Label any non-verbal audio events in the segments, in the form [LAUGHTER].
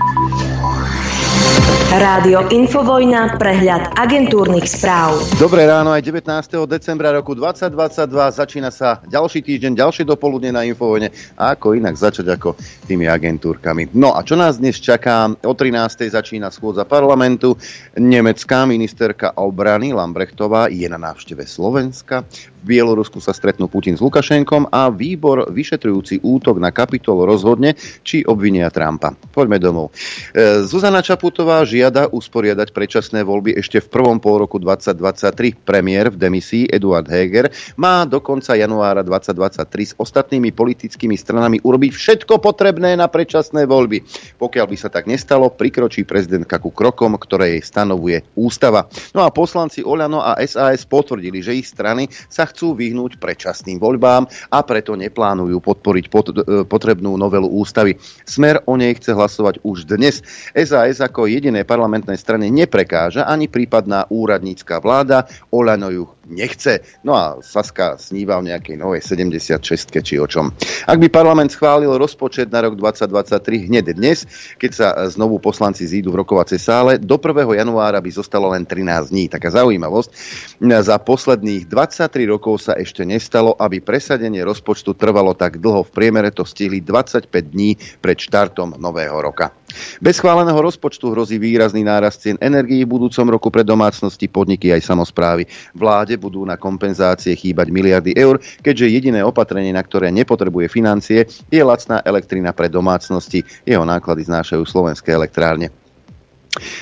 Thank you. Rádio Infovojna, prehľad agentúrnych správ. Dobré ráno, aj 19. decembra roku 2022 začína sa ďalší týždeň, ďalšie dopoludne na Infovojne. A ako inak začať ako tými agentúrkami. No a čo nás dnes čaká? O 13. začína schôdza parlamentu. Nemecká ministerka obrany Lambrechtová je na návšteve Slovenska. V Bielorusku sa stretnú Putin s Lukašenkom a výbor vyšetrujúci útok na kapitol rozhodne, či obvinia Trumpa. Poďme domov. E, Zuzana Čaputová žiada usporiadať predčasné voľby ešte v prvom pol roku 2023. Premiér v demisii Eduard Heger má do konca januára 2023 s ostatnými politickými stranami urobiť všetko potrebné na predčasné voľby. Pokiaľ by sa tak nestalo, prikročí prezidentka ku krokom, ktoré jej stanovuje ústava. No a poslanci Oľano a SAS potvrdili, že ich strany sa chcú vyhnúť predčasným voľbám a preto neplánujú podporiť pot, e, potrebnú novelu ústavy. Smer o nej chce hlasovať už dnes. SAS ako jediné parlamentnej strane neprekáža ani prípadná úradnícka vláda, Oľano ju nechce. No a Saska sníva o nejakej novej 76 či o čom. Ak by parlament schválil rozpočet na rok 2023 hneď dnes, keď sa znovu poslanci zídu v rokovacej sále, do 1. januára by zostalo len 13 dní. Taká zaujímavosť. Za posledných 23 rokov sa ešte nestalo, aby presadenie rozpočtu trvalo tak dlho. V priemere to stihli 25 dní pred štartom nového roka. Bez schváleného rozpočtu hrozí výrazný nárast cien energií v budúcom roku pre domácnosti, podniky aj samozprávy. Vláde budú na kompenzácie chýbať miliardy eur, keďže jediné opatrenie, na ktoré nepotrebuje financie, je lacná elektrina pre domácnosti. Jeho náklady znášajú slovenské elektrárne.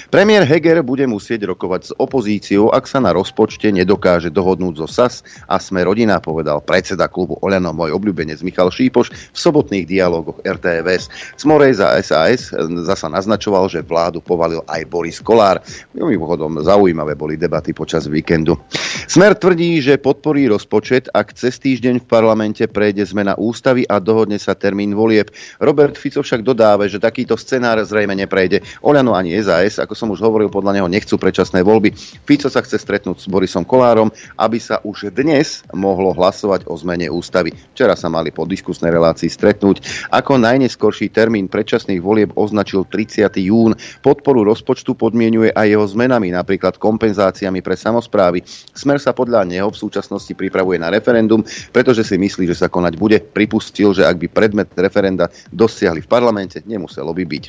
Premiér Heger bude musieť rokovať s opozíciou, ak sa na rozpočte nedokáže dohodnúť zo SAS a sme rodina, povedal predseda klubu Oľano, môj obľúbenec Michal Šípoš v sobotných dialogoch RTVS. Smorej za SAS zasa naznačoval, že vládu povalil aj Boris Kolár. Mimochodom, zaujímavé boli debaty počas víkendu. Smer tvrdí, že podporí rozpočet, ak cez týždeň v parlamente prejde zmena ústavy a dohodne sa termín volieb. Robert Fico však dodáva, že takýto scenár zrejme neprejde. Oľano ani SAS SAS, ako som už hovoril, podľa neho nechcú predčasné voľby. Fico sa chce stretnúť s Borisom Kolárom, aby sa už dnes mohlo hlasovať o zmene ústavy. Včera sa mali po diskusnej relácii stretnúť. Ako najneskorší termín predčasných volieb označil 30. jún. Podporu rozpočtu podmienuje aj jeho zmenami, napríklad kompenzáciami pre samozprávy. Smer sa podľa neho v súčasnosti pripravuje na referendum, pretože si myslí, že sa konať bude. Pripustil, že ak by predmet referenda dosiahli v parlamente, nemuselo by byť.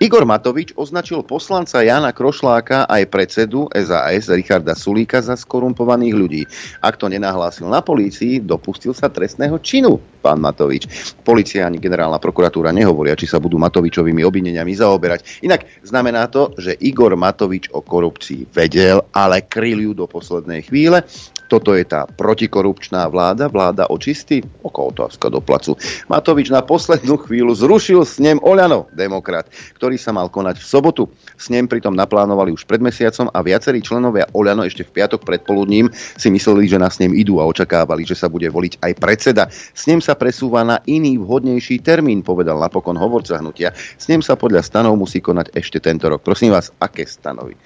Igor Matovič označil poslanca Jana Krošláka aj predsedu SAS Richarda Sulíka za skorumpovaných ľudí. Ak to nenahlásil na polícii, dopustil sa trestného činu, pán Matovič. Polícia ani generálna prokuratúra nehovoria, či sa budú Matovičovými obvineniami zaoberať. Inak znamená to, že Igor Matovič o korupcii vedel, ale kryl ju do poslednej chvíle toto je tá protikorupčná vláda, vláda očistí? Oko otázka do placu. Matovič na poslednú chvíľu zrušil snem Oľano, demokrat, ktorý sa mal konať v sobotu. Snem pritom naplánovali už pred mesiacom a viacerí členovia Oľano ešte v piatok predpoludním si mysleli, že na snem idú a očakávali, že sa bude voliť aj predseda. Snem sa presúva na iný vhodnejší termín, povedal napokon hovorca hnutia. Snem sa podľa stanov musí konať ešte tento rok. Prosím vás, aké stanovy?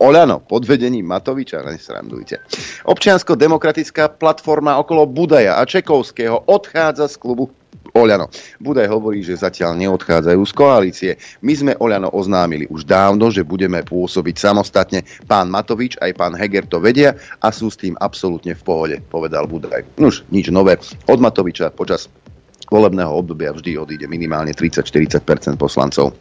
Oľano pod vedením Matoviča, nesrandujte. Občiansko-demokratická platforma okolo Budaja a Čekovského odchádza z klubu Oľano. Budaj hovorí, že zatiaľ neodchádzajú z koalície. My sme Oľano oznámili už dávno, že budeme pôsobiť samostatne. Pán Matovič aj pán Heger to vedia a sú s tým absolútne v pohode, povedal Budaj. Nuž, nič nové. Od Matoviča počas volebného obdobia vždy odíde minimálne 30-40% poslancov.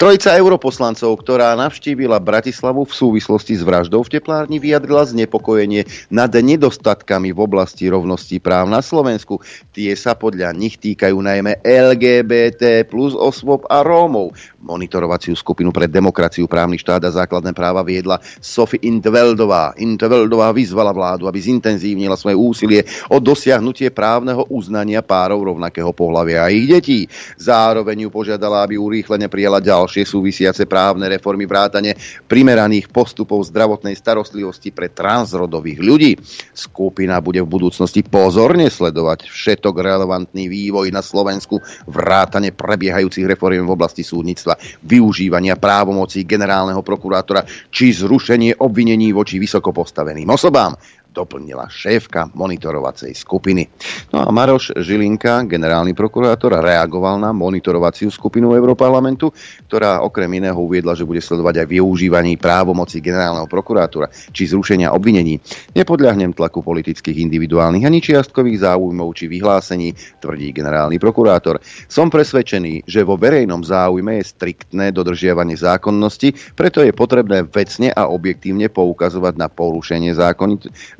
Trojica europoslancov, ktorá navštívila Bratislavu v súvislosti s vraždou v teplárni, vyjadrila znepokojenie nad nedostatkami v oblasti rovnosti práv na Slovensku. Tie sa podľa nich týkajú najmä LGBT plus osôb a Rómov. Monitorovaciu skupinu pre demokraciu, právny štát a základné práva viedla Sophie Intveldová. Intveldová vyzvala vládu, aby zintenzívnila svoje úsilie o dosiahnutie právneho uznania párov rovnakého pohľavia a ich detí. Zároveň ju požiadala, aby urýchlene prijala ďalšie súvisiace právne reformy vrátane primeraných postupov zdravotnej starostlivosti pre transrodových ľudí. Skupina bude v budúcnosti pozorne sledovať všetok relevantný vývoj na Slovensku, vrátane prebiehajúcich reforiem v oblasti súdnictva, využívania právomocí generálneho prokurátora či zrušenie obvinení voči vysoko postaveným osobám doplnila šéfka monitorovacej skupiny. No a Maroš Žilinka, generálny prokurátor, reagoval na monitorovaciu skupinu Európarlamentu, ktorá okrem iného uviedla, že bude sledovať aj využívaní právomoci generálneho prokurátora či zrušenia obvinení. Nepodľahnem tlaku politických individuálnych ani čiastkových záujmov či vyhlásení, tvrdí generálny prokurátor. Som presvedčený, že vo verejnom záujme je striktné dodržiavanie zákonnosti, preto je potrebné vecne a objektívne poukazovať na porušenie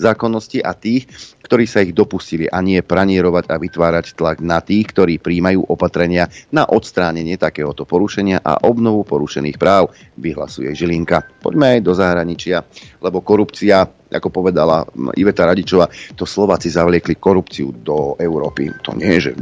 zákonnosti a tých, ktorí sa ich dopustili a nie pranierovať a vytvárať tlak na tých, ktorí príjmajú opatrenia na odstránenie takéhoto porušenia a obnovu porušených práv, vyhlasuje Žilinka. Poďme aj do zahraničia, lebo korupcia ako povedala Iveta Radičová, to Slováci zavliekli korupciu do Európy. To nie je, že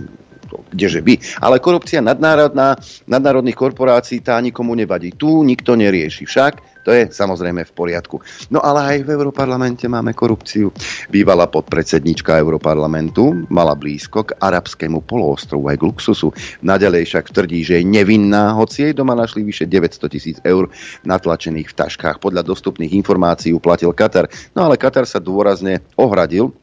kdeže by. Ale korupcia nadnárodná, nadnárodných korporácií tá nikomu nevadí. Tu nikto nerieši. Však to je samozrejme v poriadku. No ale aj v Európarlamente máme korupciu. Bývalá podpredsednička Európarlamentu mala blízko k arabskému poloostrovu aj k luxusu. Naďalej však tvrdí, že je nevinná, hoci jej doma našli vyše 900 tisíc eur natlačených v taškách. Podľa dostupných informácií uplatil Katar. No ale Katar sa dôrazne ohradil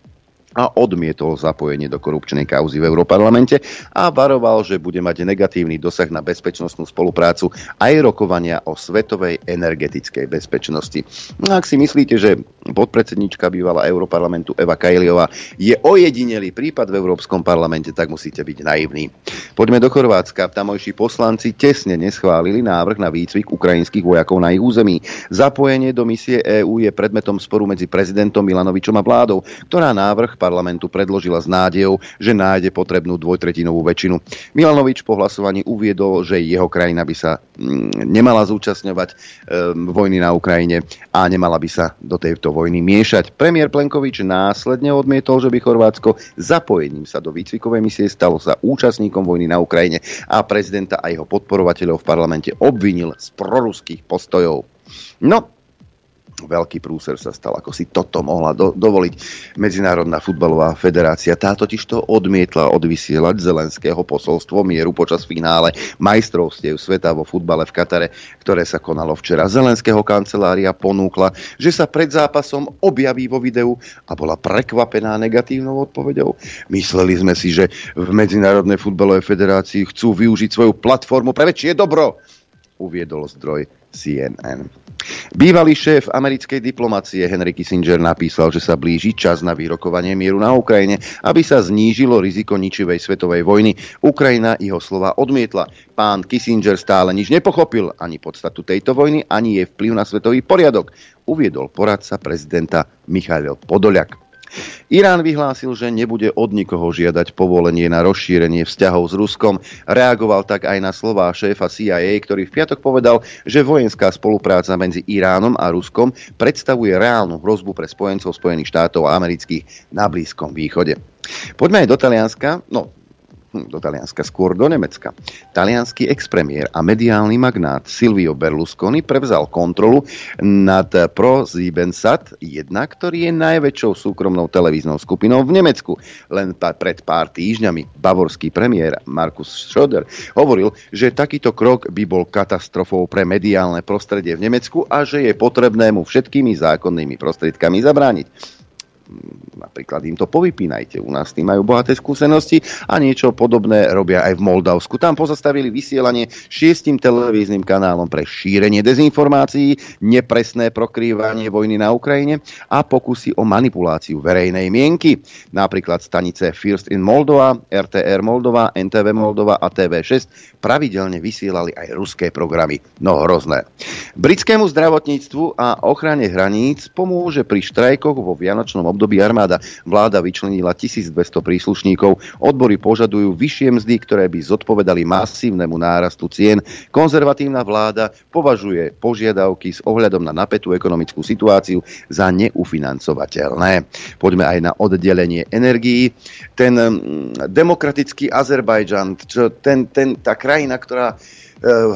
a odmietol zapojenie do korupčnej kauzy v Európarlamente a varoval, že bude mať negatívny dosah na bezpečnostnú spoluprácu aj rokovania o svetovej energetickej bezpečnosti. No, ak si myslíte, že podpredsednička bývala Európarlamentu Eva Kajliová je ojedinelý prípad v Európskom parlamente, tak musíte byť naivní. Poďme do Chorvátska. Tamojší poslanci tesne neschválili návrh na výcvik ukrajinských vojakov na ich území. Zapojenie do misie EÚ je predmetom sporu medzi prezidentom Milanovičom a vládou, ktorá návrh parlamentu predložila s nádejou, že nájde potrebnú dvojtretinovú väčšinu. Milanovič po hlasovaní uviedol, že jeho krajina by sa mm, nemala zúčastňovať e, vojny na Ukrajine a nemala by sa do tejto vojny miešať. Premiér Plenkovič následne odmietol, že by Chorvátsko zapojením sa do výcvikovej misie stalo sa účastníkom vojny na Ukrajine a prezidenta a jeho podporovateľov v parlamente obvinil z proruských postojov. No, veľký prúser sa stal, ako si toto mohla do, dovoliť Medzinárodná futbalová federácia. Tá totiž to odmietla odvysielať zelenského posolstvo mieru počas finále majstrovstiev sveta vo futbale v Katare, ktoré sa konalo včera. Zelenského kancelária ponúkla, že sa pred zápasom objaví vo videu a bola prekvapená negatívnou odpovedou. Mysleli sme si, že v Medzinárodnej futbalovej federácii chcú využiť svoju platformu pre väčšie dobro, uviedol zdroj CNN. Bývalý šéf americkej diplomacie Henry Kissinger napísal, že sa blíži čas na vyrokovanie mieru na Ukrajine, aby sa znížilo riziko ničivej svetovej vojny. Ukrajina jeho slova odmietla. Pán Kissinger stále nič nepochopil, ani podstatu tejto vojny, ani jej vplyv na svetový poriadok, uviedol poradca prezidenta Michail Podoliak. Irán vyhlásil, že nebude od nikoho žiadať povolenie na rozšírenie vzťahov s Ruskom. Reagoval tak aj na slová šéfa CIA, ktorý v piatok povedal, že vojenská spolupráca medzi Iránom a Ruskom predstavuje reálnu hrozbu pre spojencov Spojených štátov a amerických na Blízkom východe. Poďme aj do Talianska. No, do Talianska, skôr do Nemecka. Talianský expremiér a mediálny magnát Silvio Berlusconi prevzal kontrolu nad ProSiebensat 1, ktorý je najväčšou súkromnou televíznou skupinou v Nemecku. Len pred pár týždňami bavorský premiér Markus Schröder hovoril, že takýto krok by bol katastrofou pre mediálne prostredie v Nemecku a že je potrebné mu všetkými zákonnými prostriedkami zabrániť napríklad im to povypínajte. U nás tým majú bohaté skúsenosti a niečo podobné robia aj v Moldavsku. Tam pozastavili vysielanie šiestim televíznym kanálom pre šírenie dezinformácií, nepresné prokrývanie vojny na Ukrajine a pokusy o manipuláciu verejnej mienky. Napríklad stanice First in Moldova, RTR Moldova, NTV Moldova a TV6 pravidelne vysielali aj ruské programy. No hrozné. Britskému zdravotníctvu a ochrane hraníc pomôže pri štrajkoch vo Vianočnom období armáda. Vláda vyčlenila 1200 príslušníkov. Odbory požadujú vyššie mzdy, ktoré by zodpovedali masívnemu nárastu cien. Konzervatívna vláda považuje požiadavky s ohľadom na napätú ekonomickú situáciu za neufinancovateľné. Poďme aj na oddelenie energií. Ten mm, demokratický Azerbajdžan, ten, ten, tá krajina, ktorá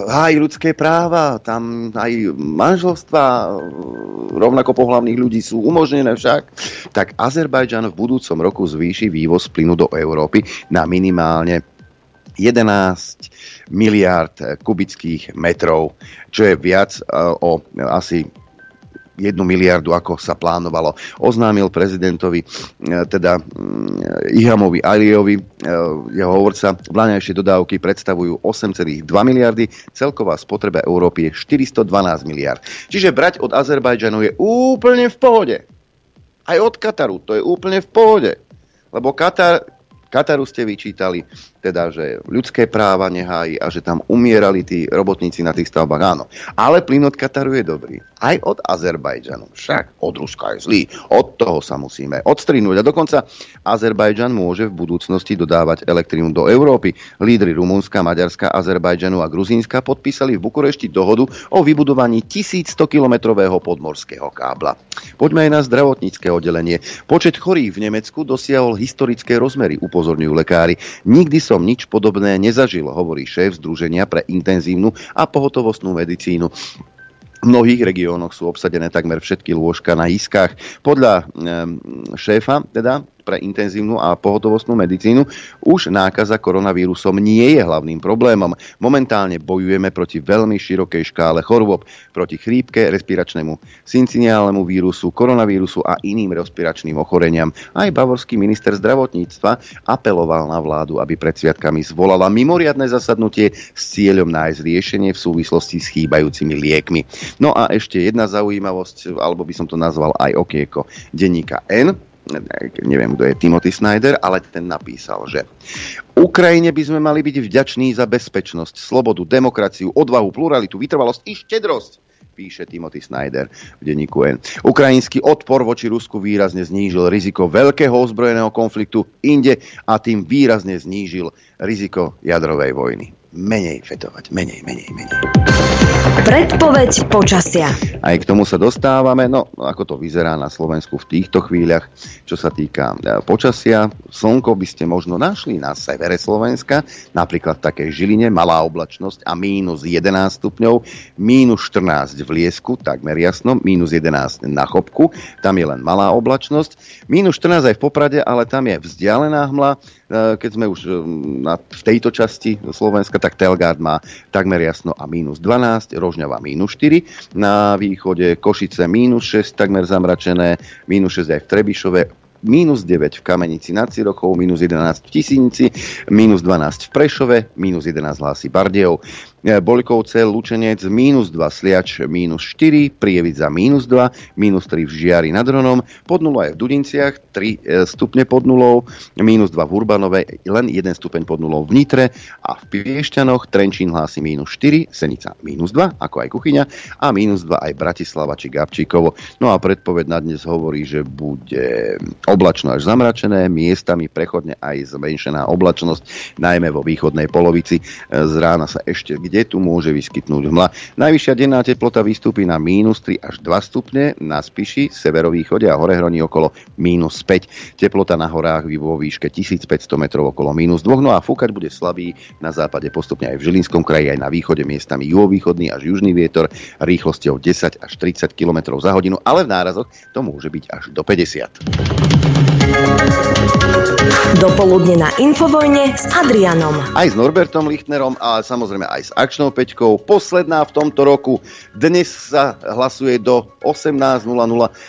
hájí ľudské práva, tam aj manželstva eh, rovnako pohľavných ľudí sú umožnené však, tak Azerbajdžan v budúcom roku zvýši vývoz plynu do Európy na minimálne 11 miliard kubických metrov, čo je viac eh, o asi jednu miliardu, ako sa plánovalo. Oznámil prezidentovi, teda mm, Ihamovi Aliovi, jeho hovorca, vláňajšie dodávky predstavujú 8,2 miliardy, celková spotreba Európy je 412 miliard. Čiže brať od Azerbajdžanu je úplne v pohode. Aj od Kataru, to je úplne v pohode. Lebo Katar, Kataru ste vyčítali, teda, že ľudské práva nehájí a že tam umierali tí robotníci na tých stavbách, áno. Ale plyn od Kataru je dobrý. Aj od Azerbajdžanu. Však od Ruska je zlý. Od toho sa musíme odstrinúť. A dokonca Azerbajdžan môže v budúcnosti dodávať elektrínu do Európy. Lídry Rumunska, Maďarska, Azerbajdžanu a Gruzínska podpísali v Bukurešti dohodu o vybudovaní 1100-kilometrového podmorského kábla. Poďme aj na zdravotnícke oddelenie. Počet chorých v Nemecku dosiahol historické rozmery, upozorňujú lekári. Nikdy som nič podobné nezažil, hovorí šéf Združenia pre intenzívnu a pohotovostnú medicínu. V mnohých regiónoch sú obsadené takmer všetky lôžka na iskách. Podľa e, šéfa, teda pre intenzívnu a pohotovostnú medicínu, už nákaza koronavírusom nie je hlavným problémom. Momentálne bojujeme proti veľmi širokej škále chorôb, proti chrípke, respiračnému synciniálnemu vírusu, koronavírusu a iným respiračným ochoreniam. Aj bavorský minister zdravotníctva apeloval na vládu, aby pred sviatkami zvolala mimoriadne zasadnutie s cieľom nájsť riešenie v súvislosti s chýbajúcimi liekmi. No a ešte jedna zaujímavosť, alebo by som to nazval aj okieko denníka N neviem, kto je Timothy Snyder, ale ten napísal, že Ukrajine by sme mali byť vďační za bezpečnosť, slobodu, demokraciu, odvahu, pluralitu, vytrvalosť i štedrosť píše Timothy Snyder v denníku N. Ukrajinský odpor voči Rusku výrazne znížil riziko veľkého ozbrojeného konfliktu inde a tým výrazne znížil riziko jadrovej vojny menej fetovať. Menej, menej, menej. Predpoveď počasia. Aj k tomu sa dostávame, no ako to vyzerá na Slovensku v týchto chvíľach, čo sa týka e, počasia. Slnko by ste možno našli na severe Slovenska, napríklad v takej Žiline, malá oblačnosť a mínus 11 stupňov, mínus 14 v Liesku, takmer jasno, mínus 11 na Chopku, tam je len malá oblačnosť, mínus 14 aj v Poprade, ale tam je vzdialená hmla, keď sme už e, na, v tejto časti Slovenska, tak Telgard má takmer jasno a mínus 12, Rožňava mínus 4, na východe Košice mínus 6, takmer zamračené, mínus 6 aj v Trebišove, minus 9 v Kamenici nad Cirochou, minus 11 v Tisínici, minus 12 v Prešove, minus 11 hlási Bardejov. E, Bolikovce, Lučenec, minus 2 Sliač, minus 4, Prievidza, minus 2, minus 3 v Žiari nad Ronom, pod nulou aj v Dudinciach, 3 e, stupne pod nulou, minus 2 v Urbanove, len 1 stupeň pod nulou v Nitre a v Piešťanoch Trenčín hlási minus 4, Senica minus 2, ako aj Kuchyňa a minus 2 aj Bratislava či Gabčíkovo. No a predpoveď na dnes hovorí, že bude oblačno až zamračené, miestami prechodne aj zmenšená oblačnosť, najmä vo východnej polovici. E, z rána sa ešte kde tu môže vyskytnúť hmla. Najvyššia denná teplota vystúpi na mínus 3 až 2 stupne, na Spiši, severovýchode a horehroní okolo mínus 5. Teplota na horách vo výške 1500 metrov okolo mínus 2, no a fúkať bude slabý na západe postupne aj v Žilinskom kraji, aj na východe miestami juhovýchodný až južný vietor rýchlosťou 10 až 30 km za hodinu, ale v nárazoch to môže byť až do 50. Dopoludne na Infovojne s Adrianom. Aj s Norbertom Lichtnerom, ale samozrejme aj s akčnou peťkou. Posledná v tomto roku. Dnes sa hlasuje do 18.00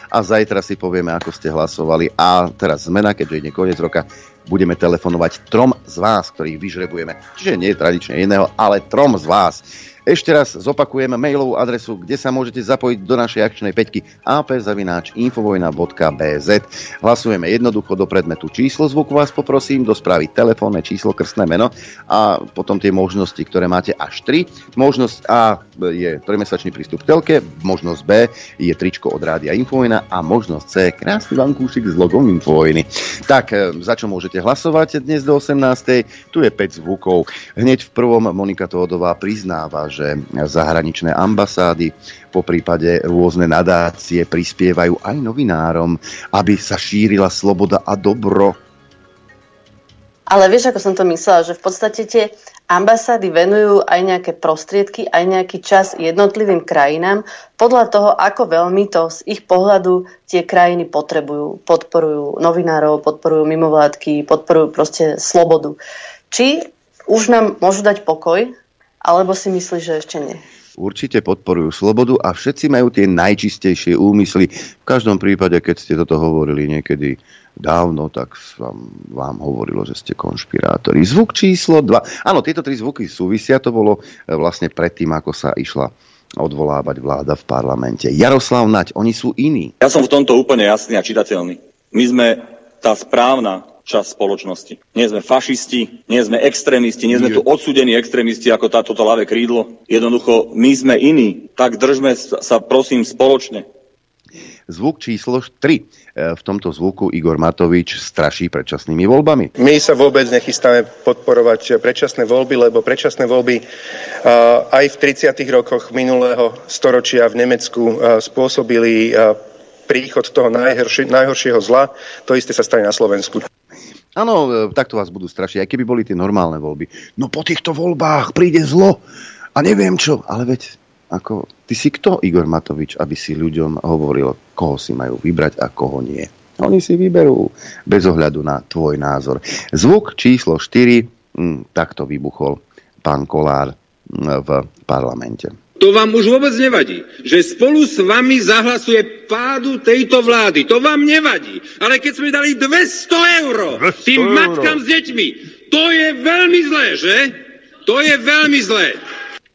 a zajtra si povieme, ako ste hlasovali. A teraz zmena, keďže ide koniec roka, budeme telefonovať trom z vás, ktorých vyžrebujeme. Čiže nie tradične jedného, ale trom z vás. Ešte raz zopakujem mailovú adresu, kde sa môžete zapojiť do našej akčnej peťky apzavináč.infovojna.bz Hlasujeme jednoducho do predmetu číslo zvuku vás poprosím, do správy telefónne číslo, krstné meno a potom tie možnosti, ktoré máte až 3. Možnosť A je trojmesačný prístup k telke, možnosť B je tričko od Rádia Infovojna a možnosť C krásny vankúšik s logom Infovojny. Tak, e, za čo môžete hlasovať dnes do 18. Tu je 5 zvukov. Hneď v prvom Monika Tódová priznáva, že zahraničné ambasády, po prípade rôzne nadácie prispievajú aj novinárom, aby sa šírila sloboda a dobro. Ale vieš, ako som to myslela, že v podstate tie ambasády venujú aj nejaké prostriedky, aj nejaký čas jednotlivým krajinám podľa toho, ako veľmi to z ich pohľadu tie krajiny potrebujú. Podporujú novinárov, podporujú mimovládky, podporujú proste slobodu. Či už nám môžu dať pokoj alebo si myslíš, že ešte nie? Určite podporujú slobodu a všetci majú tie najčistejšie úmysly. V každom prípade, keď ste toto hovorili niekedy dávno, tak vám, vám hovorilo, že ste konšpirátori. Zvuk číslo 2. Áno, tieto tri zvuky súvisia. To bolo e, vlastne predtým, ako sa išla odvolávať vláda v parlamente. Jaroslav Naď, oni sú iní. Ja som v tomto úplne jasný a čitateľný. My sme tá správna časť spoločnosti. Nie sme fašisti, nie sme extrémisti, nie sme tu odsudení extrémisti ako táto ľavé krídlo. Jednoducho, my sme iní. Tak držme sa prosím spoločne. Zvuk číslo 3. E, v tomto zvuku Igor Matovič straší predčasnými voľbami. My sa vôbec nechystáme podporovať predčasné voľby, lebo predčasné voľby e, aj v 30. rokoch minulého storočia v Nemecku e, spôsobili príchod toho najhoršie, najhoršieho zla. To isté sa stane na Slovensku. Áno, e, takto vás budú strašiť, aj keby boli tie normálne voľby. No po týchto voľbách príde zlo a neviem čo. Ale veď, ako, ty si kto, Igor Matovič, aby si ľuďom hovoril, koho si majú vybrať a koho nie. Oni si vyberú bez ohľadu na tvoj názor. Zvuk číslo 4, hm, takto vybuchol pán Kolár hm, v parlamente. To vám už vôbec nevadí, že spolu s vami zahlasuje pádu tejto vlády. To vám nevadí. Ale keď sme dali 200 eur 200 tým euro. matkám s deťmi, to je veľmi zlé, že? To je veľmi zlé.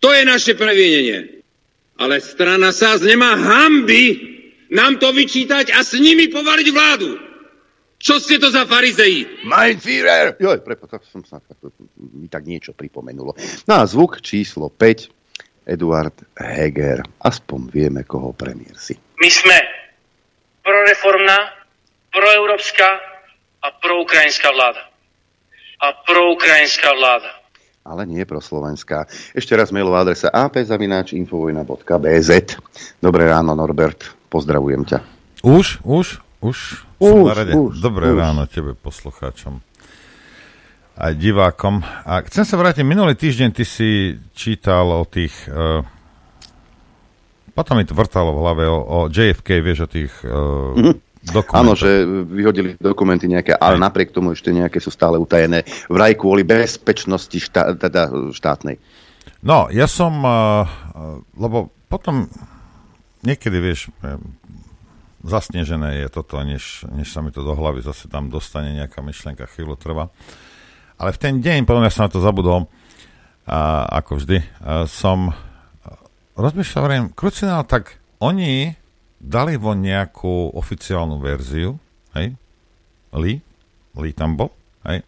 To je naše previnenie. Ale strana SAS nemá hamby nám to vyčítať a s nimi povaliť vládu. Čo ste to za farizei? Mein Führer! Joj, prepo, tak som sa mi tak niečo pripomenulo. No a zvuk číslo 5 Eduard Heger. Aspoň vieme, koho premiér si. My sme proreformná, proeurópska a proukrajinská vláda. A proukrajinská vláda. Ale nie pro Slovenská. Ešte raz mailová adresa apzavináčinfovojna.bz Dobré ráno, Norbert. Pozdravujem ťa. Už, už, už. Už, už Dobré už. ráno tebe, poslucháčom aj divákom. A chcem sa vrátiť, minulý týždeň ty si čítal o tých... Uh, potom mi to vrtalo v hlave o, o JFK, vieš, o tých uh, mm-hmm. Áno, že vyhodili dokumenty nejaké, ale aj. napriek tomu ešte nejaké sú stále utajené vraj kvôli bezpečnosti štá, teda štátnej. No, ja som, uh, lebo potom niekedy, vieš, zasnežené je toto, než, než sa mi to do hlavy zase tam dostane nejaká myšlienka, chvíľu trvá. Ale v ten deň, podľa mňa som na to zabudol, a, ako vždy, a, som rozmýšľal, hovorím, krucinál, tak oni dali von nejakú oficiálnu verziu, hej, Lee, Lee tam bol, hej,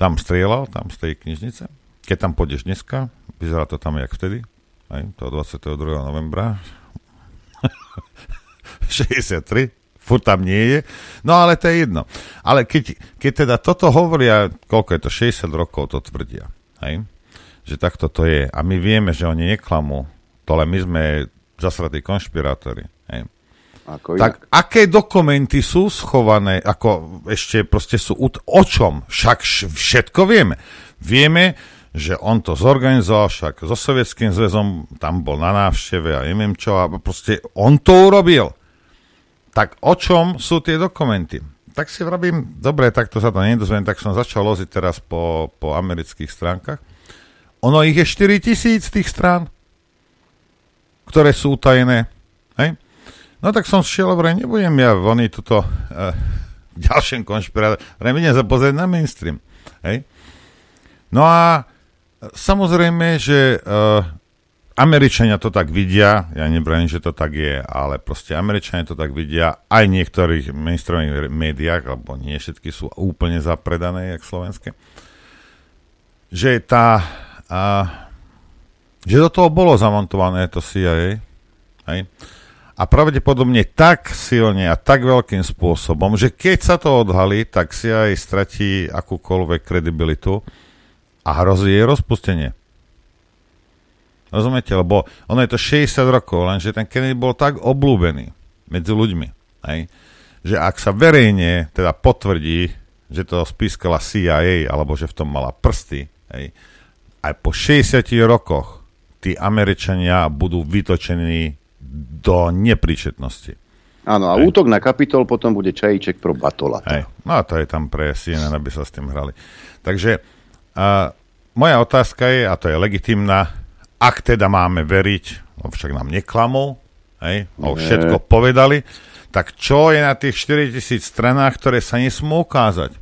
tam strieľal, tam z tej knižnice. Keď tam pôjdeš dneska, vyzerá to tam jak vtedy, hej, to 22. novembra. [LAUGHS] 63, furt tam nie je. No ale to je jedno. Ale keď, keď teda toto hovoria, koľko je to, 60 rokov to tvrdia, hej? že takto to je. A my vieme, že oni neklamú, to len my sme zasratí konšpirátori. Hej? Ako tak aké dokumenty sú schované, ako ešte proste sú, o čom? Však všetko vieme. Vieme, že on to zorganizoval, však so Sovietským zväzom tam bol na návšteve a neviem čo, a proste on to urobil. Tak o čom sú tie dokumenty? Tak si vravím, dobre, takto sa to nedozviem, tak som začal loziť teraz po, po amerických stránkach. Ono ich je 4 tisíc tých strán, ktoré sú utajené. Hej? No tak som šiel, vraj, nebudem ja voní tuto uh, ďalším konšpirátorom, idem sa pozrieť na mainstream. Hej? No a samozrejme, že uh, Američania to tak vidia, ja nebrajím, že to tak je, ale proste Američania to tak vidia, aj v niektorých mainstreamových médiách, alebo nie všetky sú úplne zapredané, jak slovenské, že tá, a, že do toho bolo zamontované to CIA, hej? a pravdepodobne tak silne a tak veľkým spôsobom, že keď sa to odhalí, tak CIA stratí akúkoľvek kredibilitu a hrozí jej rozpustenie. Rozumiete? Lebo ono je to 60 rokov, lenže ten Kennedy bol tak oblúbený medzi ľuďmi, hej, že ak sa verejne teda potvrdí, že to spískala CIA, alebo že v tom mala prsty, hej, aj po 60 rokoch tí Američania budú vytočení do nepríčetnosti. Áno, a hej. útok na kapitol potom bude čajíček pro Batola. Hej. No a to je tam pre CNN, aby sa s tým hrali. Takže a, moja otázka je, a to je legitimná, ak teda máme veriť, no však nám neklamol, hej, no všetko povedali, tak čo je na tých 4000 stranách, ktoré sa nesmú ukázať?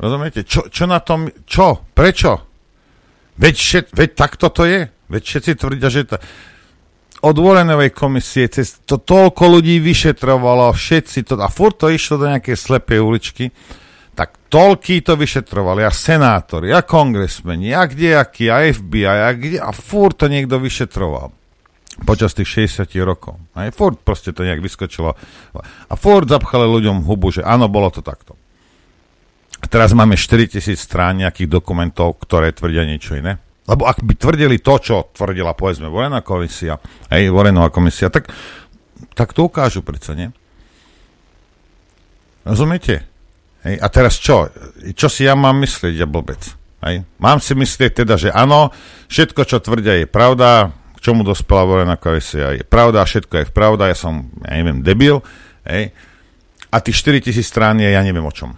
Rozumiete? Čo, čo na tom, čo? Prečo? Veď, všet, veď takto to je. Veď všetci tvrdia, že to... Od Warrenovej komisie cez to toľko ľudí vyšetrovalo, všetci to... A furt to išlo do nejakej slepej uličky tak toľký to vyšetrovali, a senátori, a kongresmeni, a kdejaký, a FBI, a, kde, a furt to niekto vyšetroval počas tých 60 rokov. Aj furt proste to nejak vyskočilo. A furt zapchali ľuďom hubu, že áno, bolo to takto. A teraz máme 4000 strán nejakých dokumentov, ktoré tvrdia niečo iné. Lebo ak by tvrdili to, čo tvrdila, povedzme, Vorená komisia, hej, Vorenová komisia, tak, tak to ukážu predsa, nie? Rozumiete? Hej, a teraz čo? Čo si ja mám myslieť, ja blbec? Hej? Mám si myslieť teda, že áno, všetko, čo tvrdia, je pravda, k čomu dospela volená komisia, je pravda, všetko je pravda, ja som, ja neviem, debil, hej? a tých 4000 strán je, ja neviem o čom.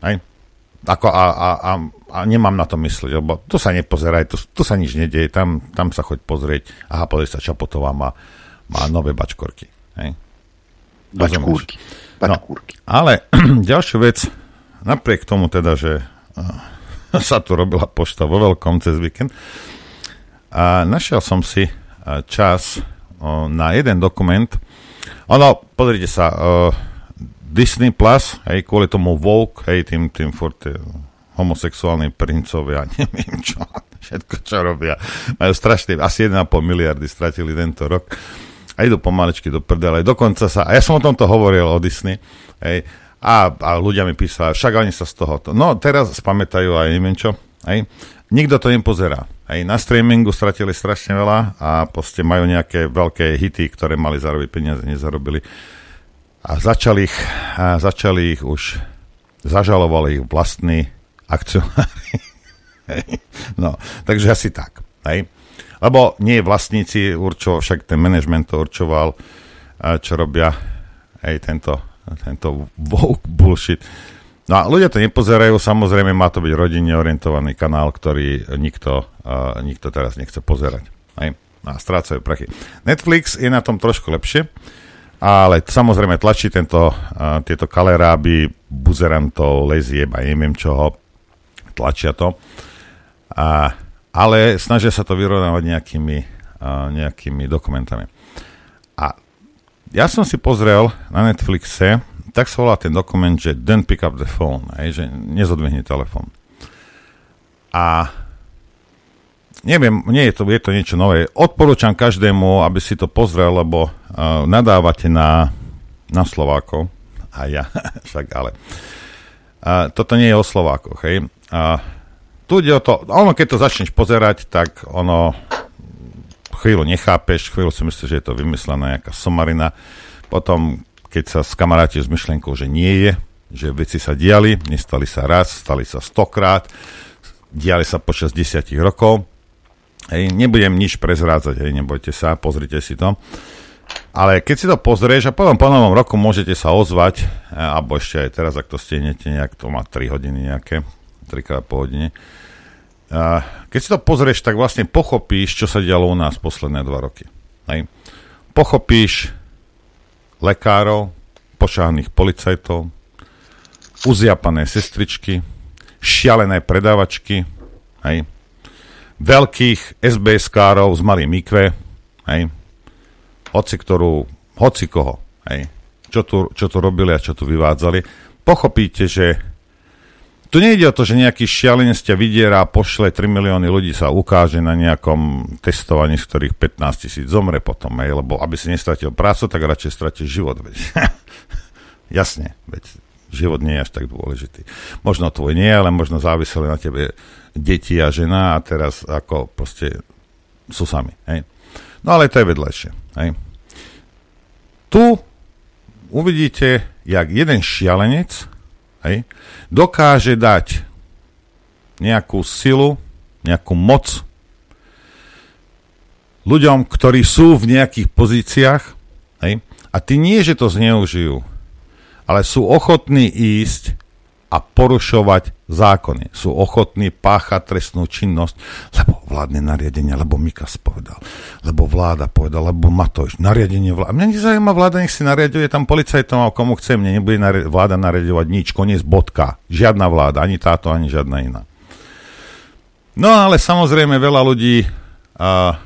Hej? Ako a, a, a, a nemám na to myslieť, lebo tu sa nepozeraj, tu, tu sa nič nedieje, tam, tam sa choď pozrieť, aha, pozri sa, Čapotová má, má nové bačkorky. Hej? Bačkúrky. No, ale [CLEARS THROAT] ďalšiu vec, napriek tomu teda, že uh, [LAUGHS] sa tu robila pošta vo veľkom cez víkend, a našiel som si uh, čas na jeden dokument. Ono, pozrite sa, uh, Disney Plus, hej, kvôli tomu Vogue, hej, tým, tým furt homosexuálni princovia, [LAUGHS] neviem čo, všetko, čo robia. Majú strašne, asi 1,5 miliardy stratili tento rok a idú pomaličky do prdele. Dokonca sa, a ja som o tomto hovoril o Disney, hej, a, a ľudia mi písali, však oni sa z toho, no teraz spamätajú aj neviem čo, hej, nikto to nepozerá. Hej, na streamingu stratili strašne veľa a proste majú nejaké veľké hity, ktoré mali zarobiť peniaze, nezarobili. A začali ich, a začali ich už, zažalovali ich vlastní akcionári. [LAUGHS] no, takže asi tak. Hej. Lebo nie vlastníci určoval, však ten management to určoval, čo robia aj tento, tento woke bullshit. No a ľudia to nepozerajú, samozrejme má to byť rodinne orientovaný kanál, ktorý nikto, nikto teraz nechce pozerať. Aj? A strácajú prachy. Netflix je na tom trošku lepšie, ale samozrejme tlačí tento, tieto kaleráby, buzerantov, lezieb a neviem čoho, tlačia to. A ale snažia sa to vyrovnávať nejakými, nejakými dokumentami. A ja som si pozrel na Netflixe, tak sa volá ten dokument, že don't pick up the phone, aj, že nezodvihni telefón. A neviem, nie je to, je to niečo nové. Odporúčam každému, aby si to pozrel, lebo uh, nadávate na, na Slovákov. A ja, [LAUGHS] však ale. Uh, toto nie je o Slovákoch, hej. Uh, tu ide o to, ono keď to začneš pozerať, tak ono chvíľu nechápeš, chvíľu si myslíš, že je to vymyslená nejaká somarina, potom keď sa skamarátiš s myšlienkou, že nie je, že veci sa diali, nestali sa raz, stali sa stokrát, diali sa počas desiatich rokov. Hej, nebudem nič prezrádzať, hej, nebojte sa, pozrite si to. Ale keď si to pozrieš a potom po novom roku môžete sa ozvať, e, alebo ešte aj teraz, ak to stihnete nejak, to má 3 hodiny nejaké, 3 po hodine, a keď si to pozrieš, tak vlastne pochopíš, čo sa dialo u nás posledné dva roky. Hej. Pochopíš lekárov, pošáhaných policajtov, uziapané sestričky, šialené predávačky, hej, veľkých SBS-károv z malým mikve, hej, hoci ktorú, hoci koho, hej, čo tu, čo tu robili a čo tu vyvádzali, pochopíte, že tu nejde o to, že nejaký šialenec ťa vydiera a pošle 3 milióny ľudí sa ukáže na nejakom testovaní, z ktorých 15 tisíc zomre potom, aj, lebo aby si nestratil prácu, tak radšej stratíš život. Veď. [LAUGHS] Jasne, veď život nie je až tak dôležitý. Možno tvoj nie, ale možno záviseli na tebe deti a žena a teraz ako proste sú sami. Hej. No ale to je vedľajšie. Hej. Tu uvidíte, jak jeden šialenec hej, dokáže dať nejakú silu, nejakú moc ľuďom, ktorí sú v nejakých pozíciách hej, a ty nie, že to zneužijú, ale sú ochotní ísť a porušovať zákony. Sú ochotní páchať trestnú činnosť, lebo vládne nariadenie, lebo Mikas povedal, lebo vláda povedal, lebo Matoš, nariadenie vláda. Mňa nezaujíma vláda, nech si nariaduje tam policajtom a komu chce, mne nebude vláda nariadovať nič, koniec bodka. Žiadna vláda, ani táto, ani žiadna iná. No ale samozrejme veľa ľudí, a,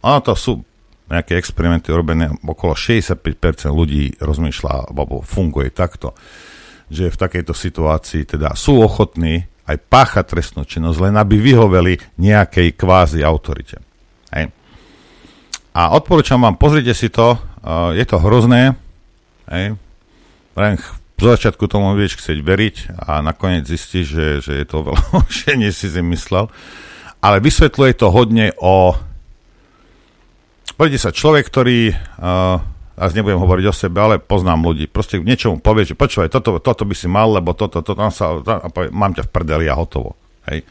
ono to sú nejaké experimenty robené, okolo 65% ľudí rozmýšľa, alebo funguje takto že v takejto situácii teda sú ochotní aj páchať trestnú činnosť, len aby vyhoveli nejakej kvázi autorite. Hej. A odporúčam vám, pozrite si to, uh, je to hrozné, hej. Len v začiatku tomu vieš chcieť veriť a nakoniec zistíš, že, že je to veľa [LAUGHS] horšie, než si si myslel. Ale vysvetľuje to hodne o... Poďte sa, človek, ktorý uh, a nebudem hovoriť o sebe, ale poznám ľudí. Proste niečomu povie, že počúvaj, toto, toto by si mal, lebo toto, toto, tam sa, tam, povie, mám ťa v prdeli a hotovo. Hej.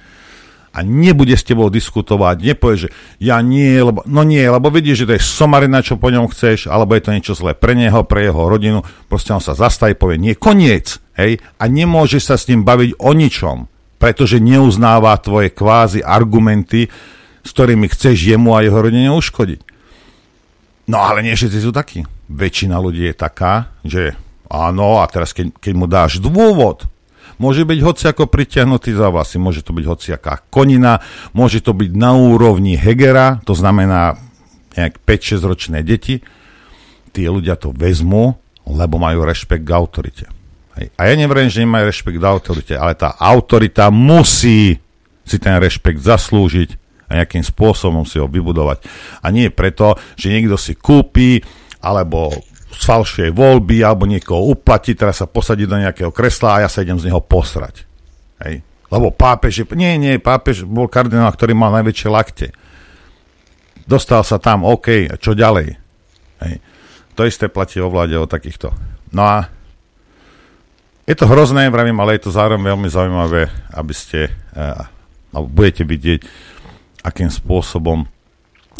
A nebude s tebou diskutovať, nepovie, že ja nie, lebo, no nie, lebo vidíš, že to je somarina, čo po ňom chceš, alebo je to niečo zlé pre neho, pre jeho rodinu, proste on sa zastaví, povie, nie, koniec, hej, a nemôže sa s ním baviť o ničom, pretože neuznáva tvoje kvázi argumenty, s ktorými chceš jemu a jeho rodine uškodiť. No ale nie všetci sú takí. Väčšina ľudí je taká, že áno, a teraz keď, keď mu dáš dôvod, môže byť hoci ako pritiahnutý za vlasy, môže to byť hociaká konina, môže to byť na úrovni Hegera, to znamená nejak 5-6 ročné deti, tí ľudia to vezmú, lebo majú rešpekt k autorite. Hej. A ja neverím, že nemajú rešpekt k autorite, ale tá autorita musí si ten rešpekt zaslúžiť a nejakým spôsobom si ho vybudovať. A nie preto, že niekto si kúpi alebo sfalšuje voľby alebo niekoho uplatí, teraz sa posadí do nejakého kresla a ja sa idem z neho posrať. Hej. Lebo pápež, je, nie, nie, pápež bol kardinál, ktorý mal najväčšie lakte. Dostal sa tam, OK, čo ďalej? Hej. To isté platí o vláde, o takýchto. No a je to hrozné, vravím, ale je to zároveň veľmi zaujímavé, aby ste, uh, budete vidieť, akým spôsobom.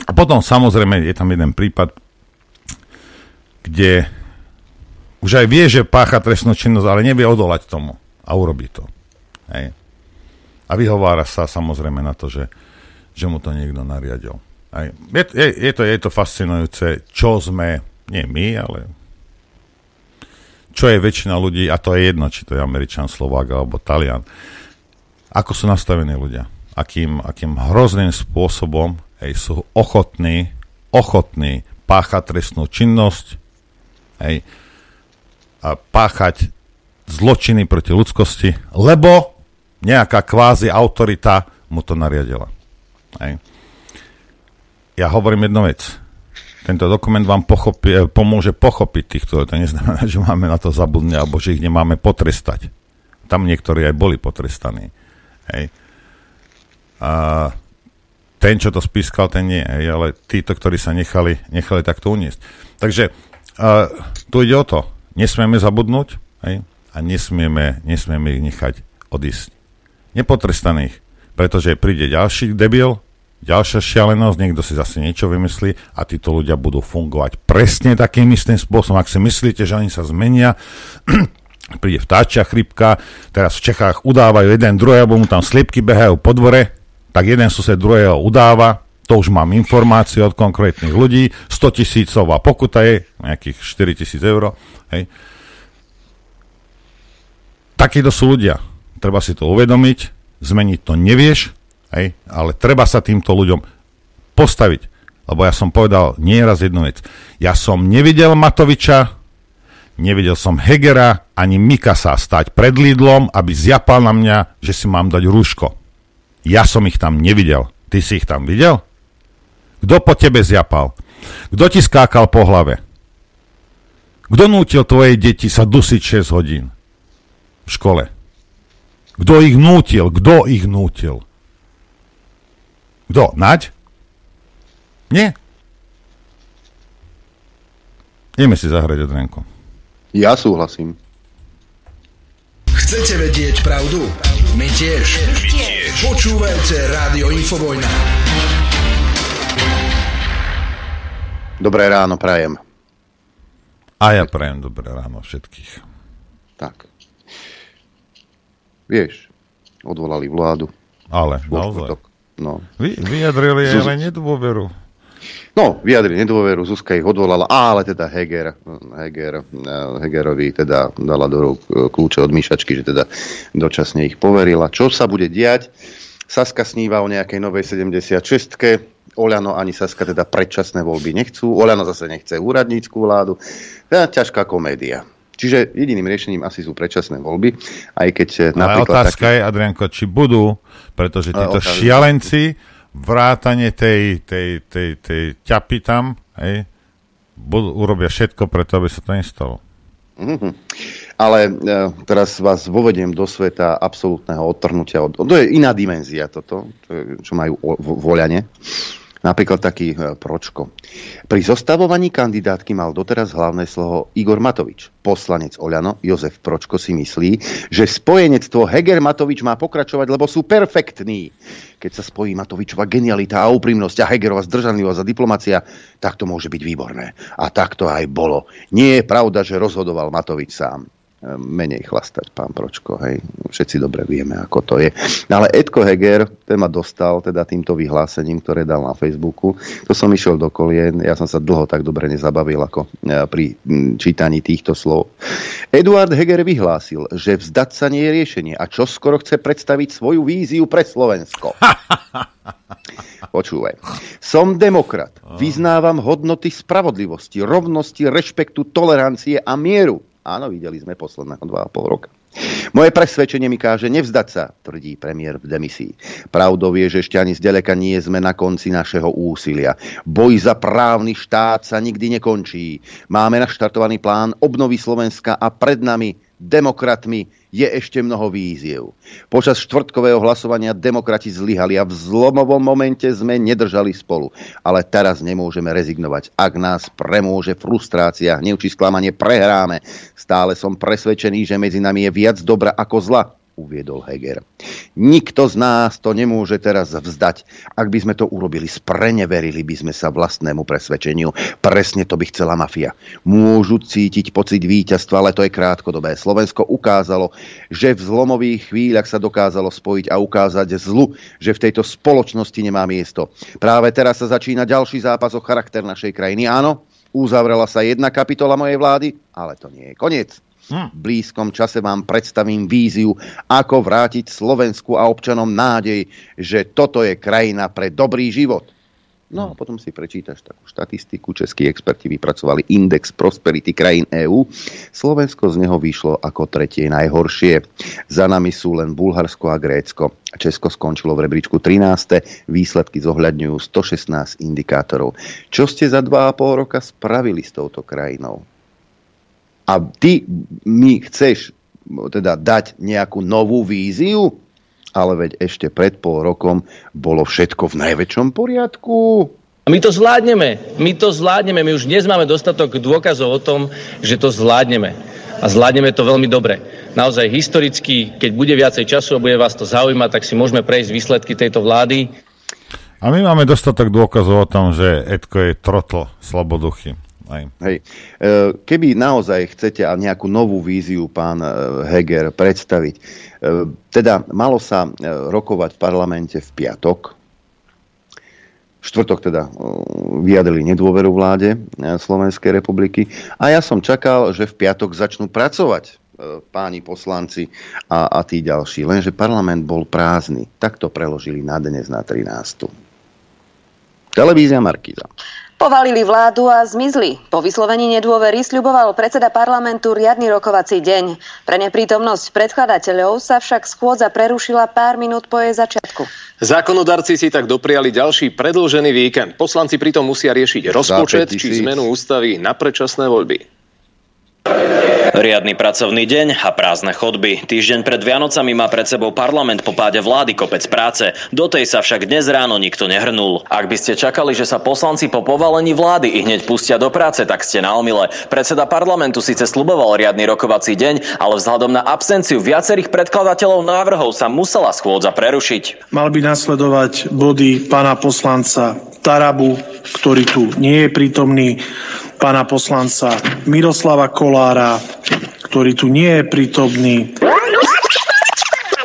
A potom samozrejme je tam jeden prípad, kde už aj vie, že pácha trestnú činnosť, ale nevie odolať tomu a urobí to. Hej. A vyhovára sa samozrejme na to, že, že mu to niekto nariadil. Hej. Je, je, je, to, je to fascinujúce, čo sme, nie my, ale čo je väčšina ľudí, a to je jedno, či to je Američan, Slovák alebo Talian, ako sú nastavení ľudia akým, akým hrozným spôsobom hej, sú ochotní, ochotní páchať trestnú činnosť, hej, a páchať zločiny proti ľudskosti, lebo nejaká kvázi autorita mu to nariadila. Hej. Ja hovorím jednu vec. Tento dokument vám pochopi, pomôže pochopiť týchto, to neznamená, [LAUGHS] že máme na to zabudnúť, alebo že ich nemáme potrestať. Tam niektorí aj boli potrestaní. Hej. A ten, čo to spískal, ten nie, ale títo, ktorí sa nechali, nechali takto uniesť. Takže tu ide o to. Nesmieme zabudnúť hej, a nesmieme, nesmieme ich nechať odísť. Nepotrestaných, pretože príde ďalší debil, ďalšia šialenosť, niekto si zase niečo vymyslí a títo ľudia budú fungovať presne takým istým spôsobom. Ak si myslíte, že oni sa zmenia, [CLEARS THROAT] príde vtáčia chrypka, teraz v Čechách udávajú jeden druhý, alebo mu tam sliepky behajú po dvore, tak jeden sused druhého udáva, to už mám informácie od konkrétnych ľudí, 100 tisícová pokuta je, nejakých 4 tisíc eur, hej. Takíto sú ľudia. Treba si to uvedomiť, zmeniť to nevieš, hej, ale treba sa týmto ľuďom postaviť. Lebo ja som povedal nieraz jednu vec. Ja som nevidel Matoviča, nevidel som Hegera ani Mikasa stať pred Lidlom, aby zjapal na mňa, že si mám dať rúško. Ja som ich tam nevidel. Ty si ich tam videl? Kto po tebe zjapal? Kto ti skákal po hlave? Kto nútil tvoje deti sa dusiť 6 hodín v škole? Kto ich nútil? Kto ich nútil? Kto? Naď? Nie? Ideme si zahrať od Renko. Ja súhlasím. Chcete vedieť pravdu? My tiež. My tiež. Počúvajte Rádio Infovojna. Dobré ráno, prajem. A ja prajem dobré ráno všetkých. Tak. vieš, odvolali vládu. Ale, naozaj. No. Vy, vyjadrili Zuz- ale nedôveru. No, vyjadrili nedôveru, Zuzka ich odvolala, ale teda Heger, Heger, Hegerovi teda dala do rúk eh, kľúče od myšačky, že teda dočasne ich poverila. Čo sa bude diať? Saska sníva o nejakej novej 76 Oľano ani Saska teda predčasné voľby nechcú. Oľano zase nechce úradníckú vládu. Teda ťažká komédia. Čiže jediným riešením asi sú predčasné voľby, aj keď Ale napríklad... otázka je, Adrianko, či budú, pretože Ale títo otázka- šialenci, vrátane tej, tej, tej, tej ťapy tam, hej, budú, urobia všetko preto, aby sa to nestalo. Mhm. Ale e, teraz vás vovediem do sveta absolútneho odtrhnutia. Od, to je iná dimenzia toto, čo, majú o- vo- voľane. Napríklad taký e, Pročko. Pri zostavovaní kandidátky mal doteraz hlavné slovo Igor Matovič. Poslanec Oľano, Jozef Pročko si myslí, že spojenectvo Heger-Matovič má pokračovať, lebo sú perfektní. Keď sa spojí Matovičova genialita a úprimnosť a Hegerova zdržanlivosť a diplomacia, tak to môže byť výborné. A tak to aj bolo. Nie je pravda, že rozhodoval Matovič sám menej chlastať, pán Pročko, hej. Všetci dobre vieme, ako to je. No Ale Edko Heger, ten ma dostal teda týmto vyhlásením, ktoré dal na Facebooku. To som išiel do kolien, ja som sa dlho tak dobre nezabavil, ako e, pri čítaní týchto slov. Eduard Heger vyhlásil, že vzdať sa nie je riešenie a čo skoro chce predstaviť svoju víziu pre Slovensko. [LAUGHS] Počúvaj. Som demokrat. Vyznávam hodnoty spravodlivosti, rovnosti, rešpektu, tolerancie a mieru. Áno, videli sme posledného 2,5 roka. Moje presvedčenie mi káže nevzdať sa, tvrdí premiér v demisii. Pravdou je, že ešte ani zďaleka nie sme na konci našeho úsilia. Boj za právny štát sa nikdy nekončí. Máme naštartovaný plán obnovy Slovenska a pred nami, demokratmi, je ešte mnoho víziev. Počas štvrtkového hlasovania demokrati zlyhali a v zlomovom momente sme nedržali spolu. Ale teraz nemôžeme rezignovať. Ak nás premôže frustrácia, hnev či sklamanie, prehráme. Stále som presvedčený, že medzi nami je viac dobra ako zla, uviedol Heger. Nikto z nás to nemôže teraz vzdať. Ak by sme to urobili, spreneverili by sme sa vlastnému presvedčeniu. Presne to by chcela mafia. Môžu cítiť pocit víťazstva, ale to je krátkodobé. Slovensko ukázalo, že v zlomových chvíľach sa dokázalo spojiť a ukázať zlu, že v tejto spoločnosti nemá miesto. Práve teraz sa začína ďalší zápas o charakter našej krajiny. Áno, uzavrela sa jedna kapitola mojej vlády, ale to nie je koniec. V blízkom čase vám predstavím víziu, ako vrátiť Slovensku a občanom nádej, že toto je krajina pre dobrý život. No a potom si prečítaš takú štatistiku. Českí experti vypracovali index prosperity krajín EÚ. Slovensko z neho vyšlo ako tretie najhoršie. Za nami sú len Bulharsko a Grécko. Česko skončilo v rebríčku 13. Výsledky zohľadňujú 116 indikátorov. Čo ste za 2,5 roka spravili s touto krajinou? A ty mi chceš teda dať nejakú novú víziu? Ale veď ešte pred pol rokom bolo všetko v najväčšom poriadku. A my to zvládneme. My to zvládneme. My už dnes máme dostatok dôkazov o tom, že to zvládneme. A zvládneme to veľmi dobre. Naozaj historicky, keď bude viacej času a bude vás to zaujímať, tak si môžeme prejsť výsledky tejto vlády. A my máme dostatok dôkazov o tom, že Edko je trotl slaboduchy. Aj. Hej. E, Keby naozaj chcete a nejakú novú víziu pán e, Heger predstaviť, e, teda malo sa rokovať v parlamente v piatok, štvrtok teda vyjadrili nedôveru vláde Slovenskej republiky a ja som čakal, že v piatok začnú pracovať páni poslanci a, a tí ďalší. Lenže parlament bol prázdny. Tak to preložili na dnes na 13. Televízia Markíza. Povalili vládu a zmizli. Po vyslovení nedôvery sľuboval predseda parlamentu riadny rokovací deň. Pre neprítomnosť predkladateľov sa však schôdza prerušila pár minút po jej začiatku. Zákonodarci si tak dopriali ďalší predlžený víkend. Poslanci pritom musia riešiť rozpočet Za 5 či zmenu ústavy na predčasné voľby. Riadny pracovný deň a prázdne chodby. Týždeň pred Vianocami má pred sebou parlament po páde vlády kopec práce. Do tej sa však dnes ráno nikto nehrnul. Ak by ste čakali, že sa poslanci po povalení vlády i hneď pustia do práce, tak ste na omyle. Predseda parlamentu síce sluboval riadny rokovací deň, ale vzhľadom na absenciu viacerých predkladateľov návrhov sa musela schôdza prerušiť. Mal by nasledovať body pána poslanca Tarabu, ktorý tu nie je prítomný, pána poslanca Miroslava Kolára, ktorý tu nie je prítomný,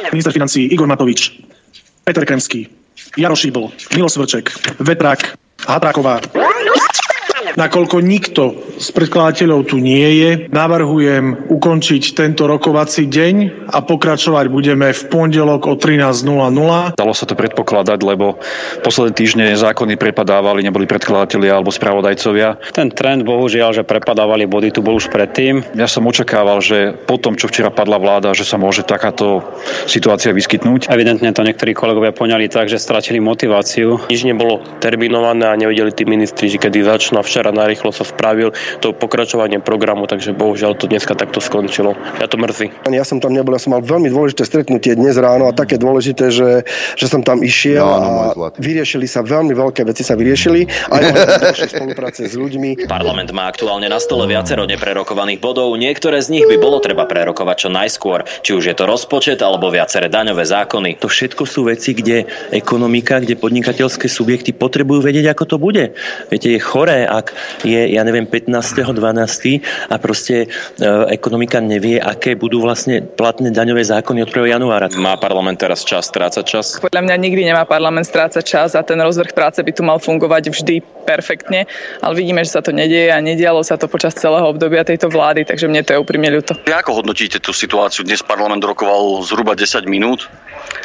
minister financí Igor Matovič, Peter Kremský, Jaro Šíbol, Milo Svrček, Vetrák, Hatráková, Nakoľko nikto z predkladateľov tu nie je, navrhujem ukončiť tento rokovací deň a pokračovať budeme v pondelok o 13.00. Dalo sa to predpokladať, lebo posledné týždne zákony prepadávali, neboli predkladatelia alebo spravodajcovia. Ten trend, bohužiaľ, že prepadávali body, tu bol už predtým. Ja som očakával, že po tom, čo včera padla vláda, že sa môže takáto situácia vyskytnúť. Evidentne to niektorí kolegovia poňali tak, že stratili motiváciu. Nič nebolo terminované a nevedeli tí ministri, že kedy začnú. Včera včera narýchlo sa spravil to pokračovanie programu, takže bohužiaľ to dneska takto skončilo. Ja to mrzí. Ja som tam nebol, ja som mal veľmi dôležité stretnutie dnes ráno a také dôležité, že, že som tam išiel no, no, a vyriešili sa veľmi veľké veci sa vyriešili aj ďalšej [LAUGHS] spolupráce s ľuďmi. Parlament má aktuálne na stole viacero neprerokovaných bodov, niektoré z nich by bolo treba prerokovať čo najskôr, či už je to rozpočet alebo viaceré daňové zákony. To všetko sú veci, kde ekonomika, kde podnikateľské subjekty potrebujú vedieť, ako to bude. Viete, je choré, ak je, ja neviem, 15.12. a proste e, ekonomika nevie, aké budú vlastne platné daňové zákony od 1. januára. Má parlament teraz čas strácať čas? Podľa mňa nikdy nemá parlament strácať čas a ten rozvrh práce by tu mal fungovať vždy perfektne, ale vidíme, že sa to nedieje a nedialo sa to počas celého obdobia tejto vlády, takže mne to je úprimne ľúto. Ako hodnotíte tú situáciu? Dnes parlament rokoval zhruba 10 minút.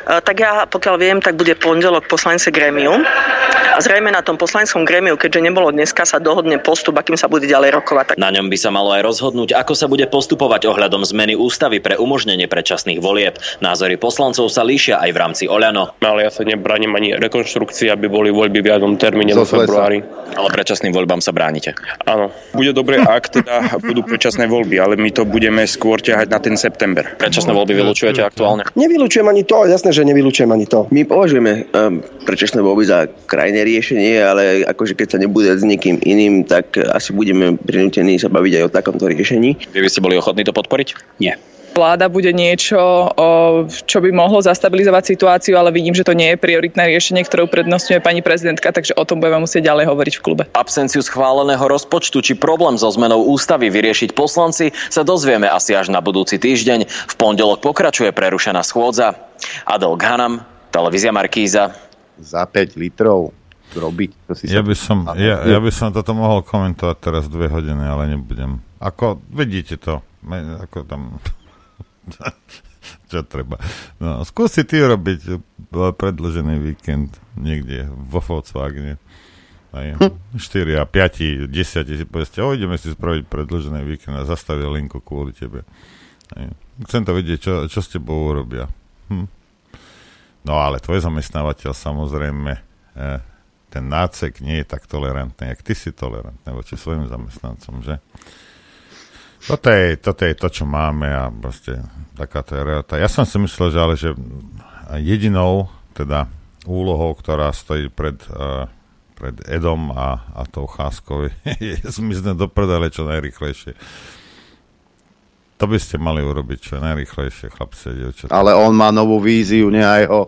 E, tak ja, pokiaľ viem, tak bude pondelok poslance grémiu a zrejme na tom poslaneckom grémiu, keďže nebolo dneska, sa dohodne postup, akým sa bude ďalej rokovať. Na ňom by sa malo aj rozhodnúť, ako sa bude postupovať ohľadom zmeny ústavy pre umožnenie predčasných volieb. Názory poslancov sa líšia aj v rámci Oľano. Ale ja sa nebraním ani rekonštrukcii, aby boli voľby v jadnom termíne vo februári. Ale predčasným voľbám sa bránite. Áno. Bude dobre, ak teda budú predčasné voľby, ale my to budeme skôr ťahať na ten september. Predčasné voľby vylučujete aktuálne? Nevylučujem ani to, jasné, že nevylučujem ani to. My považujeme um, predčasné voľby za riešenie, ale akože keď sa nebude s niekým iným, tak asi budeme prinútení sa baviť aj o takomto riešení. Vy by ste boli ochotní to podporiť? Nie vláda bude niečo, čo by mohlo zastabilizovať situáciu, ale vidím, že to nie je prioritné riešenie, ktoré uprednostňuje pani prezidentka, takže o tom budeme musieť ďalej hovoriť v klube. Absenciu schváleného rozpočtu či problém so zmenou ústavy vyriešiť poslanci sa dozvieme asi až na budúci týždeň. V pondelok pokračuje prerušená schôdza. Adel Ghanam, televízia Markíza. Za 5 litrov robiť. To si ja, by som, ja, ja by som toto mohol komentovať teraz dve hodiny, ale nebudem. Ako, vidíte to, ako tam [LAUGHS] čo treba. No, skúsi ty robiť predložený víkend niekde vo Volkswagene. Aj, 4 a 5, 10 si povedzte, o, ideme si spraviť predložený víkend a zastavia linku kvôli tebe. Aj. Chcem to vidieť, čo, čo s tebou urobia. Hm. No ale tvoj zamestnávateľ samozrejme, eh, ten nácek nie je tak tolerantný, jak ty si tolerantný voči svojim zamestnancom, že? Toto je, toto je to, čo máme a proste takáto je realita. Ja som si myslel, že ale že jedinou teda úlohou, ktorá stojí pred, uh, pred Edom a, a tou cháskou [LAUGHS] je zmiznúť do predale čo najrychlejšie. To by ste mali urobiť čo najrychlejšie, chlapci a dievčatá. Ale on má novú víziu, nie aj ho.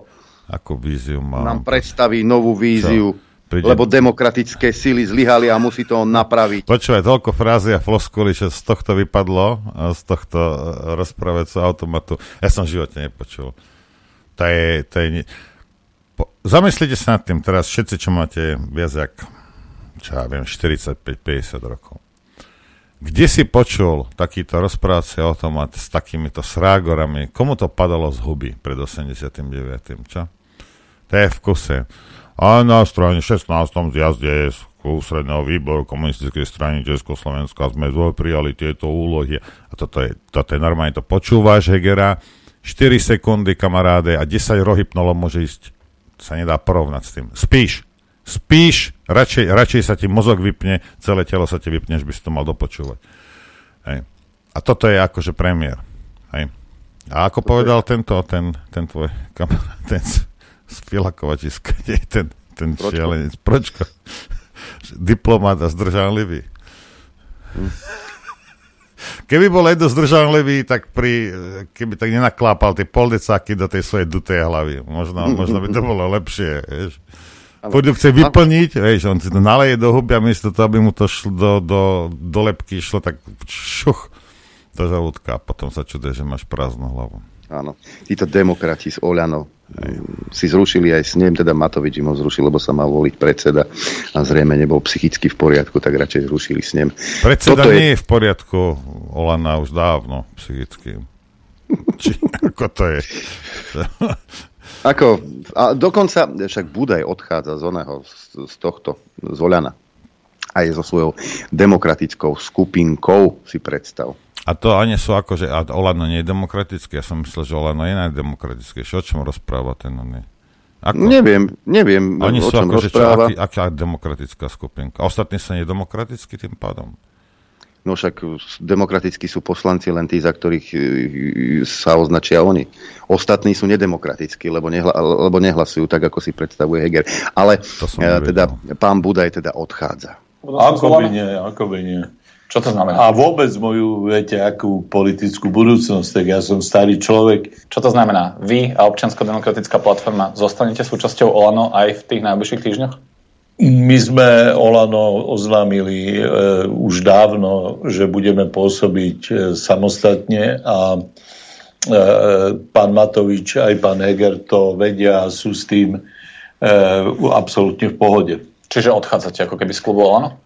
Ako víziu má? Nám predstaví novú víziu. Čo? Príde... Lebo demokratické síly zlyhali a musí to on napraviť. Počúvaj, toľko frázy a floskuly, že z tohto vypadlo, z tohto e, rozprávecov automatu. Ja som v živote nepočul. To je... To je ne... po... Zamyslite sa nad tým teraz všetci, čo máte viac jak, čo ja viem, 45-50 rokov. Kde si počul takýto rozprávací automat s takýmito srágorami? Komu to padalo z huby pred 89. Čo? To je v kuse. A na strane 16. zjazde z ústredného výboru komunistickej strany Československa sme prijali tieto úlohy. A toto je, toto je normálne, to počúvaš Hegera, 4 sekundy kamaráde a 10 rohypnolo môže ísť. Sa nedá porovnať s tým. Spíš. Spíš, radšej, radšej sa ti mozog vypne, celé telo sa ti vypne, že by si to mal dopočúvať. Hej. A toto je akože premiér. Hej. A ako povedal tento, ten, ten tvoj kamarát, [LAUGHS] ten z filakovačiska, [LAUGHS] nie ten, ten Pročko. šialenec. Pročko. Diplomát a zdržanlivý. Hm. Keby bol Edo zdržanlivý, tak pri, keby tak nenaklápal tie poldecáky do tej svojej dutej hlavy. Možno, možno by to bolo lepšie, vieš. Pôjdu chce vyplniť, vieš, on si to naleje do huby a miesto toho, aby mu to šlo do, do, do lepky šlo, tak šuch do žalúdka a potom sa čuduje, že máš prázdnu hlavu. áno. Títo demokrati z Oľano si zrušili aj snem, teda Matovič im ho zrušil, lebo sa mal voliť predseda a zrejme nebol psychicky v poriadku, tak radšej zrušili snem. Predseda Toto nie je... je v poriadku, Olana už dávno psychicky. Či, ako to je? [LAUGHS] ako, a dokonca však Budaj odchádza z oného, z, z tohto, z Oľana. Aj so svojou demokratickou skupinkou si predstav. A to ani sú ako, že Olano nie je demokratické. Ja som myslel, že Olano je najdemokratickejšie. O čom rozpráva ten on je? Ako? Neviem, neviem, Oni o sú čom ako, rozpráva. Že čo, aký, aká demokratická skupinka? A ostatní sa nedemokratickí tým pádom? No však demokratickí sú poslanci len tí, za ktorých e, sa označia oni. Ostatní sú nedemokratickí, lebo, nehla, lebo nehlasujú tak, ako si predstavuje Heger. Ale teda pán Budaj teda odchádza. Ako by nie, ako by nie. Čo to znamená? A vôbec moju, viete, akú politickú budúcnosť, tak ja som starý človek. Čo to znamená? Vy a občiansko-demokratická platforma zostanete súčasťou Olano aj v tých najbližších týždňoch? My sme Olano oznámili e, už dávno, že budeme pôsobiť e, samostatne a e, pán Matovič aj pán Heger to vedia a sú s tým e, absolútne v pohode. Čiže odchádzate ako keby z klubu Olano?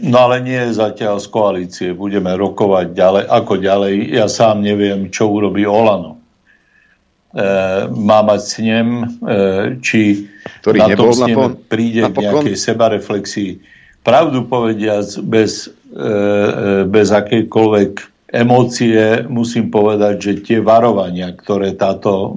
No ale nie zatiaľ z koalície. Budeme rokovať ďalej. Ako ďalej? Ja sám neviem, čo urobí Olano. E, má mať snem, e, či Ktorý na tom sneme napon- príde k nejakej sebareflexii. Pravdu povediac, bez, e, e, bez akejkoľvek emócie musím povedať, že tie varovania, ktoré táto e,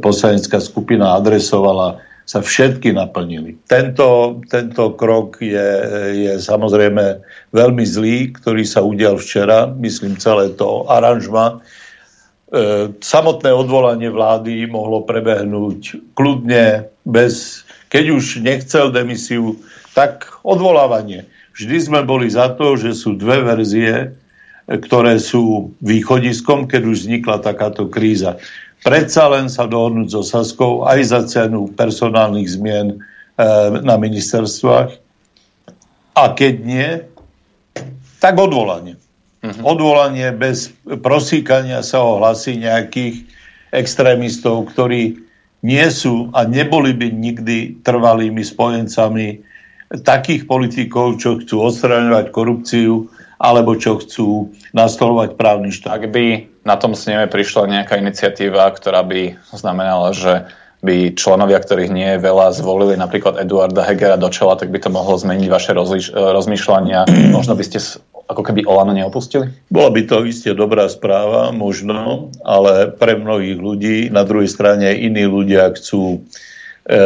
poslanecká skupina adresovala sa všetky naplnili. Tento, tento krok je, je samozrejme veľmi zlý, ktorý sa udial včera, myslím celé to aranžma. E, samotné odvolanie vlády mohlo prebehnúť kľudne, bez, keď už nechcel demisiu, tak odvolávanie. Vždy sme boli za to, že sú dve verzie, ktoré sú východiskom, keď už vznikla takáto kríza predsa len sa dohodnúť so Saskou aj za cenu personálnych zmien e, na ministerstvách. A keď nie, tak odvolanie. Uh-huh. Odvolanie bez prosíkania sa o hlasy nejakých extrémistov, ktorí nie sú a neboli by nikdy trvalými spojencami takých politikov, čo chcú odstraňovať korupciu alebo čo chcú nastolovať právny štát. Ak by na tom sneme prišla nejaká iniciatíva, ktorá by znamenala, že by členovia, ktorých nie je veľa, zvolili napríklad Eduarda Hegera do čela, tak by to mohlo zmeniť vaše rozliš- rozmýšľania. [CLEARS THROAT] Možno by ste ako keby Olano neopustili? Bola by to iste dobrá správa, možno, ale pre mnohých ľudí, na druhej strane iní ľudia chcú e,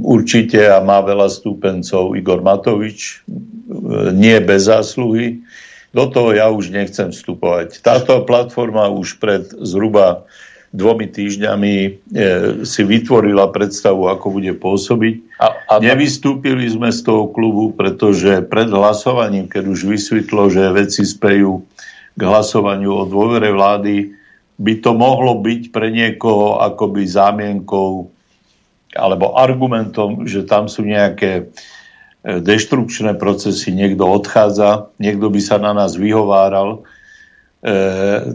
určite a má veľa stúpencov Igor Matovič, nie bez zásluhy. Do toho ja už nechcem vstupovať. Táto platforma už pred zhruba dvomi týždňami e, si vytvorila predstavu, ako bude pôsobiť. A, a Nevystúpili sme z toho klubu, pretože pred hlasovaním, keď už vysvetlo, že veci spejú k hlasovaniu o dôvere vlády, by to mohlo byť pre niekoho akoby zámienkou alebo argumentom, že tam sú nejaké deštrukčné procesy, niekto odchádza, niekto by sa na nás vyhováral, e,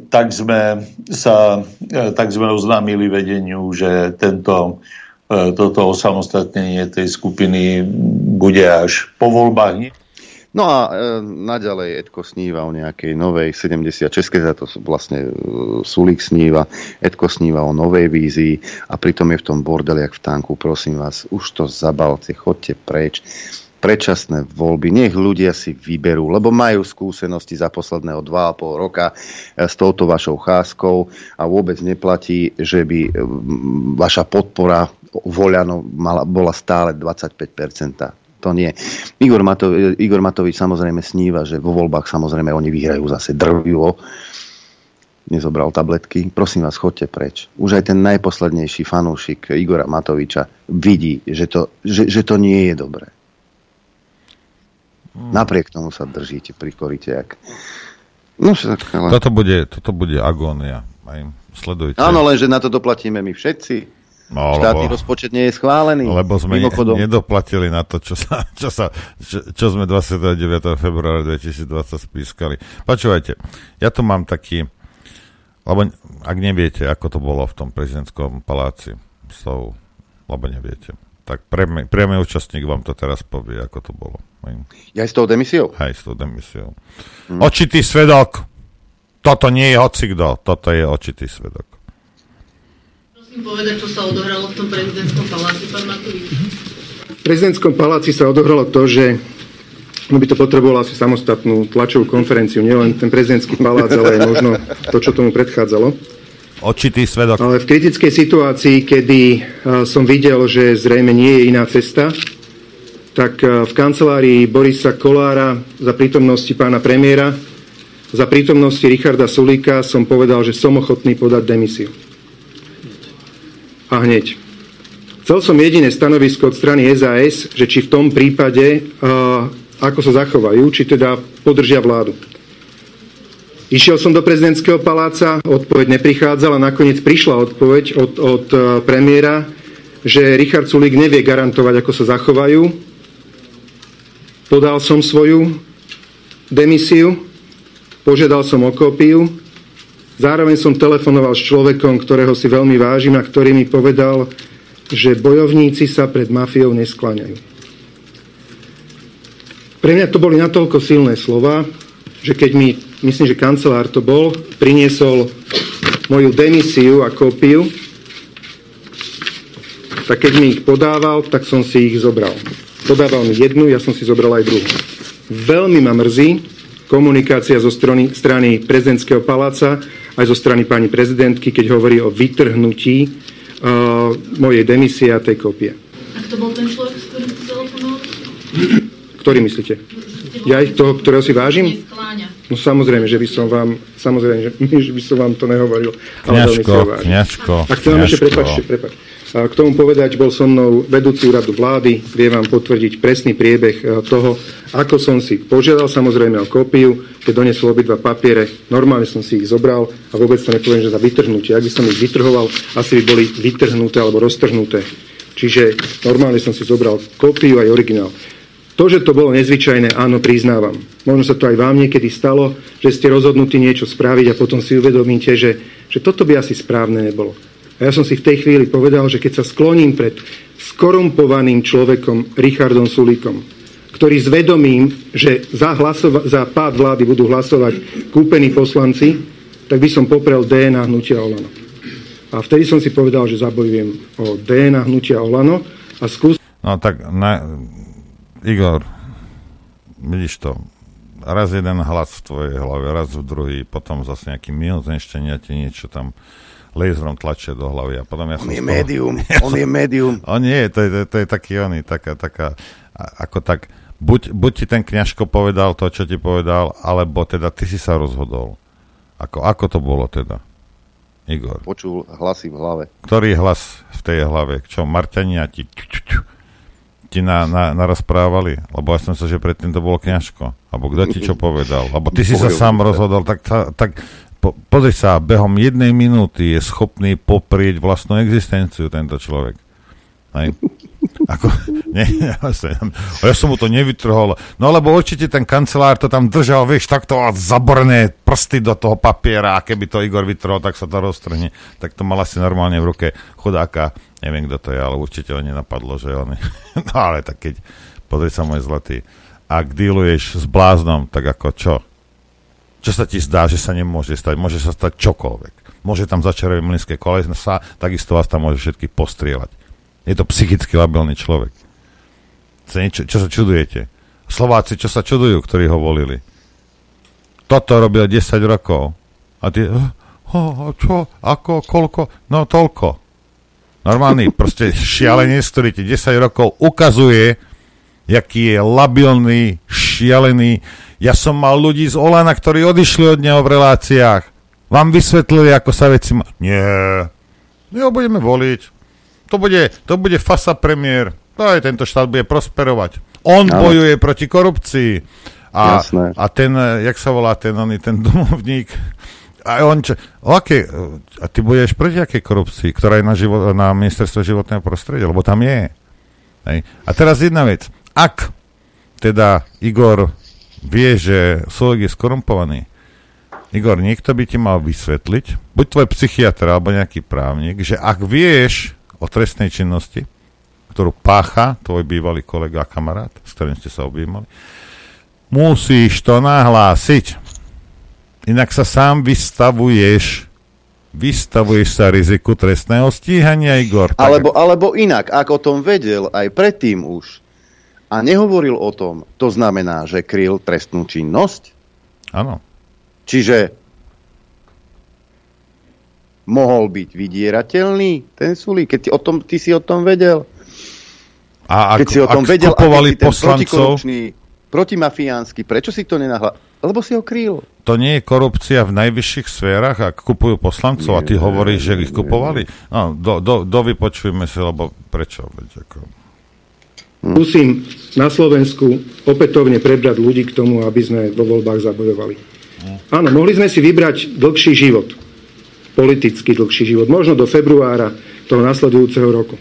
tak, sme sa, e, tak sme oznámili vedeniu, že tento, e, toto osamostatnenie tej skupiny bude až po voľbách. No a e, naďalej Edko sníva o nejakej novej 76, za to vlastne e, Sulík sníva, Edko sníva o novej vízii a pritom je v tom bordeli, jak v tanku, prosím vás, už to zabalte, chodte preč predčasné voľby. Nech ľudia si vyberú, lebo majú skúsenosti za posledného 2,5 roka e, s touto vašou cházkou a vôbec neplatí, že by e, vaša podpora voľano mala, bola stále 25%. To nie. Igor, Matovič, Igor Matovič samozrejme sníva, že vo voľbách samozrejme oni vyhrajú zase drvivo. Nezobral tabletky. Prosím vás, chodte preč. Už aj ten najposlednejší fanúšik Igora Matoviča vidí, že to, že, že to nie je dobré. Napriek tomu sa držíte pri korite. Jak... No, však, ale... toto, bude, toto bude agónia. Aj sledujte. Áno, lenže na to doplatíme my všetci. No, Štátny lebo, rozpočet nie je schválený. Lebo sme mimochodom. nedoplatili na to, čo, sa, čo, sa, čo, čo sme 29. februára 2020 spískali. Počúvajte, ja tu mám taký lebo ak neviete, ako to bolo v tom prezidentskom paláci, so, lebo neviete, tak priamy, priamy účastník vám to teraz povie, ako to bolo. Ja s tou demisiou? Aj s tou demisiou. Hmm. Očitý svedok. Toto nie je hocikdo, toto je očitý svedok. Prosím povedať, čo sa odohralo v tom prezidentskom paláci, pán Matovič. V prezidentskom paláci sa odohralo to, že No by to potrebovalo asi samostatnú tlačovú konferenciu, nielen ten prezidentský palác, ale aj možno to, čo tomu predchádzalo. Očitý svedok. Ale v kritickej situácii, kedy som videl, že zrejme nie je iná cesta, tak v kancelárii Borisa Kolára za prítomnosti pána premiéra, za prítomnosti Richarda Sulíka som povedal, že som ochotný podať demisiu. A hneď. Chcel som jediné stanovisko od strany SAS, že či v tom prípade uh, ako sa zachovajú, či teda podržia vládu. Išiel som do prezidentského paláca, odpoveď neprichádzala, nakoniec prišla odpoveď od, od e, premiéra, že Richard Sulík nevie garantovať, ako sa zachovajú. Podal som svoju demisiu, požiadal som o kópiu, zároveň som telefonoval s človekom, ktorého si veľmi vážim a ktorý mi povedal, že bojovníci sa pred mafiou neskláňajú. Pre mňa to boli natoľko silné slova, že keď mi, myslím, že kancelár to bol, priniesol moju demisiu a kópiu, tak keď mi ich podával, tak som si ich zobral. Podával mi jednu, ja som si zobral aj druhú. Veľmi ma mrzí komunikácia zo strany, strany prezidentského paláca, aj zo strany pani prezidentky, keď hovorí o vytrhnutí uh, mojej demisie a tej kópie. A kto bol ten človek, s ktorým ste telefonovali? Ktorý myslíte? Ja ich toho, ktorého si vážim? No samozrejme, že by som vám, samozrejme, že, [LAUGHS] že by som vám to nehovoril. Ale kňažko, kňažko, A chcem vám ešte, prepačte, prepač. A k tomu povedať, bol so mnou vedúci úradu vlády, vie vám potvrdiť presný priebeh e, toho, ako som si požiadal samozrejme o kópiu, keď donesol obidva papiere, normálne som si ich zobral a vôbec to nepoviem, že za vytrhnutie. Ak by som ich vytrhoval, asi by boli vytrhnuté alebo roztrhnuté. Čiže normálne som si zobral kópiu aj originál. To, že to bolo nezvyčajné, áno, priznávam. Možno sa to aj vám niekedy stalo, že ste rozhodnutí niečo spraviť a potom si uvedomíte, že, že toto by asi správne nebolo. A ja som si v tej chvíli povedal, že keď sa skloním pred skorumpovaným človekom Richardom Sulíkom, ktorý zvedomím, že za, hlasova- za pád vlády budú hlasovať kúpení poslanci, tak by som poprel DNA hnutia Olano. A vtedy som si povedal, že zabojujem o DNA hnutia Olano a skús... No tak na, Igor, vidíš to, raz jeden hlas v tvojej hlave, raz v druhý, potom zase nejaký mimozenštenia ti niečo tam laserom tlačia do hlavy a potom ja on je toho, médium, [LAUGHS] ja on som, je médium. [LAUGHS] On nie, to je, to, to je taký oný, taká, taká, ako tak, buď, buď ti ten kňažko povedal to, čo ti povedal, alebo teda ty si sa rozhodol. Ako, ako to bolo teda? Igor. Počul hlasy v hlave. Ktorý hlas v tej hlave? Čo, Marťania ti ti na, na, narozprávali? Lebo ja som sa, že predtým to bolo kňažko. Alebo kto ti čo [LAUGHS] povedal? Lebo ty si sa sám rozhodol, tak, ta, tak po, pozri sa, behom jednej minúty je schopný poprieť vlastnú existenciu tento človek. Hej. [LAUGHS] Ako, nie, ja, ja som mu to nevytrhol. No lebo určite ten kancelár to tam držal, vieš, takto a zaborné prsty do toho papiera a keby to Igor vytrhol, tak sa to roztrhne. Tak to mal asi normálne v ruke chudáka Neviem, kto to je, ale určite ho nenapadlo, že on... [LAUGHS] no ale tak keď, pozri sa môj zlatý, ak dealuješ s bláznom, tak ako čo? Čo sa ti zdá, že sa nemôže stať? Môže sa stať čokoľvek. Môže tam začerať mlinské kolesa, takisto vás tam môže všetky postrieľať. Je to psychicky labilný človek. Čo, čo sa čudujete? Slováci, čo sa čudujú, ktorí ho volili? Toto robil 10 rokov. A ty, oh, čo, ako, koľko? No toľko. Normálny proste šialenec, ktorý ti 10 rokov ukazuje, jaký je labilný, šialený. Ja som mal ľudí z Olana, ktorí odišli od neho v reláciách. Vám vysvetlili, ako sa veci... Ma... Nie, my ho budeme voliť. To bude, to bude fasa premiér. To aj tento štát bude prosperovať. On no. bojuje proti korupcii. A, a ten, jak sa volá ten, oný, ten [LAUGHS] domovník, a on čo, okay, a ty budeš proti akej korupcii, ktorá je na, život, na ministerstve životného prostredia, lebo tam je. Hej. A teraz jedna vec. Ak teda Igor vie, že Solik je skorumpovaný, Igor, niekto by ti mal vysvetliť, buď tvoj psychiatr alebo nejaký právnik, že ak vieš o trestnej činnosti, ktorú pácha tvoj bývalý kolega a kamarát, s ktorým ste sa objímali, musíš to nahlásiť. Inak sa sám vystavuješ vystavuješ sa riziku trestného stíhania, Igor. Tak... Alebo, alebo inak, ak o tom vedel aj predtým už a nehovoril o tom, to znamená, že kryl trestnú činnosť? Áno. Čiže mohol byť vydierateľný ten Sulík, keď ty, o tom, ty si o tom vedel? A ak, keď si o tom ak vedel, ten poslancov... protimafiánsky, prečo si to nenahla... Lebo si ho kryl. To nie je korupcia v najvyšších sférach, ak kupujú poslancov nie, a ty hovoríš, že ich kupovali? No, do, do, do vypočujme si, lebo prečo? Veď ako... Musím na Slovensku opätovne prebrať ľudí k tomu, aby sme vo voľbách zabojovali. Áno, mohli sme si vybrať dlhší život. Politicky dlhší život. Možno do februára toho nasledujúceho roku.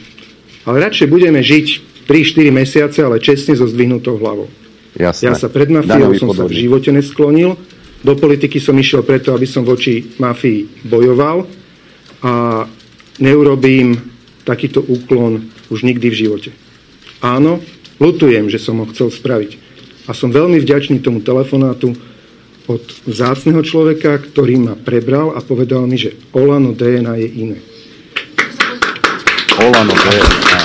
Ale radšej budeme žiť 3-4 mesiace, ale čestne so zdvihnutou hlavou. Jasné. Ja sa pred mafiou som sa v živote nesklonil. Do politiky som išiel preto, aby som voči mafii bojoval a neurobím takýto úklon už nikdy v živote. Áno, lutujem, že som ho chcel spraviť. A som veľmi vďačný tomu telefonátu od vzácneho človeka, ktorý ma prebral a povedal mi, že Olano DNA je iné. Olano DNA.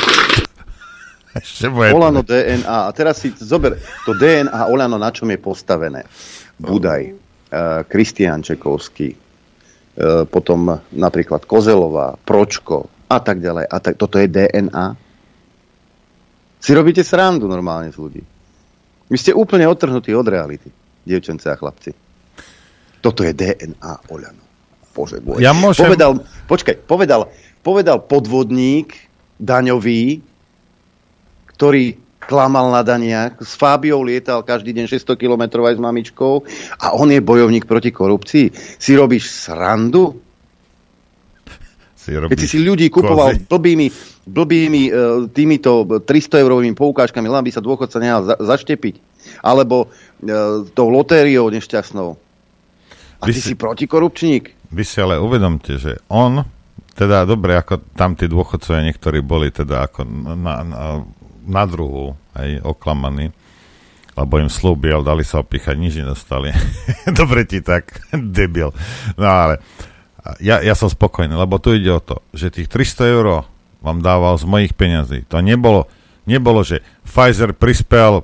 Ešte Olano DNA. A teraz si zober, to DNA Olano na čom je postavené? Budaj, Kristián Čekovský, uh, potom napríklad Kozelová, Pročko a tak ďalej. A tak, toto je DNA? Si robíte srandu normálne z ľudí. Vy ste úplne odtrhnutí od reality, dievčence a chlapci. Toto je DNA Olano. Bože môj. Ja môžem... Povedal, počkaj, povedal, povedal podvodník daňový, ktorý klamal na daniach, s Fábiou lietal každý deň 600 km aj s mamičkou a on je bojovník proti korupcii. Si robíš srandu? Si robíš Keď si si ľudí kupoval kozy. blbými, blbými uh, týmito 300 eurovými poukážkami, len by sa dôchodca nehal za, zaštepiť. Alebo uh, tou lotériou nešťastnou. A vy ty si, si protikorupčník. Vy si ale uvedomte, že on teda dobre, ako tam tí dôchodcovia niektorí boli teda ako na, na, na druhu, aj oklamaní, lebo im slúbil, dali sa opíchať, nič nedostali. [LAUGHS] Dobre ti tak, [LAUGHS] debil. No ale ja, ja som spokojný, lebo tu ide o to, že tých 300 eur vám dával z mojich peňazí. To nebolo, nebolo, že Pfizer prispel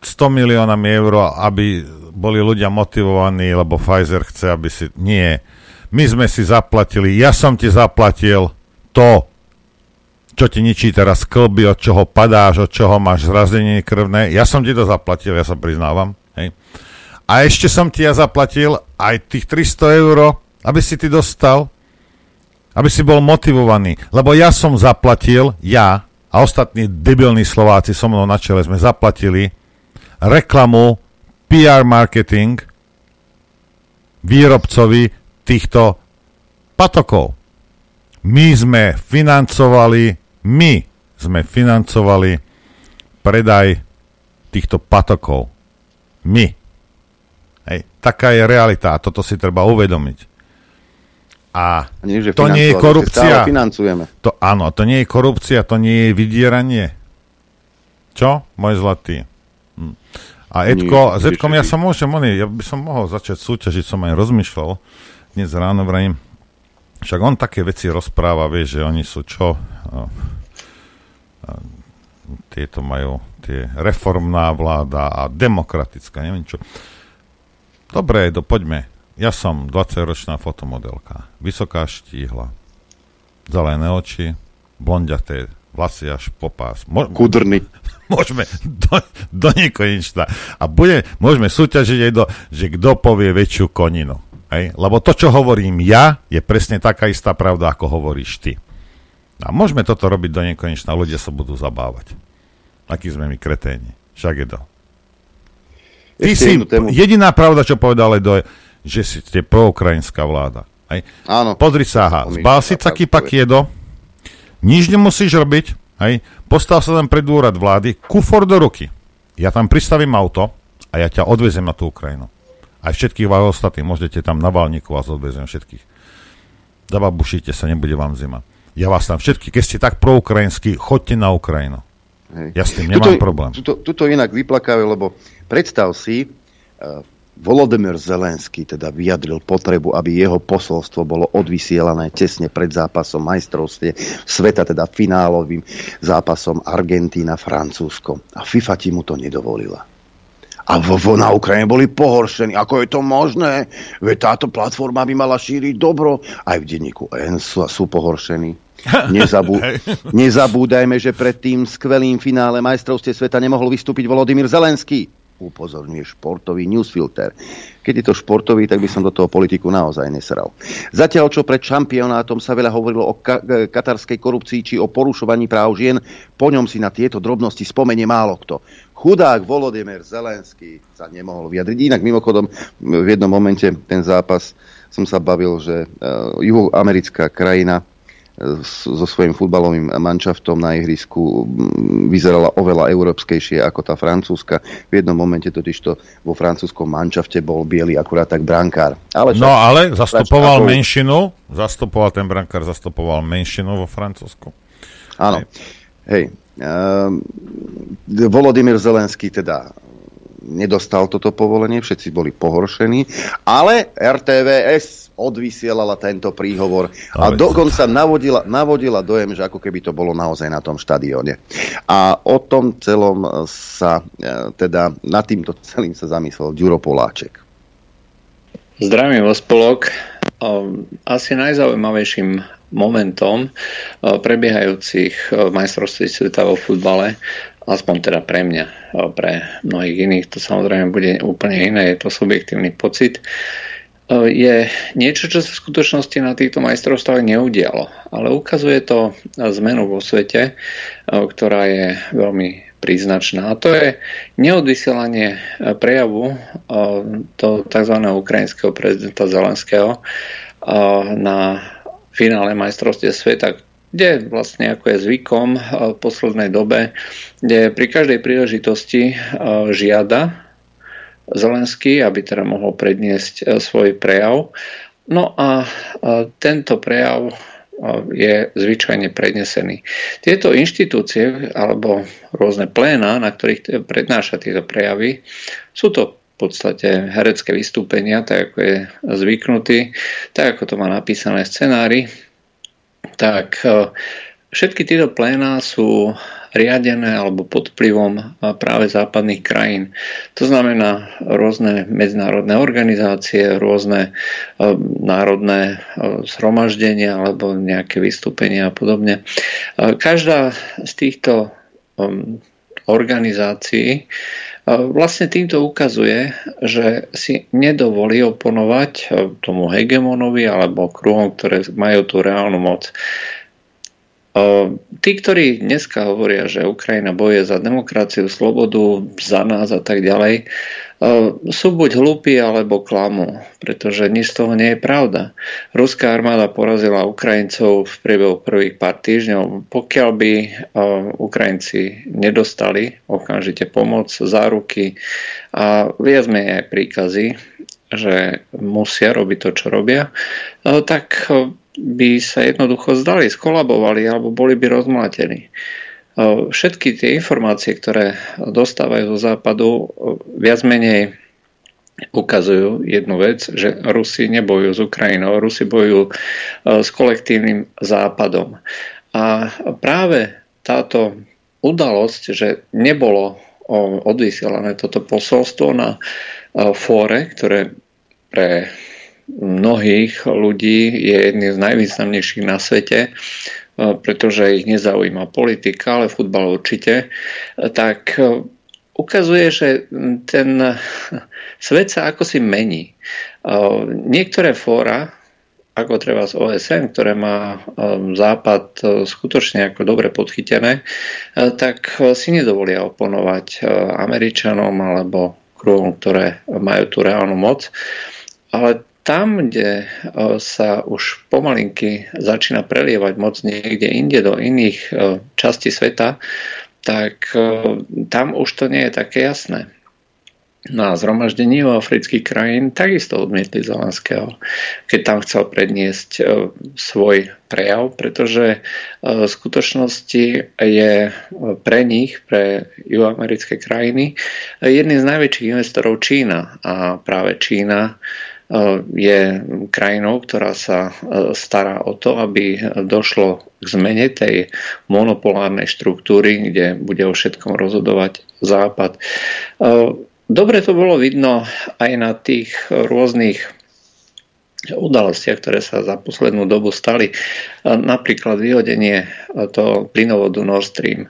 100 miliónami eur, aby boli ľudia motivovaní, lebo Pfizer chce, aby si... Nie. My sme si zaplatili, ja som ti zaplatil to, čo ti ničí teraz klby, od čoho padáš, od čoho máš zrazenie krvné. Ja som ti to zaplatil, ja sa priznávam. Hej. A ešte som ti ja zaplatil aj tých 300 eur, aby si ty dostal, aby si bol motivovaný. Lebo ja som zaplatil, ja a ostatní debilní Slováci so mnou na čele sme zaplatili reklamu, PR marketing výrobcovi týchto patokov. My sme financovali my sme financovali predaj týchto patokov. My. Hej, taká je realita a toto si treba uvedomiť. A nie, že to nie je korupcia. Financujeme. To, áno, to nie je korupcia, to nie je vydieranie. Čo, môj zlatý? Hm. A Edko, s Edkom ja sa môžem, ja by som mohol začať súťažiť, som aj rozmýšľal. Dnes ráno vrajím, však on také veci rozpráva, vie, že oni sú čo? Tieto majú tie reformná vláda a demokratická, neviem čo. Dobre, do, poďme. Ja som 20-ročná fotomodelka. Vysoká štíhla. Zelené oči, blondiaté vlasy až po pás. Mo- Kudrny. [LAUGHS] Môžeme do, do nekonečna. A bude, môžeme súťažiť aj do, že kto povie väčšiu koninu. Hej? Lebo to, čo hovorím ja, je presne taká istá pravda, ako hovoríš ty. A môžeme toto robiť do nekonečna, ľudia sa budú zabávať. Akí sme my kreténi. Však je to. Ty Ešte si, jediná pravda, čo povedal Edo, že si ste proukrajinská vláda. Aj? Áno. Pozri sa, aha, zbal si taký pakiedo, nič nemusíš robiť, aj? postav sa tam pred úrad vlády, kufor do ruky. Ja tam pristavím auto a ja ťa odvezem na tú Ukrajinu. A Aj všetkých vás ostatných, môžete tam na Valníku vás odvezem všetkých. Zababušite sa, nebude vám zima. Ja vás tam všetky, keď ste tak proukrajinskí, chodte na Ukrajinu. Hej. Ja s tým nemám tuto, problém. Tuto, tuto inak vyplakávajú, lebo predstav si, uh, Volodymyr Zelenský teda vyjadril potrebu, aby jeho posolstvo bolo odvysielané tesne pred zápasom majstrovstie sveta, teda finálovým zápasom Argentína-Francúzsko. A FIFA ti mu to nedovolila. A vo, vo, na Ukrajine boli pohoršení. Ako je to možné? Veď táto platforma by mala šíriť dobro. Aj v denníku N sú, sú pohoršení. Nezabú, nezabúdajme, že pred tým skvelým finále majstrovstie sveta nemohol vystúpiť Volodymyr Zelenský upozorňuje športový newsfilter. Keď je to športový, tak by som do toho politiku naozaj nesral. Zatiaľ, čo pred šampionátom sa veľa hovorilo o ka- katarskej korupcii či o porušovaní práv žien, po ňom si na tieto drobnosti spomenie málo kto. Chudák Volodymyr Zelenský sa nemohol vyjadriť. Inak mimochodom v jednom momente ten zápas som sa bavil, že uh, juhoamerická krajina so svojím futbalovým manšaftom na ihrisku vyzerala oveľa európskejšie ako tá francúzska. V jednom momente totižto vo francúzskom manšafte bol biely akurát tak brankár. Ale no ale zastupoval ako... menšinu, zastupoval ten brankár, zastupoval menšinu vo Francúzsku. Áno. Hej. Hej. Uh, Volodymyr Zelenský teda nedostal toto povolenie, všetci boli pohoršení, ale RTVS odvysielala tento príhovor a ale... dokonca navodila, navodila dojem, že ako keby to bolo naozaj na tom štadióne. A o tom celom sa, e, teda nad týmto celým sa zamyslel Ďuro Poláček. Zdravím vás, spolok. Asi najzaujímavejším momentom prebiehajúcich majstrovství sveta vo futbale aspoň teda pre mňa, pre mnohých iných to samozrejme bude úplne iné, je to subjektívny pocit, je niečo, čo sa v skutočnosti na týchto majstrovstvách neudialo. Ale ukazuje to zmenu vo svete, ktorá je veľmi príznačná. A to je neodvysielanie prejavu toho tzv. ukrajinského prezidenta Zelenského na finále majstrovstie sveta, kde vlastne ako je zvykom eh, v poslednej dobe, kde pri každej príležitosti eh, žiada Zelenský, aby teda mohol predniesť eh, svoj prejav. No a tento prejav je zvyčajne prednesený. Tieto inštitúcie alebo rôzne pléna, na ktorých prednáša tieto prejavy, sú to v podstate herecké vystúpenia, tak ako je zvyknutý, tak ako to má napísané scenári, tak e, všetky tieto pléna sú riadené alebo pod vplyvom e, práve západných krajín. To znamená rôzne medzinárodné organizácie, rôzne e, národné zhromaždenia alebo nejaké vystúpenia a podobne. Každá z týchto organizácií vlastne týmto ukazuje, že si nedovolí oponovať tomu hegemonovi alebo kruhom, ktoré majú tú reálnu moc. Tí, ktorí dneska hovoria, že Ukrajina boje za demokraciu, slobodu, za nás a tak ďalej, sú buď hlúpi alebo klamu, pretože nič z toho nie je pravda. Ruská armáda porazila Ukrajincov v priebehu prvých pár týždňov. Pokiaľ by Ukrajinci nedostali okamžite pomoc, záruky a viac menej aj príkazy, že musia robiť to, čo robia, tak by sa jednoducho zdali, skolabovali alebo boli by rozmlátení. Všetky tie informácie, ktoré dostávajú zo západu, viac menej ukazujú jednu vec, že Rusi nebojujú s Ukrajinou, Rusi bojujú s kolektívnym západom. A práve táto udalosť, že nebolo odvysielané toto posolstvo na fóre, ktoré pre mnohých ľudí je jedným z najvýznamnejších na svete, pretože ich nezaujíma politika, ale futbal určite, tak e, ukazuje, že ten svet sa ako si mení. E, niektoré fóra, ako treba z OSN, ktoré má Západ skutočne ako dobre podchytené, tak si nedovolia oponovať Američanom alebo kruhom, ktoré majú tú reálnu moc. Ale tam, kde sa už pomalinky začína prelievať moc niekde inde do iných častí sveta, tak tam už to nie je také jasné. na zhromaždení u afrických krajín takisto odmietli Zelenského, keď tam chcel predniesť svoj prejav, pretože v skutočnosti je pre nich, pre juhoamerické krajiny, jedným z najväčších investorov Čína. A práve Čína je krajinou, ktorá sa stará o to, aby došlo k zmene tej monopolárnej štruktúry, kde bude o všetkom rozhodovať Západ. Dobre to bolo vidno aj na tých rôznych udalostiach, ktoré sa za poslednú dobu stali. Napríklad vyhodenie toho plynovodu Nord Stream.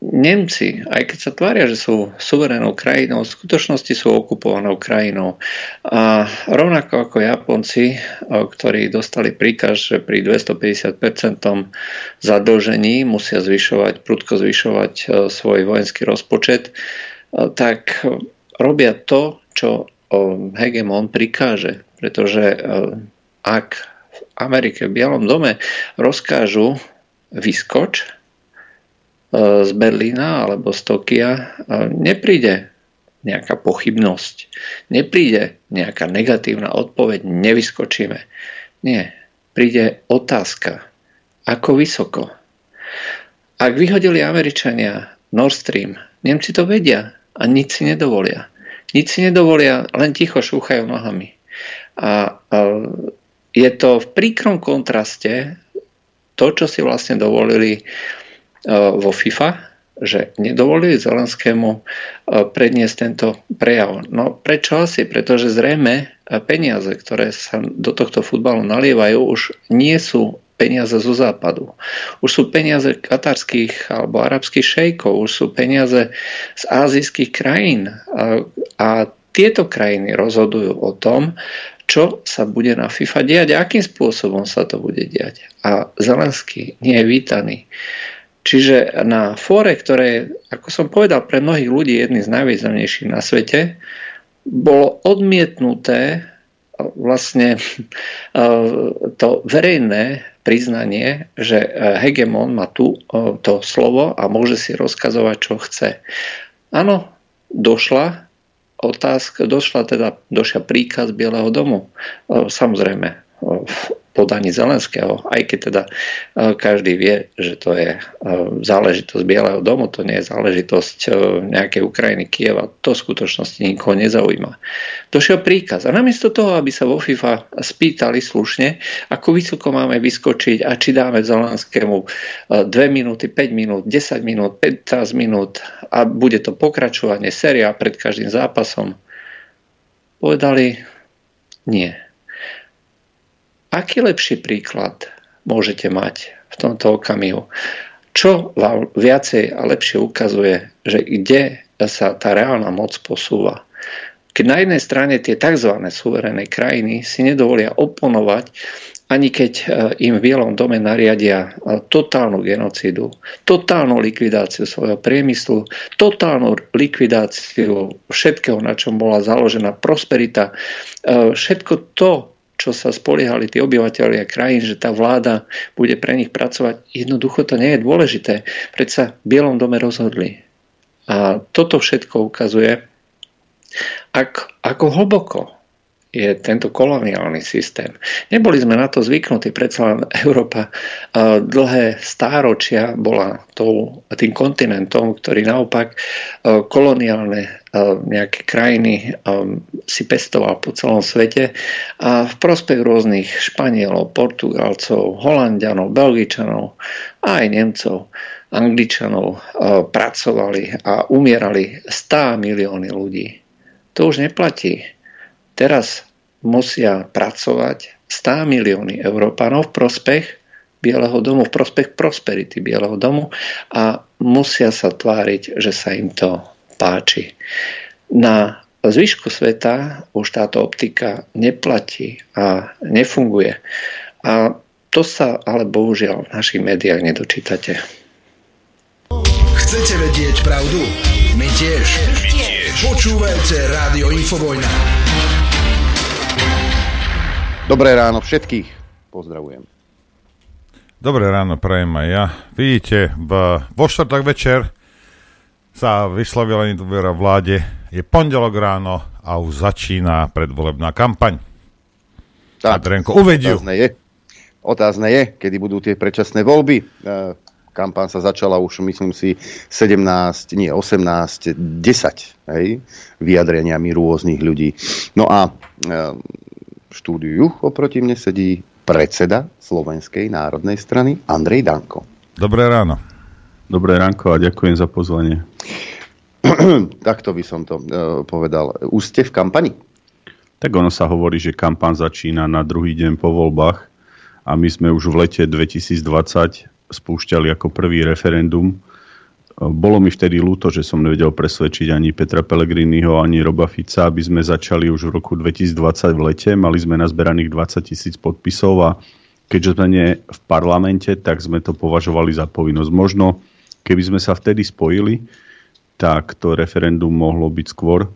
Nemci, aj keď sa tvária, že sú suverénou krajinou, v skutočnosti sú okupovanou krajinou. A rovnako ako Japonci, ktorí dostali príkaz, že pri 250% zadlžení musia zvyšovať, prudko zvyšovať svoj vojenský rozpočet, tak robia to, čo hegemon prikáže. Pretože ak v Amerike v Bielom dome rozkážu vyskoč, z Berlína alebo z Tokia nepríde nejaká pochybnosť, nepríde nejaká negatívna odpoveď, nevyskočíme. Nie, príde otázka, ako vysoko. Ak vyhodili Američania Nord Stream, Nemci to vedia a nič si nedovolia. Nič si nedovolia, len ticho šúchajú nohami. A, a je to v príkrom kontraste to, čo si vlastne dovolili E, vo FIFA, že nedovolili Zelenskému e, predniesť tento prejav. No prečo asi? Pretože zrejme e, peniaze, ktoré sa do tohto futbalu nalievajú, už nie sú peniaze zo západu. Už sú peniaze katarských alebo arabských šejkov, už sú peniaze z azijských krajín. A, a tieto krajiny rozhodujú o tom, čo sa bude na FIFA diať a akým spôsobom sa to bude diať. A Zelenský nie je vítaný. Čiže na fóre, ktoré, ako som povedal, pre mnohých ľudí jedný z najvýznamnejších na svete, bolo odmietnuté vlastne [LAUGHS] to verejné priznanie, že hegemon má tu to slovo a môže si rozkazovať, čo chce. Áno, došla otázka, došla teda, došla príkaz Bieleho domu. Samozrejme, podaní Zelenského, aj keď teda e, každý vie, že to je e, záležitosť Bieleho domu, to nie je záležitosť e, nejakej Ukrajiny, Kieva, to v skutočnosti nikoho nezaujíma. Došiel príkaz. A namiesto toho, aby sa vo FIFA spýtali slušne, ako vysoko máme vyskočiť a či dáme Zelenskému 2 minúty, 5 minút, 10 minút, 15 minút a bude to pokračovanie, séria pred každým zápasom, povedali nie Aký lepší príklad môžete mať v tomto okamihu? Čo vám viacej a lepšie ukazuje, že kde sa tá reálna moc posúva? Keď na jednej strane tie tzv. suverénne krajiny si nedovolia oponovať, ani keď e, im v Bielom dome nariadia e, totálnu genocídu, totálnu likvidáciu svojho priemyslu, totálnu likvidáciu všetkého, na čom bola založená prosperita, e, všetko to, čo sa spoliehali tí obyvateľia krajín, že tá vláda bude pre nich pracovať, jednoducho to nie je dôležité. Predsa v Bielom dome rozhodli. A toto všetko ukazuje, ak, ako hlboko je tento koloniálny systém. Neboli sme na to zvyknutí, predsa len Európa dlhé stáročia bola tou, tým kontinentom, ktorý naopak koloniálne nejaké krajiny si pestoval po celom svete a v prospech rôznych Španielov, Portugalcov, Holandianov, Belgičanov a aj Nemcov, Angličanov pracovali a umierali 100 milióny ľudí. To už neplatí Teraz musia pracovať 100 milióny Európanov v prospech Bieleho domu, v prospech prosperity Bieleho domu a musia sa tváriť, že sa im to páči. Na zvyšku sveta už táto optika neplatí a nefunguje. A to sa ale bohužiaľ v našich médiách nedočítate. Chcete vedieť pravdu? My tiež. My tiež. Počúvajte Rádio Infovojna. Dobré ráno všetkých. Pozdravujem. Dobré ráno, prajem aj ja. Vidíte, v, vo štvrtok večer sa vyslovila nedôvera vláde Je pondelok ráno a už začína predvolebná kampaň. Tak, Adrenko, uvediu. Otázne je, otázne je, kedy budú tie predčasné voľby. E, kampaň sa začala už, myslím si, 17, nie, 18, 10 hej, vyjadreniami rôznych ľudí. No a e, štúdiu oproti mne sedí predseda Slovenskej národnej strany Andrej Danko. Dobré ráno. Dobré ránko a ďakujem za pozvanie. [CLEARS THROAT] Takto by som to uh, povedal. Už ste v kampani? Tak ono sa hovorí, že kampaň začína na druhý deň po voľbách a my sme už v lete 2020 spúšťali ako prvý referendum. Bolo mi vtedy ľúto, že som nevedel presvedčiť ani Petra Pellegriniho, ani Roba Fica, aby sme začali už v roku 2020 v lete. Mali sme nazberaných 20 tisíc podpisov a keďže sme nie v parlamente, tak sme to považovali za povinnosť. Možno, keby sme sa vtedy spojili, tak to referendum mohlo byť skôr.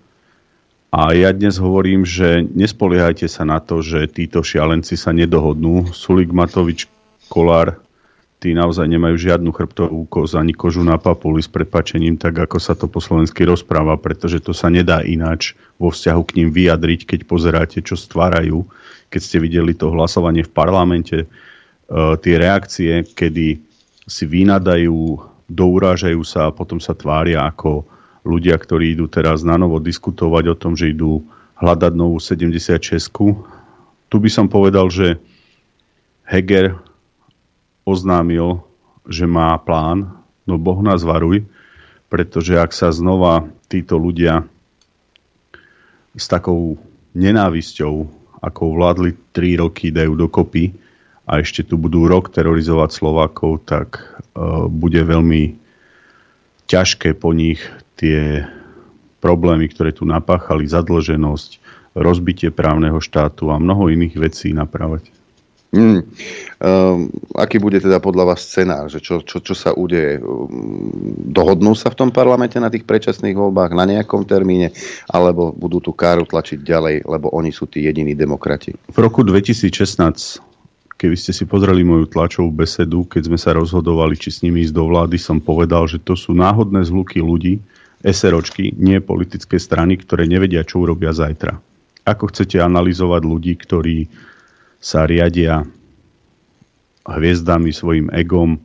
A ja dnes hovorím, že nespoliehajte sa na to, že títo šialenci sa nedohodnú. Sulik Matovič, Kolár, tí naozaj nemajú žiadnu chrbtovú koz ani kožu na papuli s prepačením, tak ako sa to po slovensky rozpráva, pretože to sa nedá ináč vo vzťahu k ním vyjadriť, keď pozeráte, čo stvárajú. Keď ste videli to hlasovanie v parlamente, uh, tie reakcie, kedy si vynadajú dourážajú sa a potom sa tvária ako ľudia, ktorí idú teraz na novo diskutovať o tom, že idú hľadať novú 76. Tu by som povedal, že Heger oznámil, že má plán, no Boh nás varuj, pretože ak sa znova títo ľudia s takou nenávisťou, ako vládli 3 roky, dajú dokopy, a ešte tu budú rok terorizovať Slovákov, tak uh, bude veľmi ťažké po nich tie problémy, ktoré tu napáchali, zadlženosť, rozbitie právneho štátu a mnoho iných vecí napravať. Mm. Um, aký bude teda podľa vás scenár? Že čo, čo, čo sa udeje? Um, dohodnú sa v tom parlamente na tých predčasných voľbách na nejakom termíne? Alebo budú tú káru tlačiť ďalej, lebo oni sú tí jediní demokrati? V roku 2016 Keby ste si pozreli moju tlačovú besedu, keď sme sa rozhodovali, či s nimi ísť do vlády, som povedal, že to sú náhodné zluky ľudí, SROčky, nie politické strany, ktoré nevedia, čo urobia zajtra. Ako chcete analyzovať ľudí, ktorí sa riadia hviezdami, svojim egom,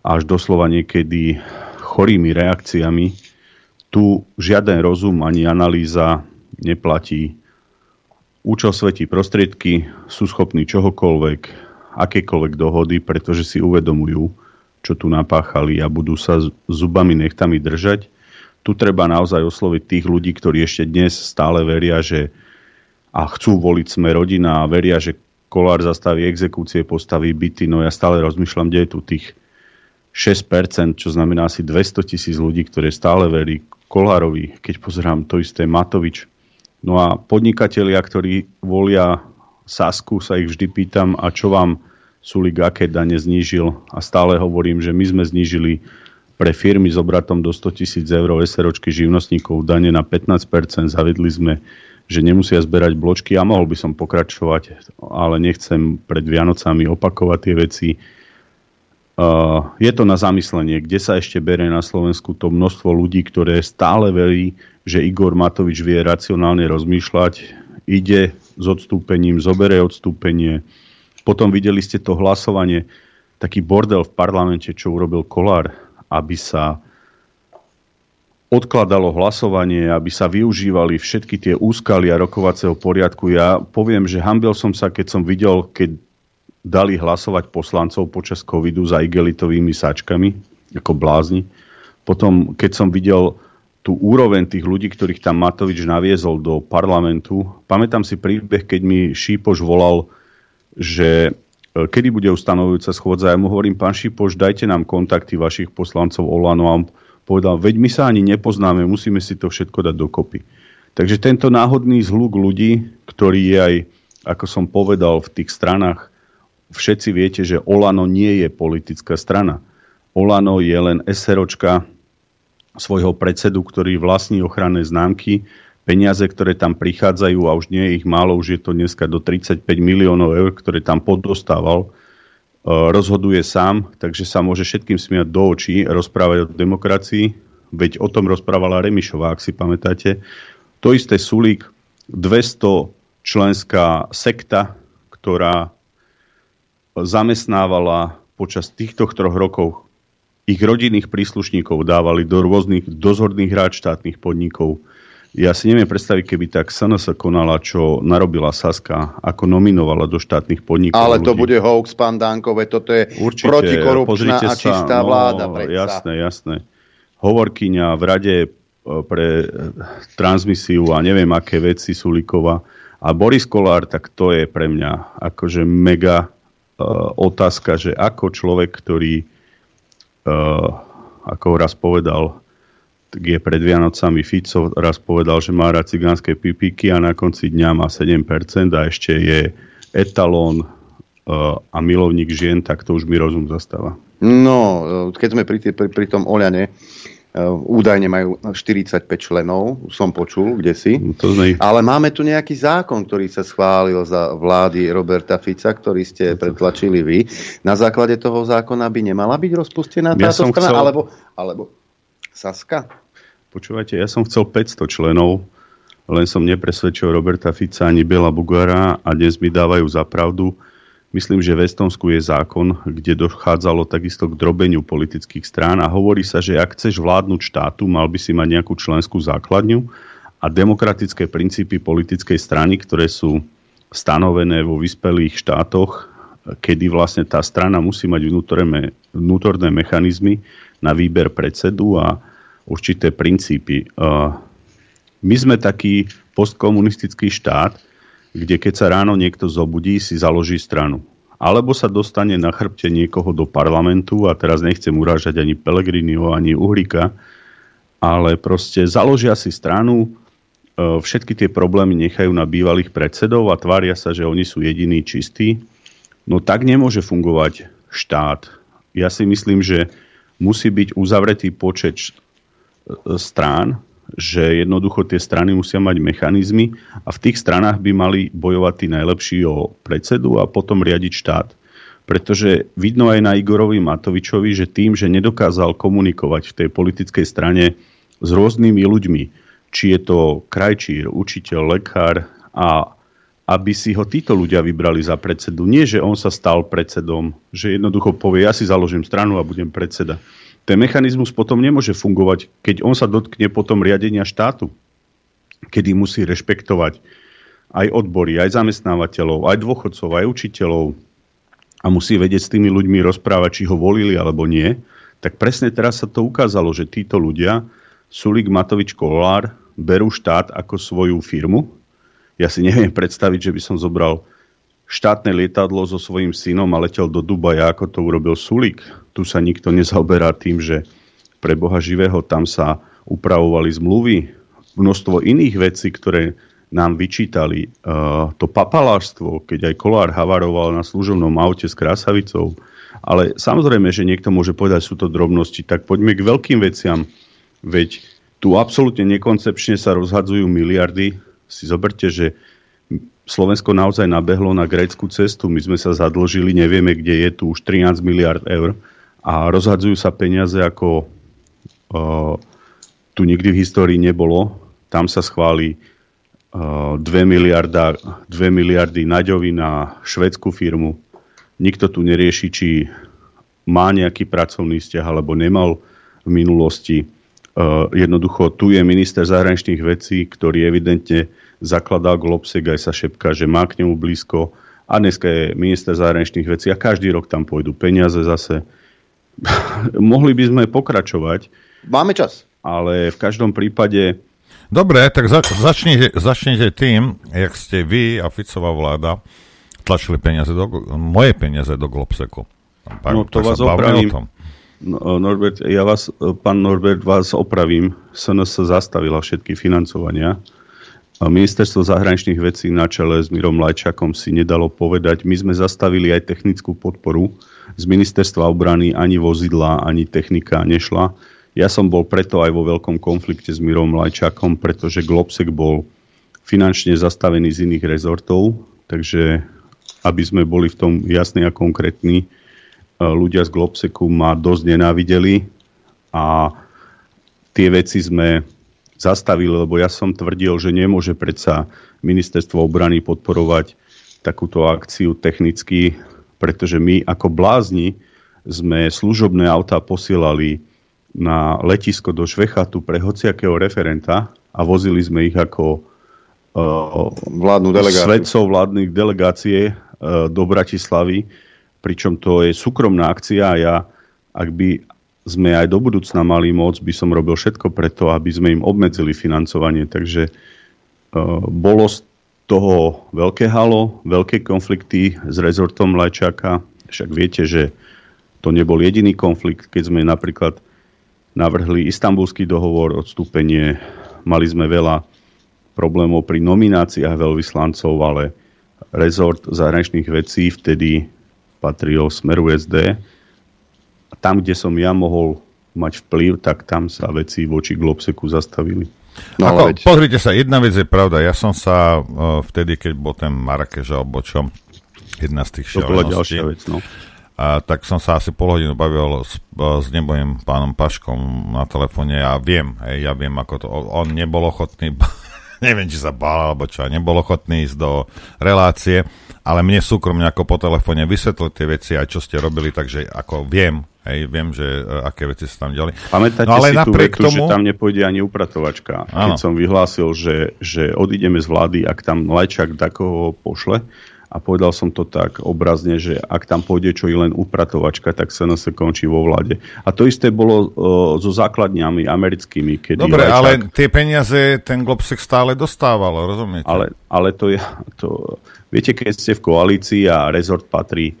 až doslova niekedy chorými reakciami, tu žiaden rozum ani analýza neplatí Účel svetí prostriedky, sú schopní čohokoľvek, akékoľvek dohody, pretože si uvedomujú, čo tu napáchali a budú sa zubami nechtami držať. Tu treba naozaj osloviť tých ľudí, ktorí ešte dnes stále veria, že a chcú voliť sme rodina a veria, že Kolár zastaví exekúcie, postaví byty. No ja stále rozmýšľam, kde je tu tých 6%, čo znamená asi 200 tisíc ľudí, ktoré stále verí Kolárovi. Keď pozerám to isté Matovič, No a podnikatelia, ktorí volia Sasku, sa ich vždy pýtam, a čo vám Sulik aké dane znížil? A stále hovorím, že my sme znížili pre firmy s obratom do 100 tisíc eur SROčky živnostníkov dane na 15%. Zavedli sme, že nemusia zberať bločky a mohol by som pokračovať, ale nechcem pred Vianocami opakovať tie veci. Je to na zamyslenie, kde sa ešte berie na Slovensku to množstvo ľudí, ktoré stále verí, že Igor Matovič vie racionálne rozmýšľať, ide s odstúpením, zobere odstúpenie. Potom videli ste to hlasovanie, taký bordel v parlamente, čo urobil Kolár, aby sa odkladalo hlasovanie, aby sa využívali všetky tie úskalia rokovacieho poriadku. Ja poviem, že hambil som sa, keď som videl, keď dali hlasovať poslancov počas covidu za igelitovými sačkami, ako blázni. Potom, keď som videl tú úroveň tých ľudí, ktorých tam Matovič naviezol do parlamentu. Pamätám si príbeh, keď mi Šípoš volal, že e, kedy bude ustanovujúca schôdza. Ja mu hovorím, pán Šípoš, dajte nám kontakty vašich poslancov Olano a povedal, veď my sa ani nepoznáme, musíme si to všetko dať dokopy. Takže tento náhodný zhluk ľudí, ktorý je aj, ako som povedal, v tých stranách, všetci viete, že Olano nie je politická strana. Olano je len SROčka, svojho predsedu, ktorý vlastní ochranné známky, peniaze, ktoré tam prichádzajú a už nie je ich málo, už je to dneska do 35 miliónov eur, ktoré tam poddostával, e, rozhoduje sám, takže sa môže všetkým smiať do očí, rozprávať o demokracii. Veď o tom rozprávala Remišová, ak si pamätáte. To isté Sulík, 200 členská sekta, ktorá zamestnávala počas týchto troch rokov ich rodinných príslušníkov dávali do rôznych dozorných rád štátnych podnikov. Ja si neviem predstaviť, keby tak SNS konala, čo narobila Saska, ako nominovala do štátnych podnikov. Ale to ľudí. bude hoax, pán Dánkové, toto je Určite, protikorupčná a čistá no, vláda. Predsa. Jasné, jasné. Hovorkyňa v rade e, pre e, transmisiu a neviem aké veci Sulíková. A Boris Kolár, tak to je pre mňa akože mega uh, otázka, že ako človek, ktorý uh, ako raz povedal, je pred Vianocami Fico raz povedal, že má rád cigánske pipiky a na konci dňa má 7% a ešte je etalón uh, a milovník žien, tak to už mi rozum zastáva. No, keď sme pri, pri, pri tom Oľane, uh, údajne majú 45 členov, som počul, kde si. No to sme... Ale máme tu nejaký zákon, ktorý sa schválil za vlády Roberta Fica, ktorý ste pretlačili vy. Na základe toho zákona by nemala byť rozpustená táto ja strana, chcel... alebo, alebo Saska? Počúvajte, ja som chcel 500 členov, len som nepresvedčil Roberta Fica ani Bela Bugara a dnes mi dávajú za pravdu. Myslím, že v Estonsku je zákon, kde dochádzalo takisto k drobeniu politických strán a hovorí sa, že ak chceš vládnuť štátu, mal by si mať nejakú členskú základňu a demokratické princípy politickej strany, ktoré sú stanovené vo vyspelých štátoch, kedy vlastne tá strana musí mať vnútorné, mechanizmy na výber predsedu a určité princípy. My sme taký postkomunistický štát, kde keď sa ráno niekto zobudí, si založí stranu. Alebo sa dostane na chrbte niekoho do parlamentu, a teraz nechcem urážať ani Pelegrinio, ani Uhlíka, ale proste založia si stranu, všetky tie problémy nechajú na bývalých predsedov a tvária sa, že oni sú jediní čistí. No tak nemôže fungovať štát. Ja si myslím, že musí byť uzavretý počet strán, že jednoducho tie strany musia mať mechanizmy a v tých stranách by mali bojovať tí najlepší o predsedu a potom riadiť štát. Pretože vidno aj na Igorovi Matovičovi, že tým, že nedokázal komunikovať v tej politickej strane s rôznymi ľuďmi, či je to krajčír, učiteľ, lekár a aby si ho títo ľudia vybrali za predsedu. Nie, že on sa stal predsedom, že jednoducho povie, ja si založím stranu a budem predseda ten mechanizmus potom nemôže fungovať, keď on sa dotkne potom riadenia štátu, kedy musí rešpektovať aj odbory, aj zamestnávateľov, aj dôchodcov, aj učiteľov a musí vedieť s tými ľuďmi rozprávať, či ho volili alebo nie, tak presne teraz sa to ukázalo, že títo ľudia, Sulik, Matovič, Kolár, berú štát ako svoju firmu. Ja si neviem [LAUGHS] predstaviť, že by som zobral štátne lietadlo so svojím synom a letel do Dubaja, ako to urobil Sulik. Tu sa nikto nezaoberá tým, že pre Boha živého tam sa upravovali zmluvy, množstvo iných vecí, ktoré nám vyčítali. Uh, to papaláštvo, keď aj Kolár havaroval na služobnom aute s krásavicou. Ale samozrejme, že niekto môže povedať, sú to drobnosti, tak poďme k veľkým veciam. Veď tu absolútne nekoncepčne sa rozhadzujú miliardy. Si zoberte, že Slovensko naozaj nabehlo na grécku cestu. My sme sa zadlžili, nevieme, kde je tu už 13 miliard eur a rozhadzujú sa peniaze ako uh, tu nikdy v histórii nebolo. Tam sa schváli uh, 2, miliarda, 2 miliardy naďovi na švedskú firmu. Nikto tu nerieši, či má nejaký pracovný vzťah alebo nemal v minulosti. Uh, jednoducho tu je minister zahraničných vecí, ktorý evidentne zakladá Globsek, aj sa šepká, že má k nemu blízko. A dneska je minister zahraničných vecí a každý rok tam pôjdu peniaze zase. [LAUGHS] Mohli by sme pokračovať. Máme čas. Ale v každom prípade... Dobre, tak za, začnite, začnite tým, jak ste vy a Ficová vláda tlačili peniaze do, moje peniaze do Globseku. No to vás opravím. No, Norbert, ja vás, pán Norbert, vás opravím. SNS zastavila všetky financovania Ministerstvo zahraničných vecí na čele s Mirom Lajčakom si nedalo povedať. My sme zastavili aj technickú podporu. Z ministerstva obrany ani vozidla, ani technika nešla. Ja som bol preto aj vo veľkom konflikte s Mirom Lajčakom, pretože Globsek bol finančne zastavený z iných rezortov, takže aby sme boli v tom jasní a konkrétni, e, ľudia z Globseku ma dosť nenávideli a tie veci sme zastavili, lebo ja som tvrdil, že nemôže predsa ministerstvo obrany podporovať takúto akciu technicky, pretože my ako blázni sme služobné autá posielali na letisko do Švechatu pre hociakého referenta a vozili sme ich ako uh, vládnu delegáciu. svedcov vládnych delegácie uh, do Bratislavy, pričom to je súkromná akcia a ja, ak by sme aj do budúcna mali moc, by som robil všetko preto, aby sme im obmedzili financovanie. Takže uh, bolo z toho veľké halo, veľké konflikty s rezortom Lajčáka. Však viete, že to nebol jediný konflikt, keď sme napríklad navrhli istambulský dohovor, odstúpenie, mali sme veľa problémov pri nomináciách veľvyslancov, ale rezort zahraničných vecí vtedy patril Smeru SD. Tam, kde som ja mohol mať vplyv, tak tam sa veci voči Globseku zastavili. No, Ako, veď... Pozrite sa, jedna vec je pravda. Ja som sa uh, vtedy, keď bol ten Marrakeš alebo čo, jedna z tých šialeností. To bola ďalšia vec, no a tak som sa asi pol hodinu bavil s, s nebojím pánom Paškom na telefóne a viem, hej, ja viem, ako to, on nebol ochotný, [LAUGHS] neviem, či sa bál, alebo čo, nebol ochotný ísť do relácie, ale mne súkromne ako po telefóne vysvetlil tie veci aj čo ste robili, takže ako viem, hej, viem, že uh, aké veci sa tam diali. Pamätáte no, ale si tú vetu, tomu... že tam nepôjde ani upratovačka. Keď som vyhlásil, že, že odídeme z vlády, ak tam Lajčák takoho pošle, a povedal som to tak obrazne, že ak tam pôjde čo i len upratovačka, tak sa nás končí vo vláde. A to isté bolo uh, so základňami americkými. Kedy Dobre, Lajčák... ale tie peniaze ten Globsek stále dostával, rozumiete? Ale, ale to je... To, viete, keď ste v koalícii a rezort patrí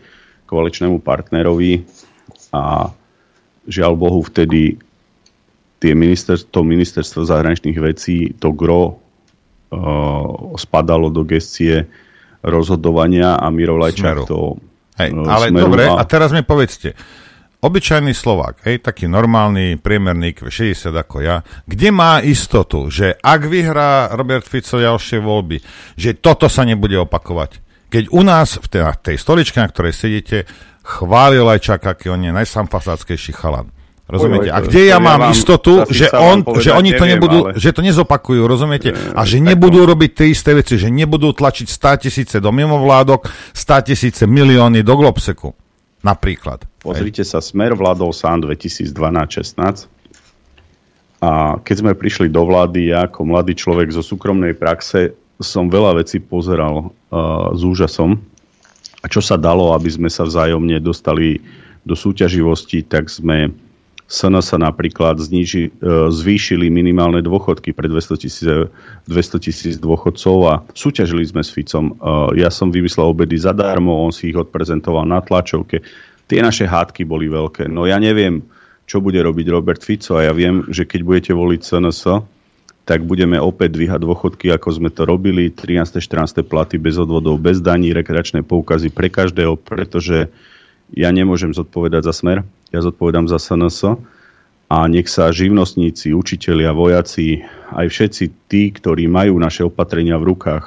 koaličnému partnerovi a žiaľ Bohu vtedy tie ministerstvo, to ministerstvo zahraničných vecí, to gro uh, spadalo do gestie rozhodovania a Miro Lajčák to Hej, e, ale smeru dobre, a... a teraz mi povedzte, obyčajný Slovák, hej, taký normálny, priemerný 60 ako ja, kde má istotu, že ak vyhrá Robert Fico ďalšie voľby, že toto sa nebude opakovať. Keď u nás v tej, tej stoličke, na ktorej sedíte, chválil Lajčák, aký on je najsamfasáckejší chalan. Rozumiete? A kde ja mám ja istotu, že, on, povedať, že oni to neviem, nebudú, ale... že to nezopakujú, rozumiete? A že nebudú robiť tie isté veci, že nebudú tlačiť 100 tisíce do mimovládok, 100 tisíce milióny do Globseku. Napríklad. Pozrite sa, Smer vládol sám 2012-16 a keď sme prišli do vlády, ja ako mladý človek zo súkromnej praxe som veľa vecí pozeral uh, s úžasom. A čo sa dalo, aby sme sa vzájomne dostali do súťaživosti, tak sme SNS napríklad zniži, e, zvýšili minimálne dôchodky pre 200 tisíc, 200 tisíc dôchodcov a súťažili sme s Ficom. E, ja som vymyslel obedy zadarmo, on si ich odprezentoval na tlačovke. Tie naše hádky boli veľké. No ja neviem, čo bude robiť Robert Fico a ja viem, že keď budete voliť SNS, tak budeme opäť dvíhať dôchodky, ako sme to robili, 13. 14. platy bez odvodov, bez daní, rekreačné poukazy pre každého, pretože ja nemôžem zodpovedať za smer, ja zodpovedám za SNS a nech sa živnostníci, učitelia, vojaci, aj všetci tí, ktorí majú naše opatrenia v rukách,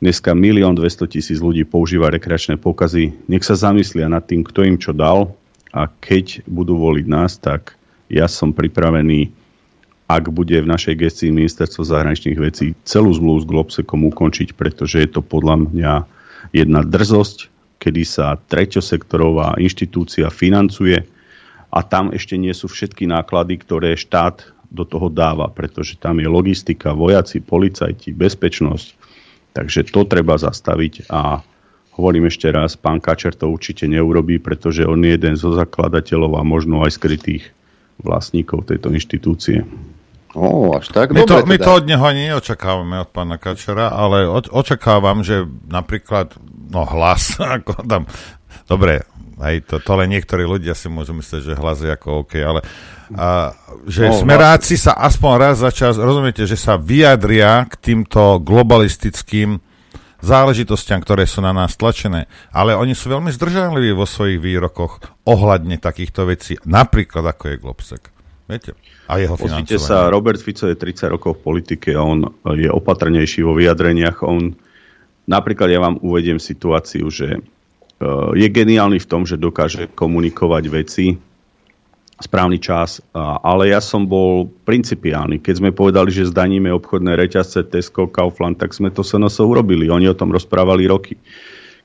dneska milión 200 tisíc ľudí používa rekreačné pokazy, nech sa zamyslia nad tým, kto im čo dal a keď budú voliť nás, tak ja som pripravený, ak bude v našej gestii ministerstvo zahraničných vecí celú zmluvu s Globsekom ukončiť, pretože je to podľa mňa jedna drzosť, kedy sa treťosektorová inštitúcia financuje a tam ešte nie sú všetky náklady, ktoré štát do toho dáva, pretože tam je logistika, vojaci, policajti, bezpečnosť. Takže to treba zastaviť a hovorím ešte raz, pán Kačer to určite neurobí, pretože on je jeden zo zakladateľov a možno aj skrytých vlastníkov tejto inštitúcie. Ó, až tak? My, Dobre, to, my teda. to od neho ani neočakávame, od pána Kačera, ale od, očakávam, že napríklad no hlas, [LAUGHS] ako tam, dobre, aj to, to len niektorí ľudia si môžu myslieť, že hlas je ako OK, ale a, že no, smeráci sa aspoň raz za čas, rozumiete, že sa vyjadria k týmto globalistickým záležitostiam, ktoré sú na nás tlačené, ale oni sú veľmi zdržanliví vo svojich výrokoch ohľadne takýchto vecí, napríklad ako je Globsek. Viete? A jeho Pozrite sa, Robert Fico je 30 rokov v politike a on je opatrnejší vo vyjadreniach. On, napríklad ja vám uvediem situáciu, že uh, je geniálny v tom, že dokáže komunikovať veci správny čas, ale ja som bol principiálny. Keď sme povedali, že zdaníme obchodné reťazce Tesco, Kaufland, tak sme to SNS urobili. Oni o tom rozprávali roky.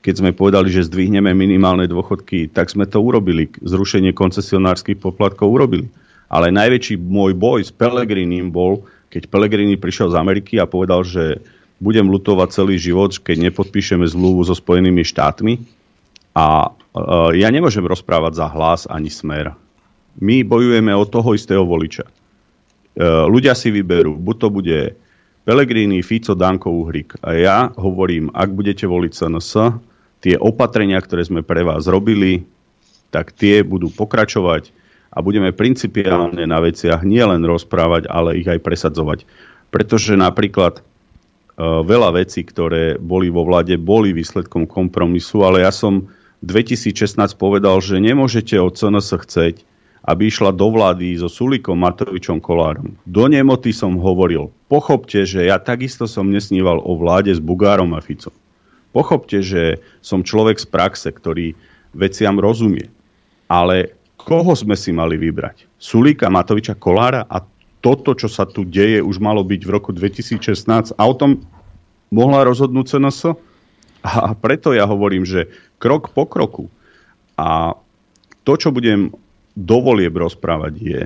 Keď sme povedali, že zdvihneme minimálne dôchodky, tak sme to urobili. Zrušenie koncesionárskych poplatkov urobili. Ale najväčší môj boj s Pelegrinim bol, keď Pelegrini prišiel z Ameriky a povedal, že budem lutovať celý život, keď nepodpíšeme zmluvu so Spojenými štátmi. A uh, ja nemôžem rozprávať za hlas ani smer my bojujeme o toho istého voliča. E, ľudia si vyberú, buď to bude Pelegrini, Fico, Danko, Uhrik. A ja hovorím, ak budete voliť SNS, tie opatrenia, ktoré sme pre vás robili, tak tie budú pokračovať a budeme principiálne na veciach nielen rozprávať, ale ich aj presadzovať. Pretože napríklad e, veľa vecí, ktoré boli vo vlade, boli výsledkom kompromisu, ale ja som 2016 povedal, že nemôžete od CNS chceť, aby išla do vlády so Sulikom, Matovičom, Kolárom. Do nemoty som hovoril, pochopte, že ja takisto som nesníval o vláde s Bugárom a Ficom. Pochopte, že som človek z praxe, ktorý veciam rozumie. Ale koho sme si mali vybrať? Sulíka, Matoviča, Kolára a toto, čo sa tu deje, už malo byť v roku 2016 a o tom mohla rozhodnúť CNS? A preto ja hovorím, že krok po kroku. A to, čo budem dovolieb rozprávať je,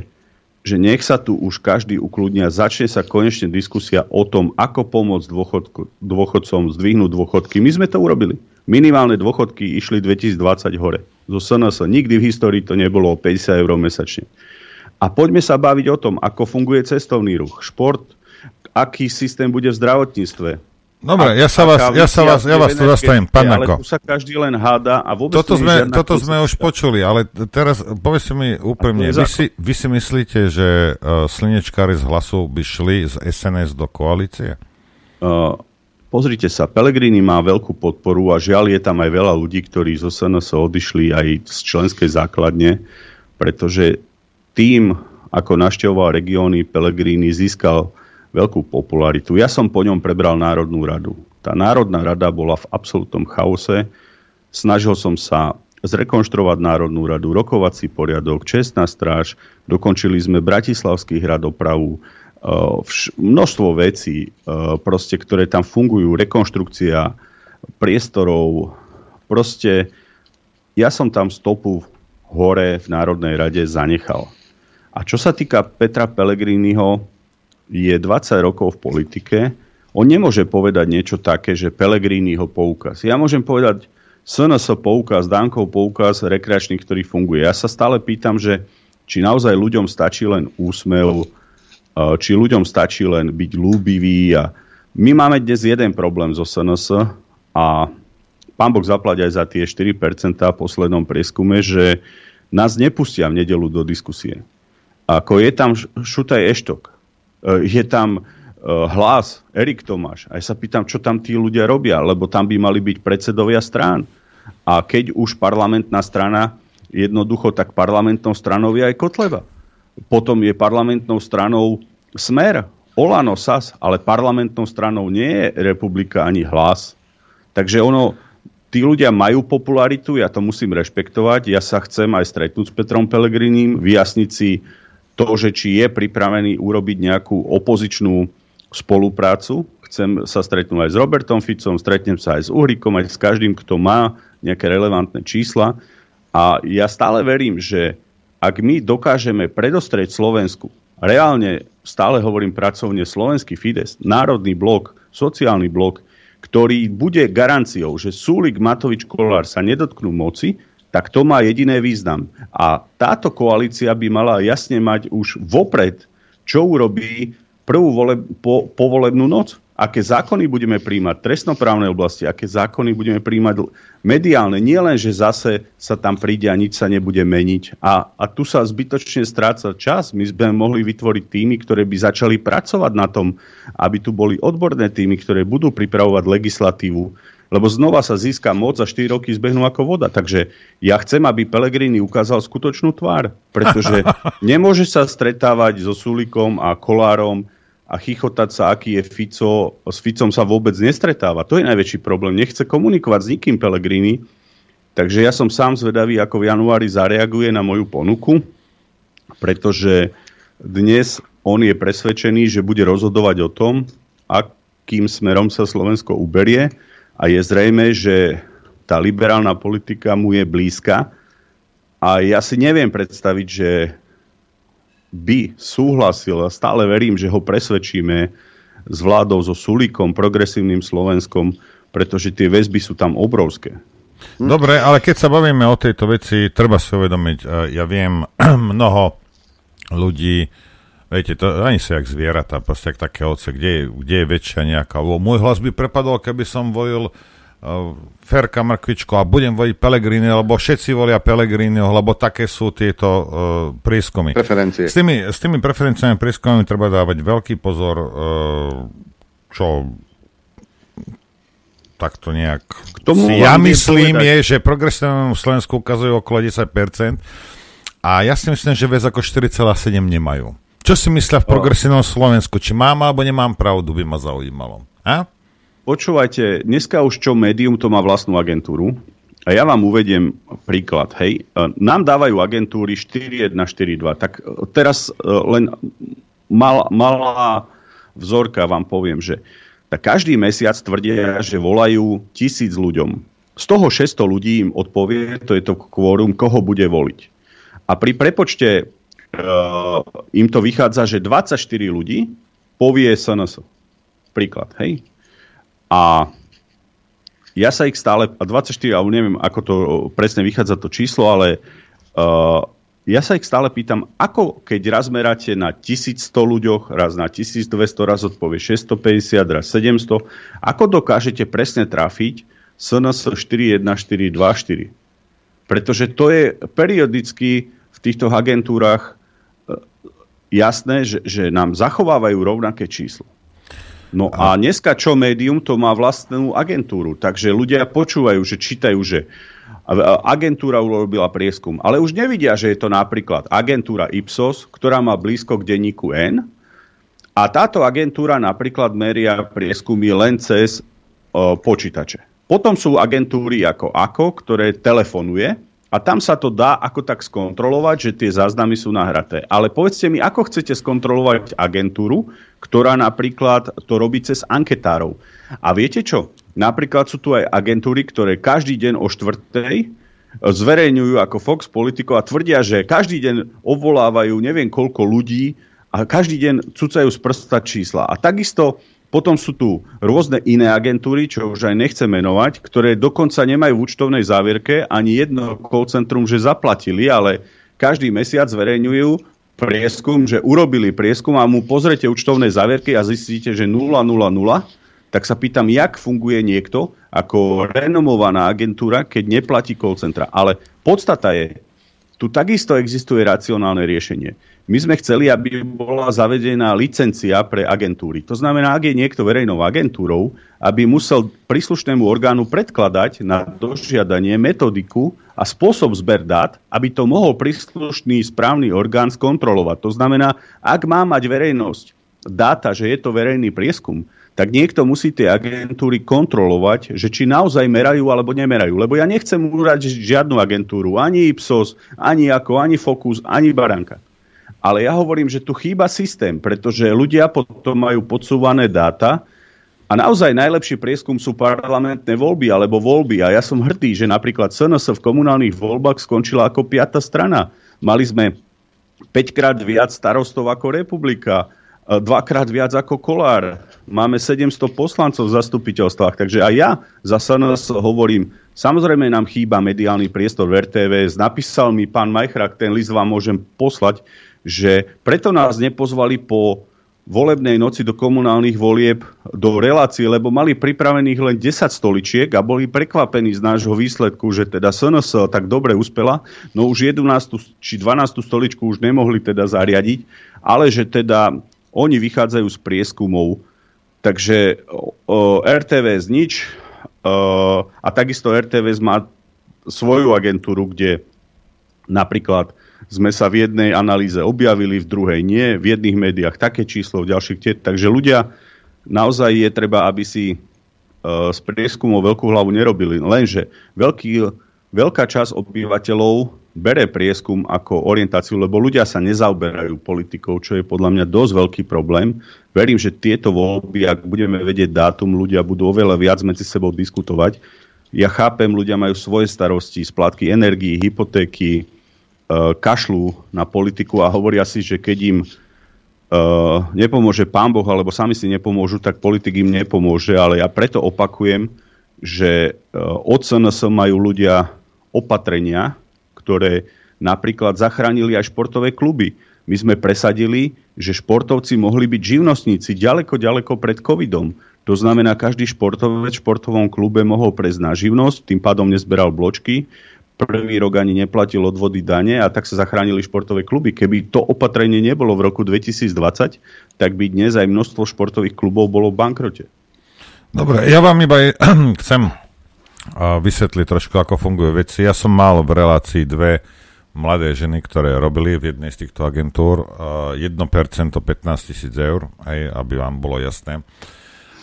že nech sa tu už každý ukludnia, začne sa konečne diskusia o tom, ako pomôcť dôchodku, dôchodcom zdvihnúť dôchodky. My sme to urobili. Minimálne dôchodky išli 2020 hore. Zo SNS nikdy v histórii to nebolo o 50 eur mesačne. A poďme sa baviť o tom, ako funguje cestovný ruch, šport, aký systém bude v zdravotníctve, Dobre, ja sa vás, ja sa vás, ja vás tu zastavím, pán Nako. Ale tu sa každý len háda a vôbec toto sme, toto sme už počuli, ale teraz povedzte mi úprimne, vy si, vy si myslíte, že uh, slinečkári z hlasu by šli z SNS do koalície? Uh, pozrite sa, Pelegrini má veľkú podporu a žiaľ je tam aj veľa ľudí, ktorí zo SNS odišli aj z členskej základne, pretože tým, ako našťoval regióny, Pelegrini získal veľkú popularitu. Ja som po ňom prebral Národnú radu. Tá Národná rada bola v absolútnom chaose. Snažil som sa zrekonštruovať Národnú radu, rokovací poriadok, čestná stráž, dokončili sme Bratislavský hrad opravu, e, množstvo vecí, e, proste, ktoré tam fungujú, rekonštrukcia priestorov. Proste ja som tam stopu hore v Národnej rade zanechal. A čo sa týka Petra Pellegriniho, je 20 rokov v politike, on nemôže povedať niečo také, že Pelegrini ho poukaz. Ja môžem povedať SNS poukaz, Dankov poukaz, rekreačný, ktorý funguje. Ja sa stále pýtam, že či naozaj ľuďom stačí len úsmev, e, či ľuďom stačí len byť lúbivý. A my máme dnes jeden problém zo SNS a pán Boh zaplať aj za tie 4% v poslednom prieskume, že nás nepustia v nedelu do diskusie. Ako je tam Šutaj Eštok, Eh, je tam eh, hlas, Erik Tomáš. A ja sa pýtam, čo tam tí ľudia robia, lebo tam by mali byť predsedovia strán. A keď už parlamentná strana, jednoducho, tak parlamentnou stranou je aj Kotleva. Potom je parlamentnou stranou Smer, Olano, SAS, ale parlamentnou stranou nie je republika ani hlas. Takže ono, tí ľudia majú popularitu, ja to musím rešpektovať. Ja sa chcem aj stretnúť s Petrom Pelegrinim, vyjasniť si, to, že či je pripravený urobiť nejakú opozičnú spoluprácu. Chcem sa stretnúť aj s Robertom Ficom, stretnem sa aj s Uhrikom, aj s každým, kto má nejaké relevantné čísla. A ja stále verím, že ak my dokážeme predostrieť Slovensku, reálne stále hovorím pracovne slovenský Fides, národný blok, sociálny blok, ktorý bude garanciou, že Súlik, Matovič, Kolár sa nedotknú moci, tak to má jediné význam. A táto koalícia by mala jasne mať už vopred, čo urobí prvú vole, po, povolebnú noc. Aké zákony budeme príjmať v trestnoprávnej oblasti, aké zákony budeme príjmať mediálne. Nie len, že zase sa tam príde a nič sa nebude meniť. A, a tu sa zbytočne stráca čas. My sme mohli vytvoriť týmy, ktoré by začali pracovať na tom, aby tu boli odborné týmy, ktoré budú pripravovať legislatívu, lebo znova sa získa moc a 4 roky zbehnú ako voda. Takže ja chcem, aby Pelegrini ukázal skutočnú tvár, pretože [LAUGHS] nemôže sa stretávať so Sulikom a Kolárom a chichotať sa, aký je Fico. S Ficom sa vôbec nestretáva. To je najväčší problém. Nechce komunikovať s nikým Pelegrini. Takže ja som sám zvedavý, ako v januári zareaguje na moju ponuku. pretože dnes on je presvedčený, že bude rozhodovať o tom, akým smerom sa Slovensko uberie a je zrejme, že tá liberálna politika mu je blízka a ja si neviem predstaviť, že by súhlasil a stále verím, že ho presvedčíme s vládou, so Sulíkom, progresívnym Slovenskom, pretože tie väzby sú tam obrovské. Dobre, ale keď sa bavíme o tejto veci, treba si uvedomiť, e, ja viem, [CLEARS THROAT] mnoho ľudí, viete, to ani sú jak zvieratá, proste jak také oce, kde, kde je väčšia nejaká. Môj hlas by prepadol, keby som volil uh, Ferka Mrkvičko a budem voliť Pelegrini, lebo všetci volia Pelegrini, lebo také sú tieto uh, prieskumy. Preferencie. S tými, s tými preferenciami prieskumami treba dávať veľký pozor, uh, čo takto nejak... K tomu si ja myslím je, že progresívnemu Slovensku ukazujú okolo 10%, a ja si myslím, že viac ako 4,7 nemajú. Čo si myslia v progresívnom Slovensku? Či mám alebo nemám pravdu, by ma zaujímalo. A? Počúvajte, dneska už čo médium to má vlastnú agentúru. A ja vám uvediem príklad. Hej. E, nám dávajú agentúry 4.1, 4.2. Tak e, teraz e, len mal, malá vzorka vám poviem, že tak každý mesiac tvrdia, že volajú tisíc ľuďom. Z toho 600 ľudí im odpovie, to je to kvórum, koho bude voliť. A pri prepočte im to vychádza, že 24 ľudí povie SNS. Príklad, hej? A ja sa ich stále, a 24, ale neviem, ako to presne vychádza to číslo, ale uh, ja sa ich stále pýtam, ako keď raz meráte na 1100 ľuďoch, raz na 1200, raz odpovie 650, raz 700, ako dokážete presne trafiť SNS 41424? Pretože to je periodicky týchto agentúrach e, jasné, že, že nám zachovávajú rovnaké číslo. No a dneska čo médium, to má vlastnú agentúru. Takže ľudia počúvajú, že čítajú, že agentúra urobila prieskum. Ale už nevidia, že je to napríklad agentúra Ipsos, ktorá má blízko k denníku N. A táto agentúra napríklad meria prieskumy len cez o, počítače. Potom sú agentúry ako AKO, ktoré telefonuje a tam sa to dá ako tak skontrolovať, že tie záznamy sú nahraté. Ale povedzte mi, ako chcete skontrolovať agentúru, ktorá napríklad to robí cez anketárov. A viete čo? Napríklad sú tu aj agentúry, ktoré každý deň o štvrtej zverejňujú ako Fox Politico a tvrdia, že každý deň obvolávajú neviem koľko ľudí a každý deň cucajú z prsta čísla. A takisto potom sú tu rôzne iné agentúry, čo už aj nechcem menovať, ktoré dokonca nemajú v účtovnej závierke ani jedno call centrum, že zaplatili, ale každý mesiac zverejňujú prieskum, že urobili prieskum a mu pozrete účtovné závierky a zistíte, že 000, tak sa pýtam, jak funguje niekto ako renomovaná agentúra, keď neplatí call centra. Ale podstata je, tu takisto existuje racionálne riešenie. My sme chceli, aby bola zavedená licencia pre agentúry. To znamená, ak je niekto verejnou agentúrou, aby musel príslušnému orgánu predkladať na dožiadanie metodiku a spôsob zber dát, aby to mohol príslušný správny orgán skontrolovať. To znamená, ak má mať verejnosť dáta, že je to verejný prieskum, tak niekto musí tie agentúry kontrolovať, že či naozaj merajú alebo nemerajú. Lebo ja nechcem urať žiadnu agentúru, ani Ipsos, ani ako, ani Focus, ani Baranka. Ale ja hovorím, že tu chýba systém, pretože ľudia potom majú podsúvané dáta a naozaj najlepší prieskum sú parlamentné voľby alebo voľby. A ja som hrdý, že napríklad SNS v komunálnych voľbách skončila ako piata strana. Mali sme 5 krát viac starostov ako republika, dvakrát viac ako Kolár. Máme 700 poslancov v zastupiteľstvách, takže aj ja za SNS hovorím, samozrejme nám chýba mediálny priestor v RTVS. Napísal mi pán Majchrak, ten list vám môžem poslať, že preto nás nepozvali po volebnej noci do komunálnych volieb do relácie, lebo mali pripravených len 10 stoličiek a boli prekvapení z nášho výsledku, že teda SNS tak dobre uspela, no už 11 či 12 stoličku už nemohli teda zariadiť, ale že teda oni vychádzajú z prieskumov, takže o, RTVS nič o, a takisto RTVS má svoju agentúru, kde napríklad sme sa v jednej analýze objavili, v druhej nie, v jedných médiách také číslo, v ďalších tie. Takže ľudia, naozaj je treba, aby si uh, z prieskumov veľkú hlavu nerobili. Lenže veľký, veľká časť obyvateľov bere prieskum ako orientáciu, lebo ľudia sa nezaoberajú politikou, čo je podľa mňa dosť veľký problém. Verím, že tieto voľby, ak budeme vedieť dátum, ľudia budú oveľa viac medzi sebou diskutovať. Ja chápem, ľudia majú svoje starosti, splátky energii, hypotéky, e, kašľú na politiku a hovoria si, že keď im e, nepomôže pán Boh, alebo sami si nepomôžu, tak politik im nepomôže. Ale ja preto opakujem, že e, od SNS majú ľudia opatrenia, ktoré napríklad zachránili aj športové kluby. My sme presadili, že športovci mohli byť živnostníci ďaleko, ďaleko pred covidom. To znamená, každý športovec v športovom klube mohol prejsť na živnosť, tým pádom nezberal bločky, prvý rok ani neplatil odvody dane a tak sa zachránili športové kluby. Keby to opatrenie nebolo v roku 2020, tak by dnes aj množstvo športových klubov bolo v bankrote. Dobre, ja vám iba [CLEARS THROAT] chcem vysvetliť trošku, ako fungujú veci. Ja som mal v relácii dve mladé ženy, ktoré robili v jednej z týchto agentúr 1% 15 tisíc eur, aj, aby vám bolo jasné.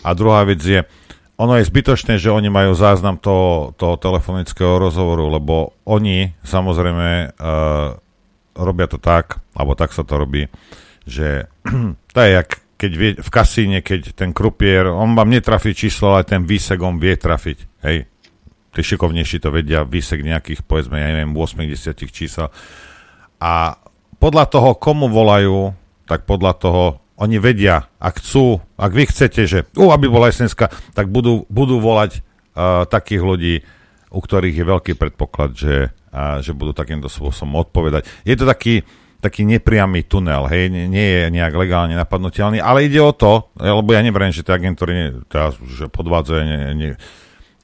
A druhá vec je, ono je zbytočné, že oni majú záznam toho, toho telefonického rozhovoru, lebo oni samozrejme uh, robia to tak, alebo tak sa to robí, že [CLEARS THROAT] to je jak keď vie, v kasíne, keď ten krupier, on vám netrafí číslo, ale ten výsek on vie trafiť. Hej, tí šikovnejší to vedia, výsek nejakých, povedzme, ja neviem, 80 čísel. A podľa toho, komu volajú, tak podľa toho oni vedia, ak chcú, ak vy chcete, že uh, aby bola SNSK, tak budú, budú volať uh, takých ľudí, u ktorých je veľký predpoklad, že, uh, že budú takýmto spôsobom odpovedať. Je to taký, taký nepriamy tunel, hej, nie, nie je nejak legálne napadnutelný, ale ide o to, lebo ja neverím, že tie agentúry teraz že podvádzajú, nie, nie,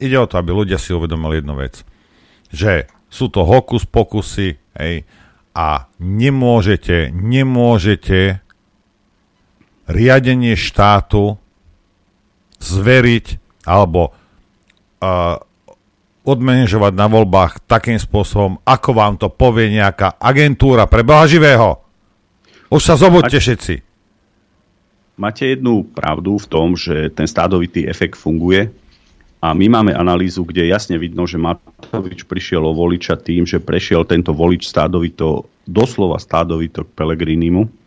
Ide o to, aby ľudia si uvedomili jednu vec. Že sú to hokus pokusy hej, a nemôžete, nemôžete riadenie štátu zveriť alebo uh, odmenežovať na voľbách takým spôsobom, ako vám to povie nejaká agentúra pre Boha živého. Už sa zobudte všetci. Máte jednu pravdu v tom, že ten stádovitý efekt funguje a my máme analýzu, kde jasne vidno, že Matovič prišiel o voliča tým, že prešiel tento volič stádovito, doslova stádovito k Pelegrinimu.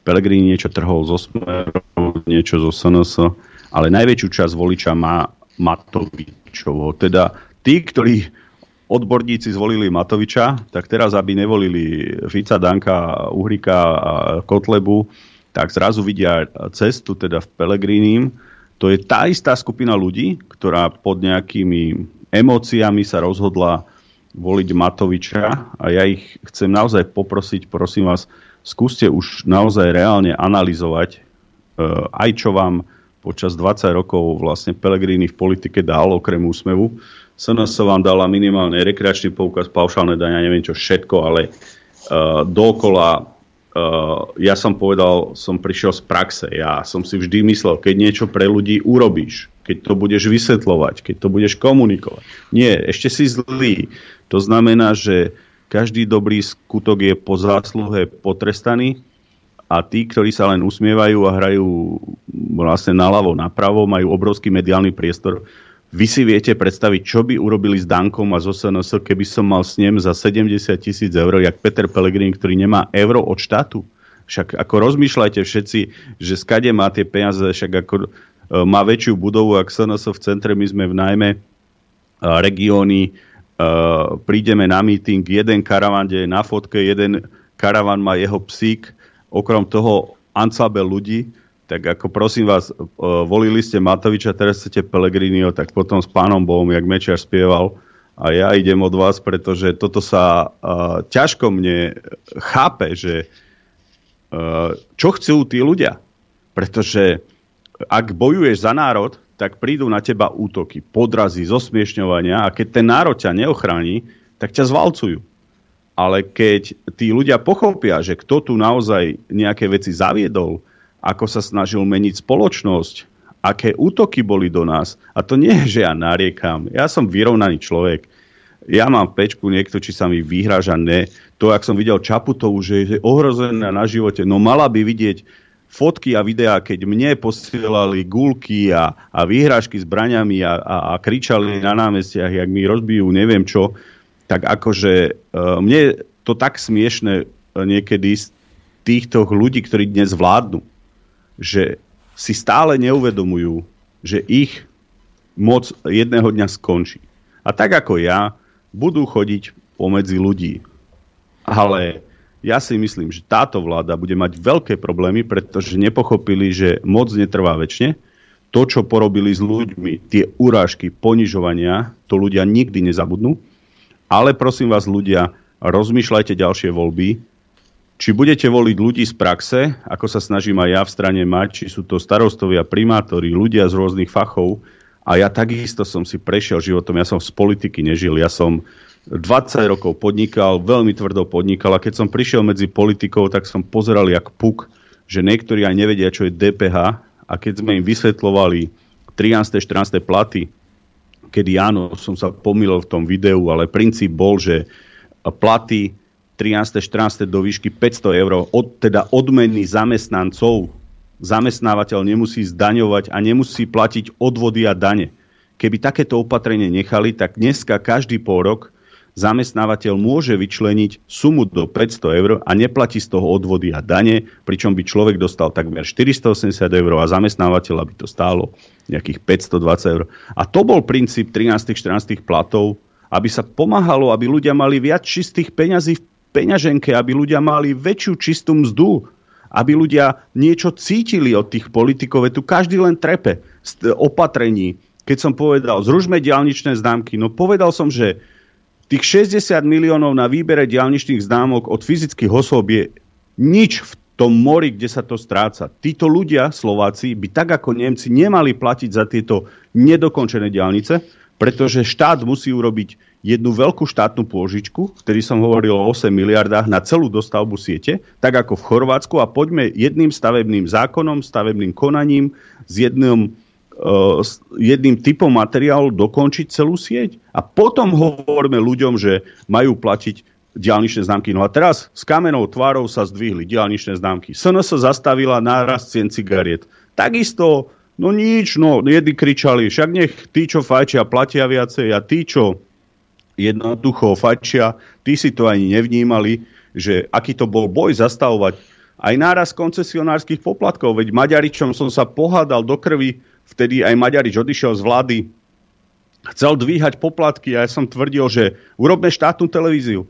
Pelegrini niečo trhol zo Smeru, niečo zo SNS, ale najväčšiu časť voliča má Matovičovo. Teda tí, ktorí odborníci zvolili Matoviča, tak teraz, aby nevolili Fica, Danka, Uhrika a Kotlebu, tak zrazu vidia cestu teda v Pelegrinim, to je tá istá skupina ľudí, ktorá pod nejakými emóciami sa rozhodla voliť Matoviča a ja ich chcem naozaj poprosiť, prosím vás, skúste už naozaj reálne analyzovať uh, aj čo vám počas 20 rokov vlastne Pelegrini v politike dal, okrem úsmevu. SNS vám dala minimálne rekreačný poukaz, paušálne dania, neviem čo všetko, ale uh, dokola Uh, ja som povedal, som prišiel z praxe. Ja som si vždy myslel, keď niečo pre ľudí urobíš, keď to budeš vysvetľovať, keď to budeš komunikovať. Nie, ešte si zlý. To znamená, že každý dobrý skutok je po zásluhe potrestaný a tí, ktorí sa len usmievajú a hrajú vlastne naľavo, napravo, majú obrovský mediálny priestor, vy si viete predstaviť, čo by urobili s Dankom a z SNS, keby som mal s ním za 70 tisíc eur, jak Peter Pellegrini, ktorý nemá euro od štátu? Však ako rozmýšľajte všetci, že skade má tie peniaze, však ako e, má väčšiu budovu, ak SNS v centre, my sme v najmä e, regióny, prídeme na meeting, jeden karavan, je na fotke, jeden karavan má jeho psík, okrem toho ancabel ľudí, tak ako prosím vás, volili ste Matoviča, teraz chcete Pelegrinio, tak potom s pánom Bohom, jak Mečiar spieval, a ja idem od vás, pretože toto sa uh, ťažko mne chápe, že uh, čo chcú tí ľudia. Pretože ak bojuješ za národ, tak prídu na teba útoky, podrazy, zosmiešňovania a keď ten národ ťa neochráni, tak ťa zvalcujú. Ale keď tí ľudia pochopia, že kto tu naozaj nejaké veci zaviedol, ako sa snažil meniť spoločnosť, aké útoky boli do nás. A to nie je, že ja nariekam. Ja som vyrovnaný človek. Ja mám pečku, niekto, či sa mi vyhráža, ne. To, ak som videl Čaputovú, že je ohrozená na živote, no mala by vidieť fotky a videá, keď mne posielali gulky a, a výhražky s braňami a, a, a kričali na námestiach, jak mi rozbijú neviem čo, tak akože uh, mne to tak smiešne niekedy z týchto ľudí, ktorí dnes vládnu, že si stále neuvedomujú, že ich moc jedného dňa skončí. A tak ako ja, budú chodiť pomedzi ľudí. Ale ja si myslím, že táto vláda bude mať veľké problémy, pretože nepochopili, že moc netrvá väčšine. To, čo porobili s ľuďmi, tie urážky, ponižovania, to ľudia nikdy nezabudnú. Ale prosím vás, ľudia, rozmýšľajte ďalšie voľby, či budete voliť ľudí z praxe, ako sa snažím aj ja v strane mať, či sú to starostovia, primátori, ľudia z rôznych fachov. A ja takisto som si prešiel životom, ja som z politiky nežil, ja som 20 rokov podnikal, veľmi tvrdo podnikal a keď som prišiel medzi politikov, tak som pozeral jak puk, že niektorí aj nevedia, čo je DPH a keď sme im vysvetlovali 13. 14. platy, kedy áno, som sa pomýlil v tom videu, ale princíp bol, že platy 13. 14. do výšky 500 eur, od, teda odmeny zamestnancov, zamestnávateľ nemusí zdaňovať a nemusí platiť odvody a dane. Keby takéto opatrenie nechali, tak dneska každý pol rok zamestnávateľ môže vyčleniť sumu do 500 eur a neplatí z toho odvody a dane, pričom by človek dostal takmer 480 eur a zamestnávateľ by to stálo nejakých 520 eur. A to bol princíp 13-14 platov, aby sa pomáhalo, aby ľudia mali viac čistých peňazí v peňaženke, aby ľudia mali väčšiu čistú mzdu, aby ľudia niečo cítili od tých politikov. Tu každý len trepe z opatrení. Keď som povedal, zružme diálničné známky, no povedal som, že tých 60 miliónov na výbere diálničných známok od fyzických osôb je nič v tom mori, kde sa to stráca. Títo ľudia, Slováci, by tak ako Nemci nemali platiť za tieto nedokončené diálnice, pretože štát musí urobiť jednu veľkú štátnu pôžičku, ktorý som hovoril o 8 miliardách na celú dostavbu siete, tak ako v Chorvátsku a poďme jedným stavebným zákonom, stavebným konaním s jedným, uh, jedným typom materiálu dokončiť celú sieť. A potom hovoríme ľuďom, že majú platiť diálničné známky. No a teraz s kamenou tvárou sa zdvihli diálničné známky. SNS zastavila nárast cien cigariet. Takisto, no nič, no jedni kričali, však nech tí, čo fajčia, platia viacej a tí, čo jednoducho fačia, tí si to ani nevnímali, že aký to bol boj zastavovať aj náraz koncesionárskych poplatkov. Veď Maďaričom som sa pohádal do krvi, vtedy aj Maďarič odišiel z vlády, chcel dvíhať poplatky a ja som tvrdil, že urobme štátnu televíziu.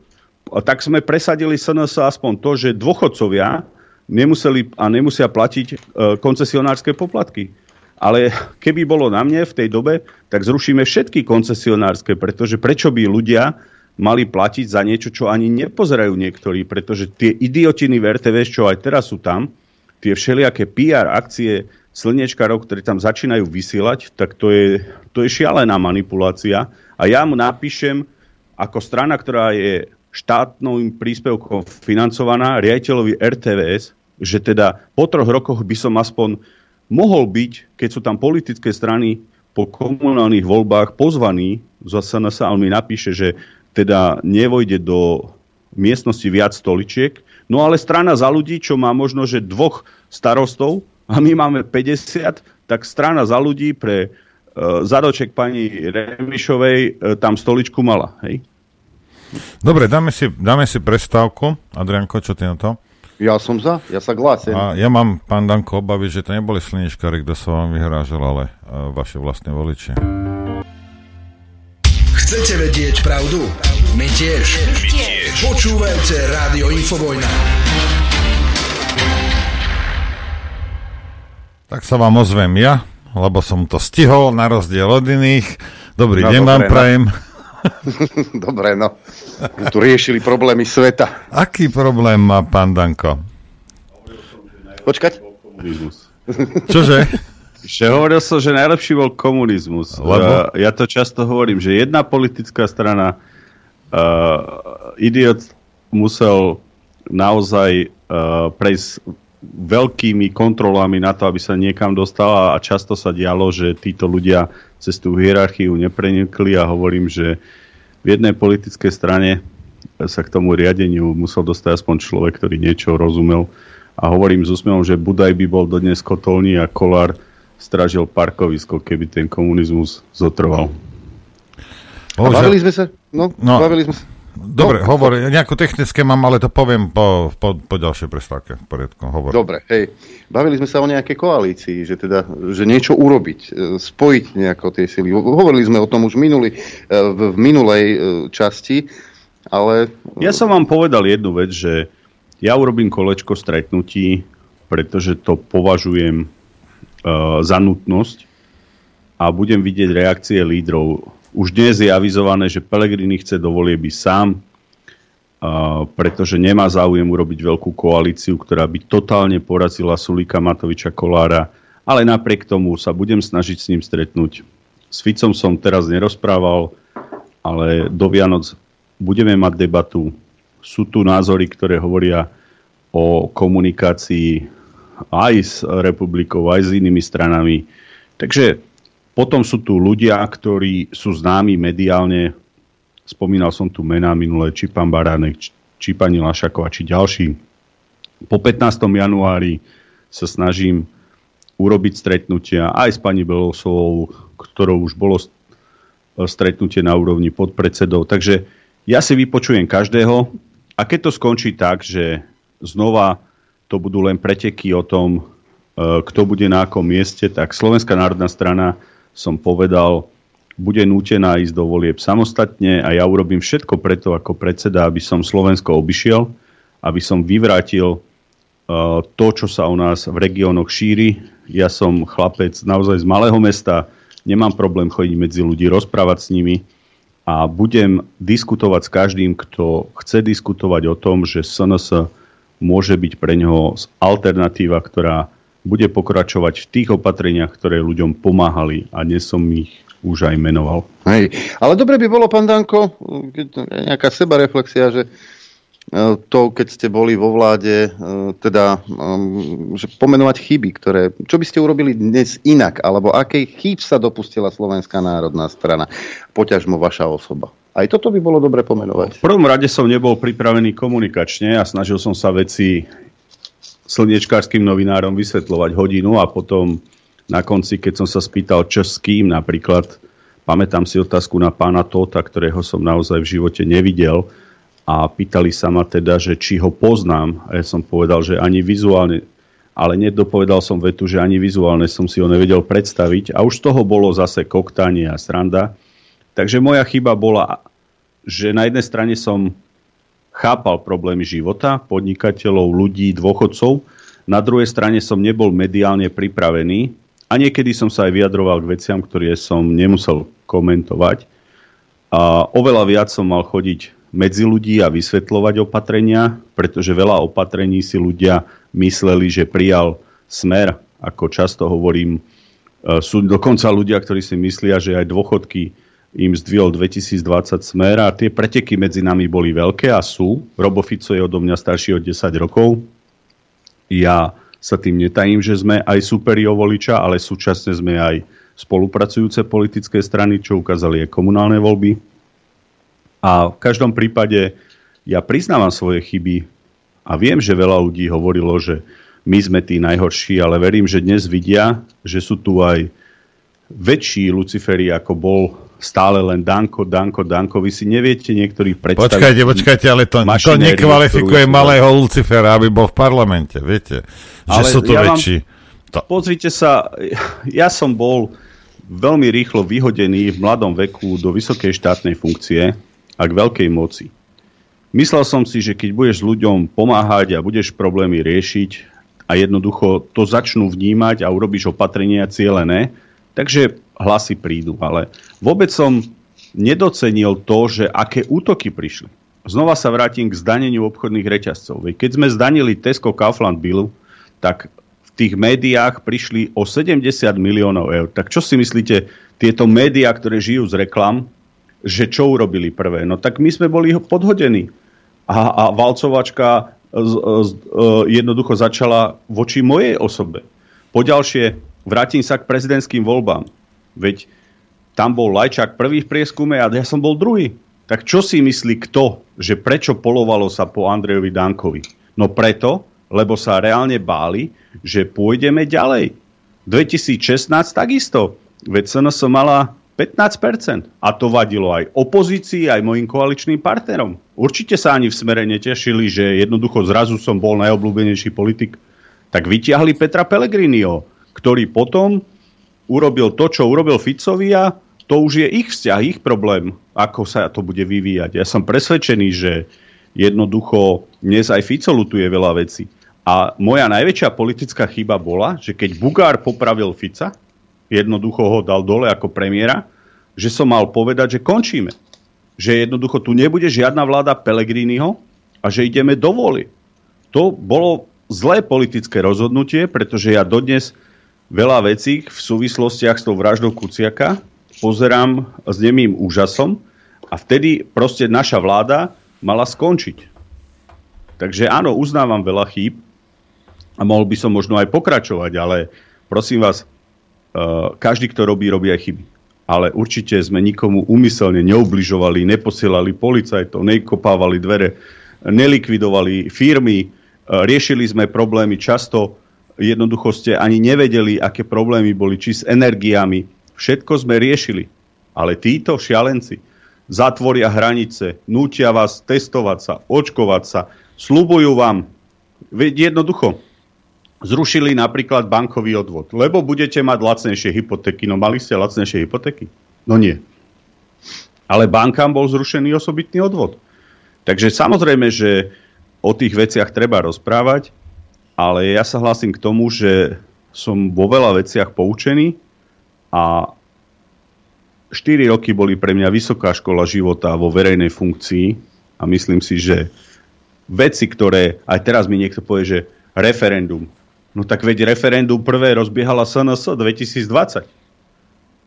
Tak sme presadili SNS aspoň to, že dôchodcovia nemuseli a nemusia platiť e, koncesionárske poplatky. Ale keby bolo na mne v tej dobe, tak zrušíme všetky koncesionárske, pretože prečo by ľudia mali platiť za niečo, čo ani nepozerajú niektorí, pretože tie idiotiny v RTVS, čo aj teraz sú tam, tie všelijaké PR akcie slniečkarov, ktorí tam začínajú vysielať, tak to je, to je šialená manipulácia. A ja mu napíšem, ako strana, ktorá je štátnym príspevkom financovaná, riaditeľovi RTVS, že teda po troch rokoch by som aspoň mohol byť, keď sú tam politické strany po komunálnych voľbách pozvaní za SNS, on mi napíše, že teda nevojde do miestnosti viac stoličiek, no ale strana za ľudí, čo má možno, že dvoch starostov a my máme 50, tak strana za ľudí pre uh, zadoček pani Remišovej uh, tam stoličku mala. Hej? Dobre, dáme si, dáme si prestávku. Adrianko, čo ty na to? Ja som za, ja sa glásim. A ja mám, pán Danko, obavy, že to neboli slnečkári, kto sa vám vyhrážal, ale uh, vaše vlastné voliče. Chcete vedieť pravdu? My tiež. My tiež. Počúvajte Rádio Infovojna. Tak sa vám ozvem ja, lebo som to stihol na rozdiel od iných. Dobrý no, deň vám no. prajem. [LAUGHS] Dobre, no. Tu riešili problémy sveta. Aký problém má pán Danko? Počkať? Čože? Že hovoril som, že najlepší bol komunizmus. Lebo? Uh, ja to často hovorím, že jedna politická strana uh, idiot musel naozaj uh, prejsť veľkými kontrolami na to, aby sa niekam dostala a často sa dialo, že títo ľudia cez tú hierarchiu neprenikli a hovorím, že v jednej politickej strane sa k tomu riadeniu musel dostať aspoň človek, ktorý niečo rozumel. A hovorím s úsmevom, že Budaj by bol dodnes kotolný a Kolár stražil parkovisko, keby ten komunizmus zotrval. A bavili sme sa, No, no, bavili sme sa Dobre, no, hovor, nejakú technické mám, ale to poviem po, po, po ďalšej prestávke. V poriadku, hovor. Dobre, hej. Bavili sme sa o nejakej koalícii, že teda, že niečo urobiť, e, spojiť nejako tie sily. Hovorili sme o tom už minuli, e, v, v minulej e, časti, ale... Ja som vám povedal jednu vec, že ja urobím kolečko stretnutí, pretože to považujem uh, za nutnosť a budem vidieť reakcie lídrov už dnes je avizované, že Pelegrini chce do volieby sám, pretože nemá záujem urobiť veľkú koalíciu, ktorá by totálne porazila Sulika Matoviča Kolára, ale napriek tomu sa budem snažiť s ním stretnúť. S Ficom som teraz nerozprával, ale do Vianoc budeme mať debatu. Sú tu názory, ktoré hovoria o komunikácii aj s republikou, aj s inými stranami. Takže potom sú tu ľudia, ktorí sú známi mediálne. Spomínal som tu mená minulé, či pán Baránek, či pani Lašaková, či ďalší. Po 15. januári sa snažím urobiť stretnutia aj s pani Belosovou, ktorou už bolo stretnutie na úrovni podpredsedov. Takže ja si vypočujem každého a keď to skončí tak, že znova to budú len preteky o tom, e, kto bude na akom mieste, tak Slovenská národná strana som povedal, bude nútená ísť do volieb samostatne a ja urobím všetko preto ako predseda, aby som Slovensko obišiel, aby som vyvrátil uh, to, čo sa u nás v regiónoch šíri. Ja som chlapec naozaj z malého mesta, nemám problém chodiť medzi ľudí, rozprávať s nimi a budem diskutovať s každým, kto chce diskutovať o tom, že SNS môže byť pre neho alternatíva, ktorá bude pokračovať v tých opatreniach, ktoré ľuďom pomáhali a dnes som ich už aj menoval. Hej. Ale dobre by bolo, pán Danko, nejaká sebareflexia, že e, to, keď ste boli vo vláde, e, teda že pomenovať chyby, ktoré, čo by ste urobili dnes inak, alebo akej chýb sa dopustila Slovenská národná strana, poťažmo vaša osoba. Aj toto by bolo dobre pomenovať. V prvom rade som nebol pripravený komunikačne a snažil som sa veci slniečkárským novinárom vysvetľovať hodinu a potom na konci, keď som sa spýtal, čo s kým napríklad, pamätám si otázku na pána Tota, ktorého som naozaj v živote nevidel a pýtali sa ma teda, že či ho poznám a ja som povedal, že ani vizuálne, ale nedopovedal som vetu, že ani vizuálne som si ho nevedel predstaviť a už z toho bolo zase koktanie a sranda. Takže moja chyba bola, že na jednej strane som chápal problémy života, podnikateľov, ľudí, dôchodcov. Na druhej strane som nebol mediálne pripravený a niekedy som sa aj vyjadroval k veciam, ktoré som nemusel komentovať. A oveľa viac som mal chodiť medzi ľudí a vysvetľovať opatrenia, pretože veľa opatrení si ľudia mysleli, že prijal smer, ako často hovorím. E, sú dokonca ľudia, ktorí si myslia, že aj dôchodky im zdvihol 2020 smer a tie preteky medzi nami boli veľké a sú. Robo Fico je odo mňa starší o 10 rokov. Ja sa tým netajím, že sme aj superi o voliča, ale súčasne sme aj spolupracujúce politické strany, čo ukázali aj komunálne voľby. A v každom prípade ja priznávam svoje chyby a viem, že veľa ľudí hovorilo, že my sme tí najhorší, ale verím, že dnes vidia, že sú tu aj väčší Luciferi, ako bol stále len Danko, Danko, Danko. Vy si neviete niektorí predstaviť... Počkajte, počkajte, ale to, to nekvalifikuje malého Lucifera, aby bol v parlamente, viete? Že ale sú to ja väčší. Vám, to... Pozrite sa, ja som bol veľmi rýchlo vyhodený v mladom veku do vysokej štátnej funkcie a k veľkej moci. Myslel som si, že keď budeš ľuďom pomáhať a budeš problémy riešiť a jednoducho to začnú vnímať a urobíš opatrenia cielené, takže hlasy prídu. Ale vôbec som nedocenil to, že aké útoky prišli. Znova sa vrátim k zdaneniu obchodných reťazcov. Keď sme zdanili Tesco Kaufland Bill, tak v tých médiách prišli o 70 miliónov eur. Tak čo si myslíte, tieto médiá, ktoré žijú z reklam, že čo urobili prvé? No tak my sme boli podhodení. A, a valcovačka z, z, z, jednoducho začala voči mojej osobe. Poďalšie, vrátim sa k prezidentským voľbám. Veď tam bol Lajčák prvý v prieskume a ja som bol druhý. Tak čo si myslí kto, že prečo polovalo sa po Andrejovi Dankovi? No preto, lebo sa reálne báli, že pôjdeme ďalej. 2016 takisto. Veď som mala 15%. A to vadilo aj opozícii, aj mojim koaličným partnerom. Určite sa ani v smere netešili, že jednoducho zrazu som bol najobľúbenejší politik. Tak vyťahli Petra Pellegriniho, ktorý potom urobil to, čo urobil Ficovi a to už je ich vzťah, ich problém, ako sa to bude vyvíjať. Ja som presvedčený, že jednoducho dnes aj Fico lutuje veľa vecí. A moja najväčšia politická chyba bola, že keď Bugár popravil Fica, jednoducho ho dal dole ako premiéra, že som mal povedať, že končíme. Že jednoducho tu nebude žiadna vláda Pelegriniho a že ideme do voli. To bolo zlé politické rozhodnutie, pretože ja dodnes veľa vecí v súvislostiach s tou vraždou Kuciaka pozerám s nemým úžasom a vtedy proste naša vláda mala skončiť. Takže áno, uznávam veľa chýb a mohol by som možno aj pokračovať, ale prosím vás, uh, každý, kto robí, robí aj chyby. Ale určite sme nikomu umyselne neubližovali, neposielali policajtov, nekopávali dvere, nelikvidovali firmy, uh, riešili sme problémy často, jednoducho ste ani nevedeli, aké problémy boli, či s energiami, Všetko sme riešili. Ale títo šialenci zatvoria hranice, nútia vás testovať sa, očkovať sa, slubujú vám, jednoducho, zrušili napríklad bankový odvod, lebo budete mať lacnejšie hypotéky. No mali ste lacnejšie hypotéky? No nie. Ale bankám bol zrušený osobitný odvod. Takže samozrejme, že o tých veciach treba rozprávať, ale ja sa hlásim k tomu, že som vo veľa veciach poučený a 4 roky boli pre mňa vysoká škola života vo verejnej funkcii a myslím si, že veci, ktoré, aj teraz mi niekto povie, že referendum. No tak veď referendum prvé rozbiehala SNS 2020.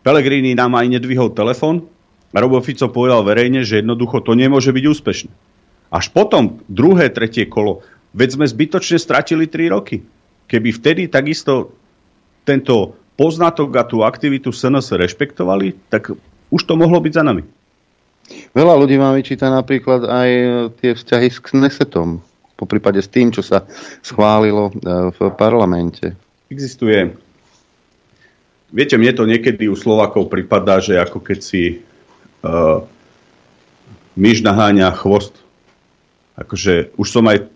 Pelegrini nám aj nedvihol telefon a Robo Fico povedal verejne, že jednoducho to nemôže byť úspešné. Až potom druhé, tretie kolo, veď sme zbytočne stratili 3 roky. Keby vtedy takisto tento poznatok a tú aktivitu SNS rešpektovali, tak už to mohlo byť za nami. Veľa ľudí má vyčíta napríklad aj e, tie vzťahy s Knesetom, po prípade s tým, čo sa schválilo e, v parlamente. Existuje. Viete, mne to niekedy u Slovakov pripadá, že ako keď si uh, myš naháňa chvost. Akože už som aj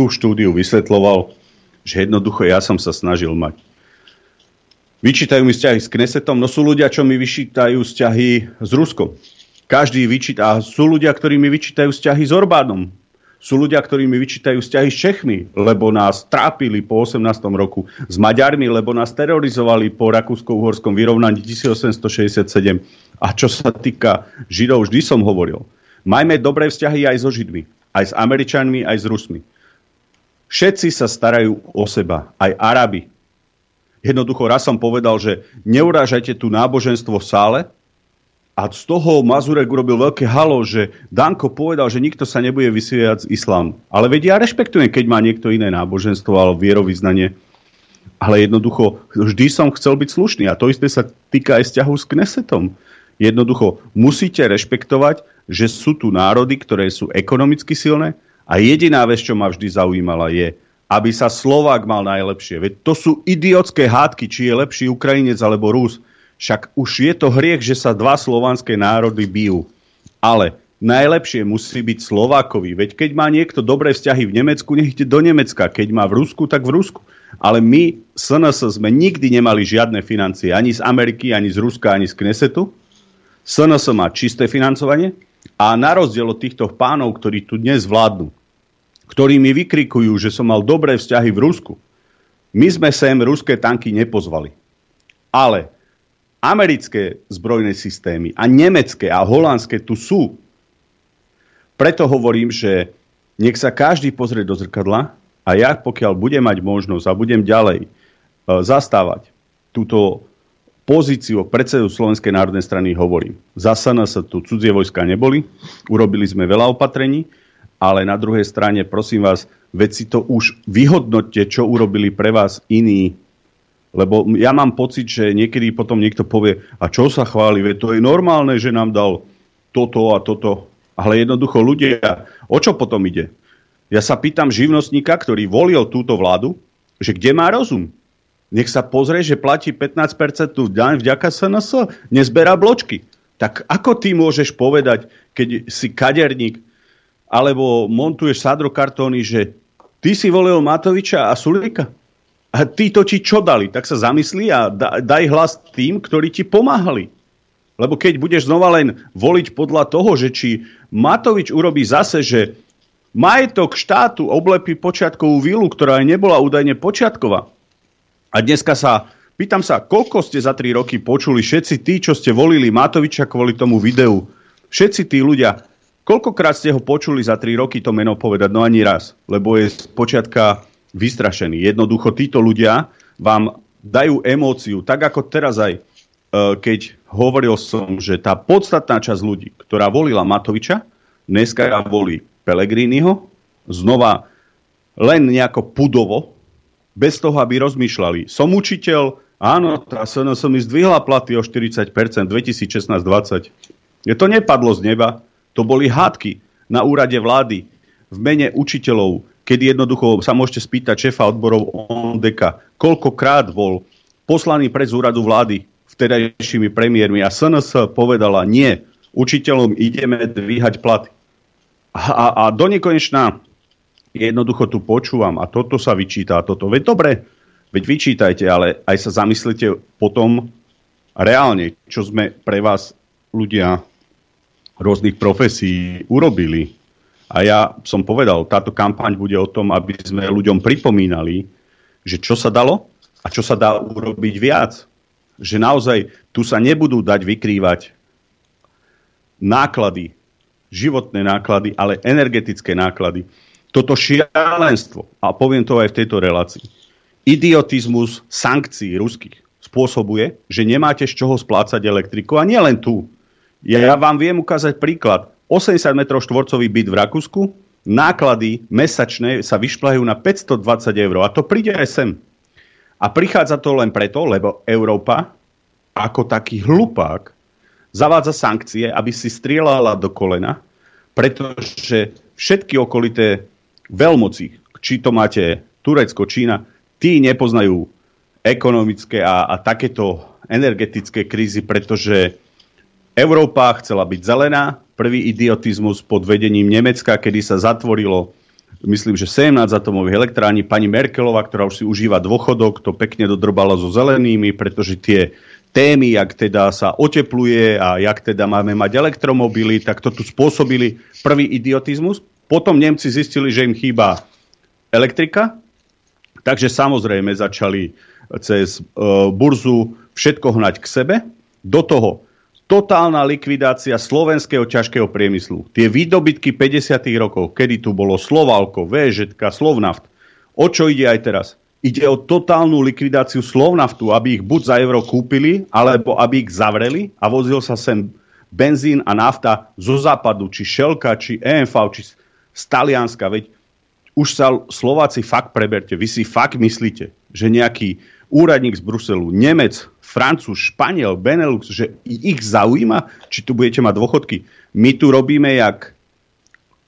tú štúdiu vysvetloval, že jednoducho ja som sa snažil mať Vyčítajú mi vzťahy s Knesetom, no sú ľudia, čo mi vyčítajú vzťahy s Ruskom. Každý vyčíta, a sú ľudia, ktorí mi vyčítajú vzťahy s Orbánom. Sú ľudia, ktorí mi vyčítajú vzťahy s Čechmi, lebo nás trápili po 18. roku, s Maďarmi, lebo nás terorizovali po Rakúsko-Uhorskom vyrovnaní 1867. A čo sa týka Židov, vždy som hovoril, majme dobré vzťahy aj so Židmi, aj s Američanmi, aj s Rusmi. Všetci sa starajú o seba, aj Arabi, Jednoducho raz som povedal, že neurážajte tu náboženstvo v sále a z toho Mazurek urobil veľké halo, že Danko povedal, že nikto sa nebude vysvievať z islámu. Ale veď ja rešpektujem, keď má niekto iné náboženstvo alebo vierovýznanie. Ale jednoducho vždy som chcel byť slušný a to isté sa týka aj vzťahu s Knesetom. Jednoducho musíte rešpektovať, že sú tu národy, ktoré sú ekonomicky silné a jediná vec, čo ma vždy zaujímala je, aby sa Slovák mal najlepšie. Veď to sú idiotské hádky, či je lepší Ukrajinec alebo Rus. Však už je to hriech, že sa dva slovanské národy bijú. Ale najlepšie musí byť Slovákovi. Veď keď má niekto dobré vzťahy v Nemecku, nech ide do Nemecka. Keď má v Rusku, tak v Rusku. Ale my, SNS, sme nikdy nemali žiadne financie. Ani z Ameriky, ani z Ruska, ani z Knesetu. SNS má čisté financovanie. A na rozdiel od týchto pánov, ktorí tu dnes vládnu, ktorí mi vykrikujú, že som mal dobré vzťahy v Rusku. My sme sem ruské tanky nepozvali. Ale americké zbrojné systémy a nemecké a holandské tu sú. Preto hovorím, že nech sa každý pozrie do zrkadla a ja, pokiaľ budem mať možnosť a budem ďalej e, zastávať túto pozíciu predsedu Slovenskej národnej strany hovorím. Za sa tu cudzie vojska neboli, urobili sme veľa opatrení, ale na druhej strane, prosím vás, veď si to už vyhodnotte, čo urobili pre vás iní. Lebo ja mám pocit, že niekedy potom niekto povie, a čo sa chváli, veď to je normálne, že nám dal toto a toto. Ale jednoducho ľudia, o čo potom ide? Ja sa pýtam živnostníka, ktorý volil túto vládu, že kde má rozum? nech sa pozrie, že platí 15% daň vďaka SNS, nezberá bločky. Tak ako ty môžeš povedať, keď si kaderník, alebo montuješ sadrokartóny, že ty si volil Matoviča a Sulika? A tí to ti čo dali? Tak sa zamyslí a daj hlas tým, ktorí ti pomáhali. Lebo keď budeš znova len voliť podľa toho, že či Matovič urobí zase, že majetok štátu oblepí počiatkovú vilu, ktorá aj nebola údajne počiatková, a dneska sa, pýtam sa, koľko ste za 3 roky počuli všetci tí, čo ste volili Matoviča kvôli tomu videu, všetci tí ľudia, koľkokrát ste ho počuli za 3 roky to meno povedať? No ani raz, lebo je z počiatka vystrašený. Jednoducho títo ľudia vám dajú emóciu, tak ako teraz aj, e, keď hovoril som, že tá podstatná časť ľudí, ktorá volila Matoviča, dneska volí Pelegriniho, znova len nejako pudovo, bez toho, aby rozmýšľali. Som učiteľ, áno, tá SNS mi zdvihla platy o 40% 2016-20. To nepadlo z neba, to boli hádky na úrade vlády v mene učiteľov, kedy jednoducho sa môžete spýtať šéfa odborov ONDEKA, koľkokrát bol poslaný pred z úradu vlády vtedajšími premiérmi a SNS povedala nie, učiteľom ideme dvíhať platy. A, a, do nekonečná jednoducho tu počúvam a toto sa vyčíta toto. Veď dobre, veď vyčítajte, ale aj sa zamyslite potom reálne, čo sme pre vás ľudia rôznych profesí urobili. A ja som povedal, táto kampaň bude o tom, aby sme ľuďom pripomínali, že čo sa dalo a čo sa dá urobiť viac. Že naozaj tu sa nebudú dať vykrývať náklady, životné náklady, ale energetické náklady toto šialenstvo, a poviem to aj v tejto relácii, idiotizmus sankcií ruských spôsobuje, že nemáte z čoho splácať elektriku. A nie len tu. Ja vám viem ukázať príklad. 80 m štvorcový byt v Rakúsku, náklady mesačné sa vyšplahajú na 520 eur. A to príde aj sem. A prichádza to len preto, lebo Európa ako taký hlupák zavádza sankcie, aby si strieľala do kolena, pretože všetky okolité veľmoci, či to máte Turecko, Čína, tí nepoznajú ekonomické a, a takéto energetické krízy, pretože Európa chcela byť zelená, prvý idiotizmus pod vedením Nemecka, kedy sa zatvorilo myslím, že 17 atomových elektrární. Pani Merkelová, ktorá už si užíva dôchodok, to pekne dodrbala so zelenými, pretože tie témy, jak teda sa otepluje a jak teda máme mať elektromobily, tak to tu spôsobili prvý idiotizmus. Potom Nemci zistili, že im chýba elektrika, takže samozrejme začali cez e, burzu všetko hnať k sebe. Do toho totálna likvidácia slovenského ťažkého priemyslu. Tie výdobytky 50. rokov, kedy tu bolo Slovalko, VŽ, Slovnaft. O čo ide aj teraz? Ide o totálnu likvidáciu Slovnaftu, aby ich buď za euro kúpili, alebo aby ich zavreli a vozil sa sem benzín a nafta zo západu, či Šelka, či EMV, či z Talianska, veď už sa Slováci fakt preberte. Vy si fakt myslíte, že nejaký úradník z Bruselu, Nemec, Francúz, Španiel, Benelux, že ich zaujíma, či tu budete mať dôchodky. My tu robíme jak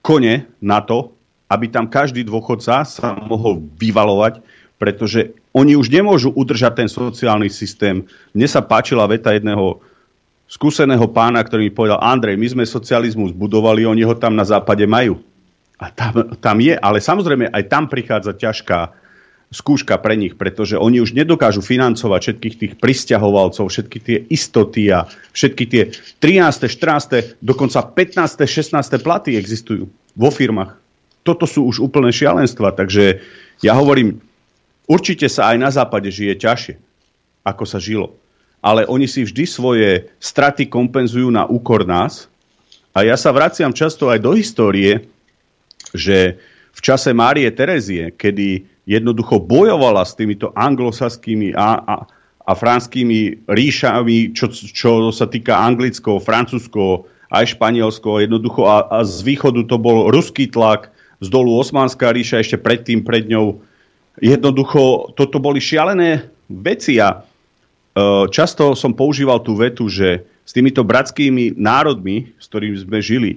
kone na to, aby tam každý dôchodca sa mohol vyvalovať, pretože oni už nemôžu udržať ten sociálny systém. Mne sa páčila veta jedného skúseného pána, ktorý mi povedal, Andrej, my sme socializmus budovali, oni ho tam na západe majú. A tam, tam je, ale samozrejme aj tam prichádza ťažká skúška pre nich, pretože oni už nedokážu financovať všetkých tých pristahovalcov, všetky tie istoty a všetky tie 13., 14., dokonca 15., 16. platy existujú vo firmách. Toto sú už úplné šialenstva, takže ja hovorím, určite sa aj na západe žije ťažšie, ako sa žilo. Ale oni si vždy svoje straty kompenzujú na úkor nás. A ja sa vraciam často aj do histórie, že v čase Márie Terezie, kedy jednoducho bojovala s týmito anglosaskými a, a, a franskými ríšami, čo, čo sa týka Anglicko, Francúzsko, aj Španielsko, jednoducho a, a z východu to bol ruský tlak, z dolu Osmanská ríša, ešte predtým pred ňou. Jednoducho, toto boli šialené veci a e, často som používal tú vetu, že s týmito bratskými národmi, s ktorými sme žili,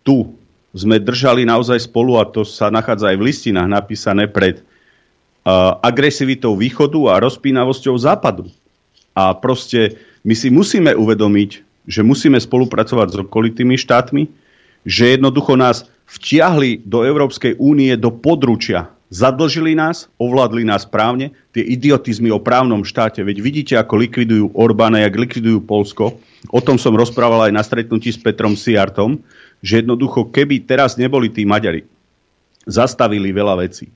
tu sme držali naozaj spolu a to sa nachádza aj v listinách napísané pred agresivitou východu a rozpínavosťou západu. A proste my si musíme uvedomiť, že musíme spolupracovať s okolitými štátmi, že jednoducho nás vtiahli do Európskej únie do područia. Zadlžili nás, ovládli nás právne, tie idiotizmy o právnom štáte. Veď vidíte, ako likvidujú Orbána, jak likvidujú Polsko. O tom som rozprával aj na stretnutí s Petrom Siartom, že jednoducho, keby teraz neboli tí Maďari, zastavili veľa vecí,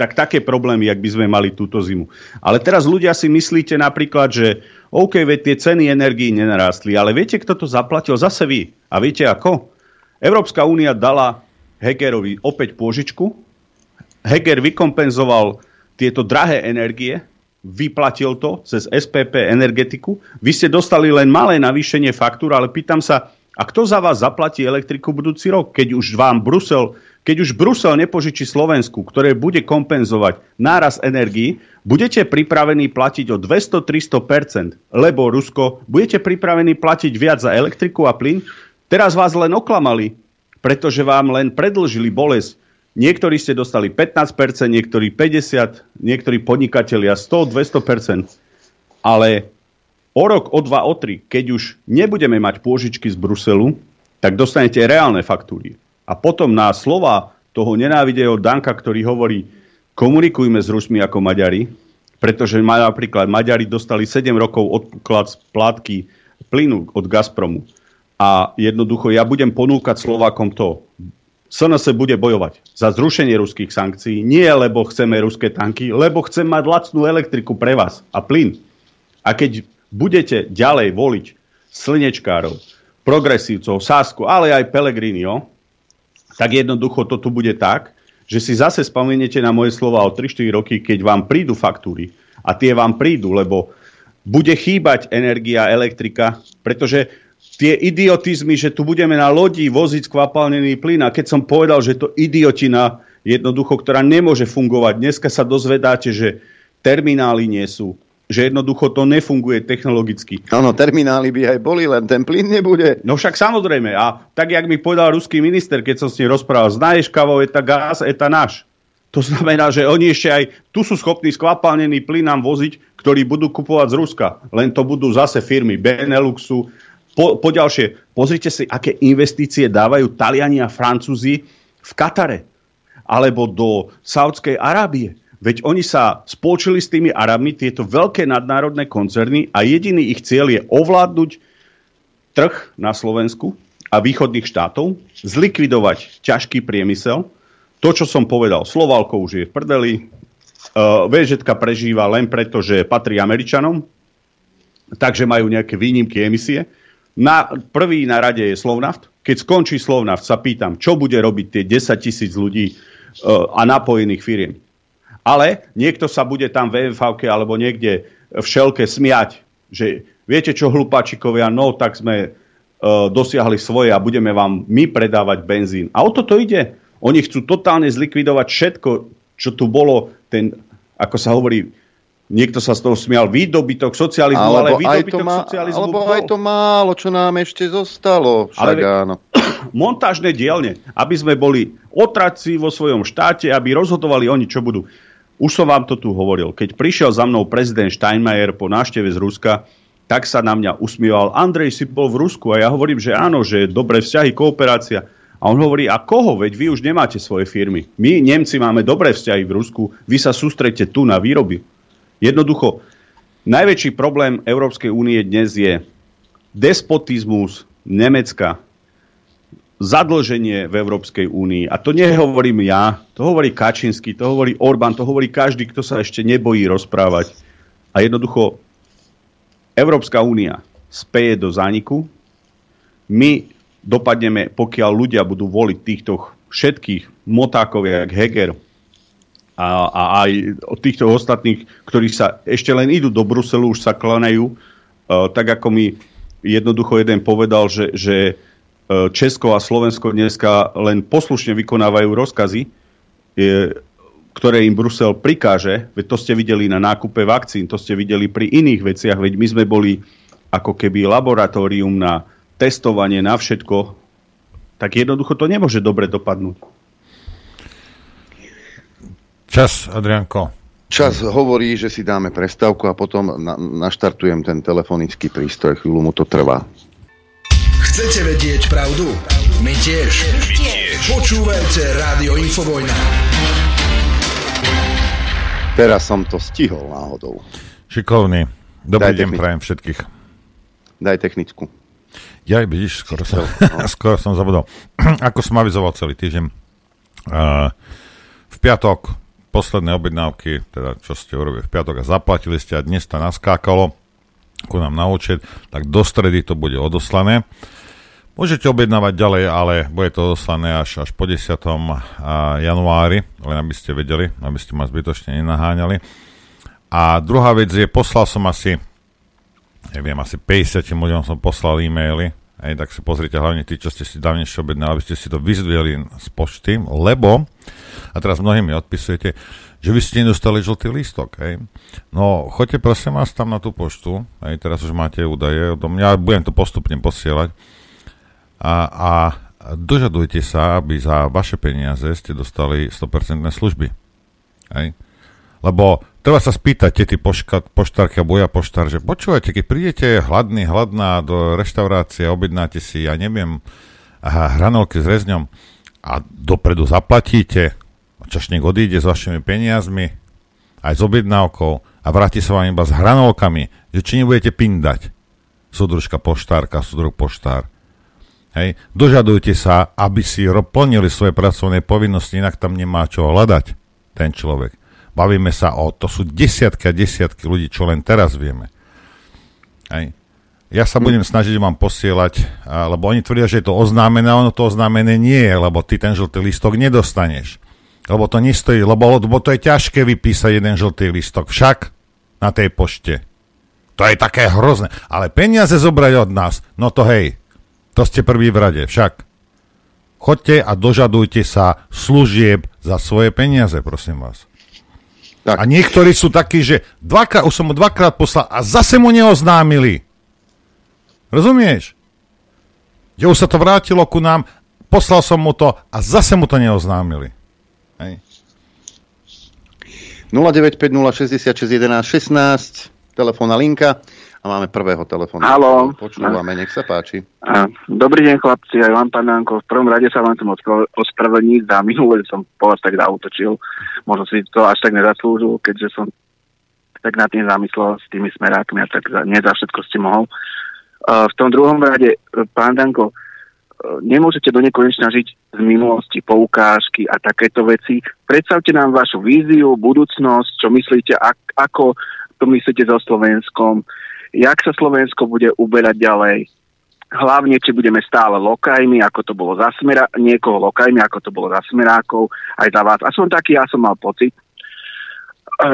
tak také problémy, ak by sme mali túto zimu. Ale teraz ľudia si myslíte napríklad, že OK, veď tie ceny energií nenarástli, ale viete, kto to zaplatil? Zase vy. A viete ako? Európska únia dala Hegerovi opäť pôžičku. Heger vykompenzoval tieto drahé energie, vyplatil to cez SPP energetiku. Vy ste dostali len malé navýšenie faktúr, ale pýtam sa, a kto za vás zaplatí elektriku budúci rok, keď už vám Brusel keď už Brusel nepožičí Slovensku, ktoré bude kompenzovať náraz energii, budete pripravení platiť o 200-300%, lebo Rusko budete pripravení platiť viac za elektriku a plyn. Teraz vás len oklamali, pretože vám len predlžili bolesť. Niektorí ste dostali 15%, niektorí 50%, niektorí podnikatelia 100-200%. Ale o rok, o dva, o tri, keď už nebudeme mať pôžičky z Bruselu, tak dostanete reálne faktúry. A potom na slova toho nenávideho Danka, ktorý hovorí, komunikujme s Rusmi ako Maďari, pretože napríklad Maďari dostali 7 rokov odklad plátky plynu od Gazpromu. A jednoducho ja budem ponúkať Slovákom to. SNS bude bojovať za zrušenie ruských sankcií, nie lebo chceme ruské tanky, lebo chcem mať lacnú elektriku pre vás a plyn. A keď budete ďalej voliť slnečkárov, progresívcov, Sásku, ale aj Pelegrinio, tak jednoducho to tu bude tak, že si zase spomeniete na moje slova o 3-4 roky, keď vám prídu faktúry. A tie vám prídu, lebo bude chýbať energia, elektrika, pretože tie idiotizmy, že tu budeme na lodi voziť skvapalnený plyn a keď som povedal, že to idiotina jednoducho, ktorá nemôže fungovať. Dneska sa dozvedáte, že terminály nie sú, že jednoducho to nefunguje technologicky. Áno, terminály by aj boli, len ten plyn nebude. No však samozrejme. A tak, jak mi povedal ruský minister, keď som s ním rozprával, znaješ kavo, je gaz, je náš. To znamená, že oni ešte aj tu sú schopní skvapalnený plyn nám voziť, ktorí budú kupovať z Ruska. Len to budú zase firmy Beneluxu. Po, po ďalšie, pozrite si, aké investície dávajú Taliani a Francúzi v Katare. Alebo do Saudskej Arábie Veď oni sa spolčili s tými Arabmi, tieto veľké nadnárodné koncerny a jediný ich cieľ je ovládnuť trh na Slovensku a východných štátov, zlikvidovať ťažký priemysel. To, čo som povedal, Slovalko už je v prdeli, uh, VŽ prežíva len preto, že patrí Američanom, takže majú nejaké výnimky emisie. Na, prvý na rade je Slovnaft. Keď skončí Slovnaft, sa pýtam, čo bude robiť tie 10 tisíc ľudí uh, a napojených firiem ale niekto sa bude tam v EMV alebo niekde v šelke smiať, že viete čo, hlupáčikovia, no tak sme e, dosiahli svoje a budeme vám my predávať benzín. A o toto ide. Oni chcú totálne zlikvidovať všetko, čo tu bolo, ten, ako sa hovorí, niekto sa z toho smial, výdobytok socializmu, alebo ale výdobytok má, socializmu Alebo bol. aj to málo, čo nám ešte zostalo. Však ale, áno. [CLEARS THROAT] montážne dielne, aby sme boli otraci vo svojom štáte, aby rozhodovali oni, čo budú. Už som vám to tu hovoril. Keď prišiel za mnou prezident Steinmeier po návšteve z Ruska, tak sa na mňa usmieval. Andrej si bol v Rusku a ja hovorím, že áno, že dobré vzťahy, kooperácia. A on hovorí, a koho? Veď vy už nemáte svoje firmy. My, Nemci, máme dobré vzťahy v Rusku. Vy sa sústrete tu na výroby. Jednoducho, najväčší problém Európskej únie dnes je despotizmus Nemecka, zadlženie v Európskej únii. A to nehovorím ja, to hovorí Kačinsky, to hovorí Orbán, to hovorí každý, kto sa ešte nebojí rozprávať. A jednoducho Európska únia speje do zániku. My dopadneme, pokiaľ ľudia budú voliť týchto všetkých motákov, jak Heger a, a aj týchto ostatných, ktorí sa ešte len idú do Bruselu, už sa klanajú, uh, tak ako mi jednoducho jeden povedal, že, že E, Česko a Slovensko dneska len poslušne vykonávajú rozkazy, ktoré im Brusel prikáže. Veď to ste videli na nákupe vakcín, to ste videli pri iných veciach, veď my sme boli ako keby laboratórium na testovanie, na všetko, tak jednoducho to nemôže dobre dopadnúť. Čas, Adrianko. Čas hovorí, že si dáme prestávku a potom na, naštartujem ten telefonický prístroj. Chvíľu mu to trvá. Chcete vedieť pravdu? My tiež. My tiež. Počúvajte Rádio Infovojna. Teraz som to stihol náhodou. Šikovný. Dobrý Daj deň techniku. prajem všetkých. Daj technickú. Ja, vidíš, skoro som, [LAUGHS] skoro som zabudol. [CLEARS THROAT] Ako som avizoval celý týždeň, uh, v piatok posledné objednávky, teda čo ste urobili v piatok a zaplatili ste a dnes to naskákalo ku nám na účet, tak do stredy to bude odoslané. Môžete objednávať ďalej, ale bude to odoslané až, až po 10. a, januári, len aby ste vedeli, aby ste ma zbytočne nenaháňali. A druhá vec je, poslal som asi neviem, asi 50 ľuďom som poslal e-maily, aj tak si pozrite hlavne tí, čo ste si dávnejšie objednali, aby ste si to vyzdvihli z pošty, lebo, a teraz mnohí mi odpisujete, že vy ste nedostali žltý lístok, hej. No, choďte prosím vás tam na tú poštu, hej, teraz už máte údaje mňa, budem to postupne posielať a, a dožadujte sa, aby za vaše peniaze ste dostali 100% služby, hej. Lebo treba sa spýtať tety poška, poštárky a boja poštár, že počúvajte, keď prídete hladný, hladná do reštaurácie, objednáte si, ja neviem, hranolky s rezňom a dopredu zaplatíte, čašník odíde s vašimi peniazmi, aj s objednávkou a vráti sa vám iba s hranolkami, že či nebudete pindať. Súdružka poštárka, súdruh poštár. Hej. Dožadujte sa, aby si plnili svoje pracovné povinnosti, inak tam nemá čo hľadať ten človek. Bavíme sa o, to sú desiatky a desiatky ľudí, čo len teraz vieme. Hej. Ja sa budem snažiť vám posielať, lebo oni tvrdia, že je to oznámené, ono to oznámené nie je, lebo ty ten žltý listok nedostaneš. Lebo to nestojí, lebo, lebo to je ťažké vypísať jeden žltý listok. Však na tej pošte. To je také hrozné. Ale peniaze zobrať od nás, no to hej, to ste prvý v rade, však. Chodte a dožadujte sa služieb za svoje peniaze, prosím vás. Tak. A niektorí sú takí, že dvakrát, už som mu dvakrát poslal a zase mu neoznámili. Rozumieš? Že už sa to vrátilo ku nám, poslal som mu to a zase mu to neoznámili. Hej. 0950661116 telefónna linka máme prvého telefónu. Haló. Počúvame, nech sa páči. Dobrý deň chlapci, aj vám pán Danko. V prvom rade sa vám chcem ospravedlniť za minulé, som po vás tak zautočil. Možno si to až tak nezaslúžil, keďže som tak nad tým zamyslel s tými smerákmi a tak za, nie za všetko ste mohol. V tom druhom rade, e, pán Danko, uh, nemôžete do nekonečna žiť z minulosti, poukážky a takéto veci. Predstavte nám vašu víziu, budúcnosť, čo myslíte, ak, ako to myslíte so Slovenskom, jak sa Slovensko bude uberať ďalej. Hlavne, či budeme stále lokajmi, ako to bolo za smera, niekoho lokajmi, ako to bolo za smerákov, aj za vás. A som taký, ja som mal pocit. E,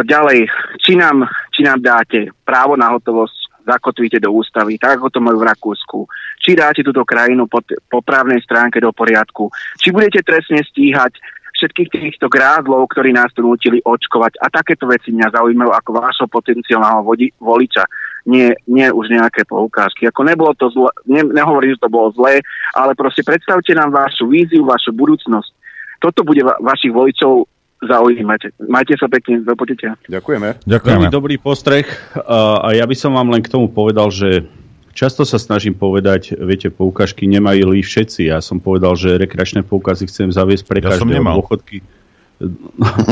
Ďalej, či nám, či nám dáte právo na hotovosť, zakotvíte do ústavy, tak ako to majú v Rakúsku. Či dáte túto krajinu po, po právnej stránke do poriadku. Či budete trestne stíhať všetkých týchto grázlov, ktorí nás tu nutili očkovať. A takéto veci mňa zaujímajú ako vášho potenciálneho voliča. Nie, nie už nejaké poukážky. Ako nebolo to zle, ne, nehovorím, že to bolo zlé, ale proste predstavte nám vašu víziu, vašu budúcnosť. Toto bude va- vašich voličov zaujímať. Majte sa pekne, do počutia. Ďakujeme. Veľmi dobrý postreh a, a ja by som vám len k tomu povedal, že často sa snažím povedať, viete, poukažky nemajú všetci. Ja som povedal, že rekreačné poukazy chcem zaviesť pre Ja každého dôchodky. [LAUGHS]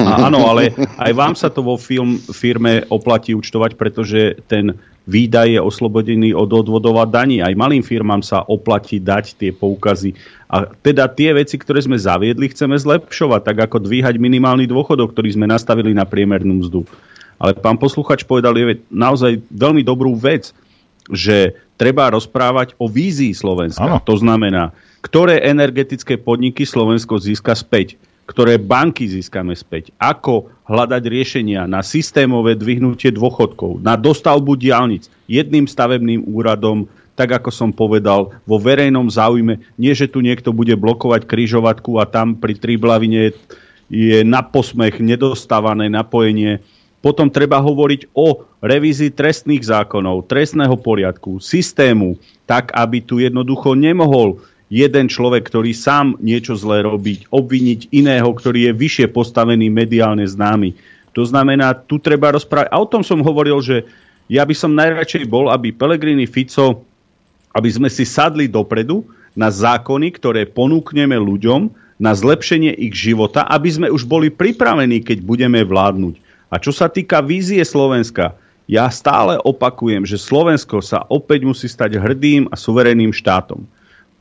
A, áno, ale aj vám sa to vo film, firme oplatí účtovať, pretože ten výdaj je oslobodený od odvodov a daní. Aj malým firmám sa oplatí dať tie poukazy. A teda tie veci, ktoré sme zaviedli, chceme zlepšovať, tak ako dvíhať minimálny dôchodok, ktorý sme nastavili na priemernú mzdu. Ale pán posluchač povedal je naozaj veľmi dobrú vec, že treba rozprávať o vízii Slovenska. Áno. To znamená, ktoré energetické podniky Slovensko získa späť, ktoré banky získame späť, ako hľadať riešenia na systémové dvihnutie dôchodkov, na dostavbu diálnic jedným stavebným úradom, tak ako som povedal, vo verejnom záujme, nie že tu niekto bude blokovať kryžovatku a tam pri Triblavine je na posmech nedostávané napojenie. Potom treba hovoriť o revízii trestných zákonov, trestného poriadku, systému, tak aby tu jednoducho nemohol jeden človek, ktorý sám niečo zlé robiť, obviniť iného, ktorý je vyššie postavený, mediálne známy. To znamená, tu treba rozprávať. A o tom som hovoril, že ja by som najradšej bol, aby Pelegrini Fico, aby sme si sadli dopredu na zákony, ktoré ponúkneme ľuďom na zlepšenie ich života, aby sme už boli pripravení, keď budeme vládnuť. A čo sa týka vízie Slovenska, ja stále opakujem, že Slovensko sa opäť musí stať hrdým a suverénnym štátom.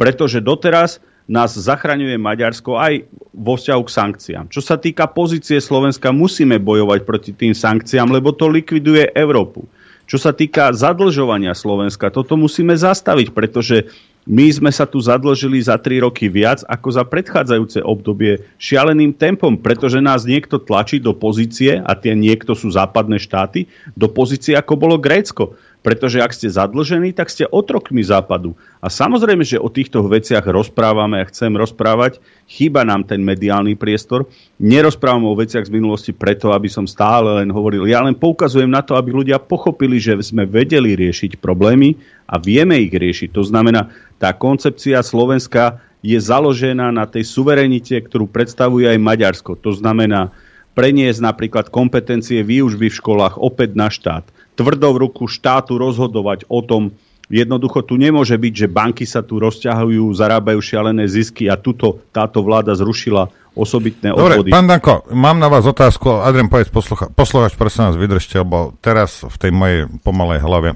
Pretože doteraz nás zachraňuje Maďarsko aj vo vzťahu k sankciám. Čo sa týka pozície Slovenska, musíme bojovať proti tým sankciám, lebo to likviduje Európu. Čo sa týka zadlžovania Slovenska, toto musíme zastaviť, pretože my sme sa tu zadlžili za 3 roky viac ako za predchádzajúce obdobie šialeným tempom, pretože nás niekto tlačí do pozície, a tie niekto sú západné štáty, do pozície ako bolo Grécko. Pretože ak ste zadlžení, tak ste otrokmi západu. A samozrejme, že o týchto veciach rozprávame a chcem rozprávať. Chýba nám ten mediálny priestor. Nerozprávam o veciach z minulosti preto, aby som stále len hovoril. Ja len poukazujem na to, aby ľudia pochopili, že sme vedeli riešiť problémy a vieme ich riešiť. To znamená, tá koncepcia Slovenska je založená na tej suverenite, ktorú predstavuje aj Maďarsko. To znamená preniesť napríklad kompetencie výužby v školách opäť na štát tvrdou ruku štátu rozhodovať o tom, Jednoducho tu nemôže byť, že banky sa tu rozťahujú, zarábajú šialené zisky a tuto táto vláda zrušila osobitné Dobre, pán Danko, mám na vás otázku. Adrian, povedz poslucha- posluchač, prosím nás, vydržte, lebo teraz v tej mojej pomalej hlave.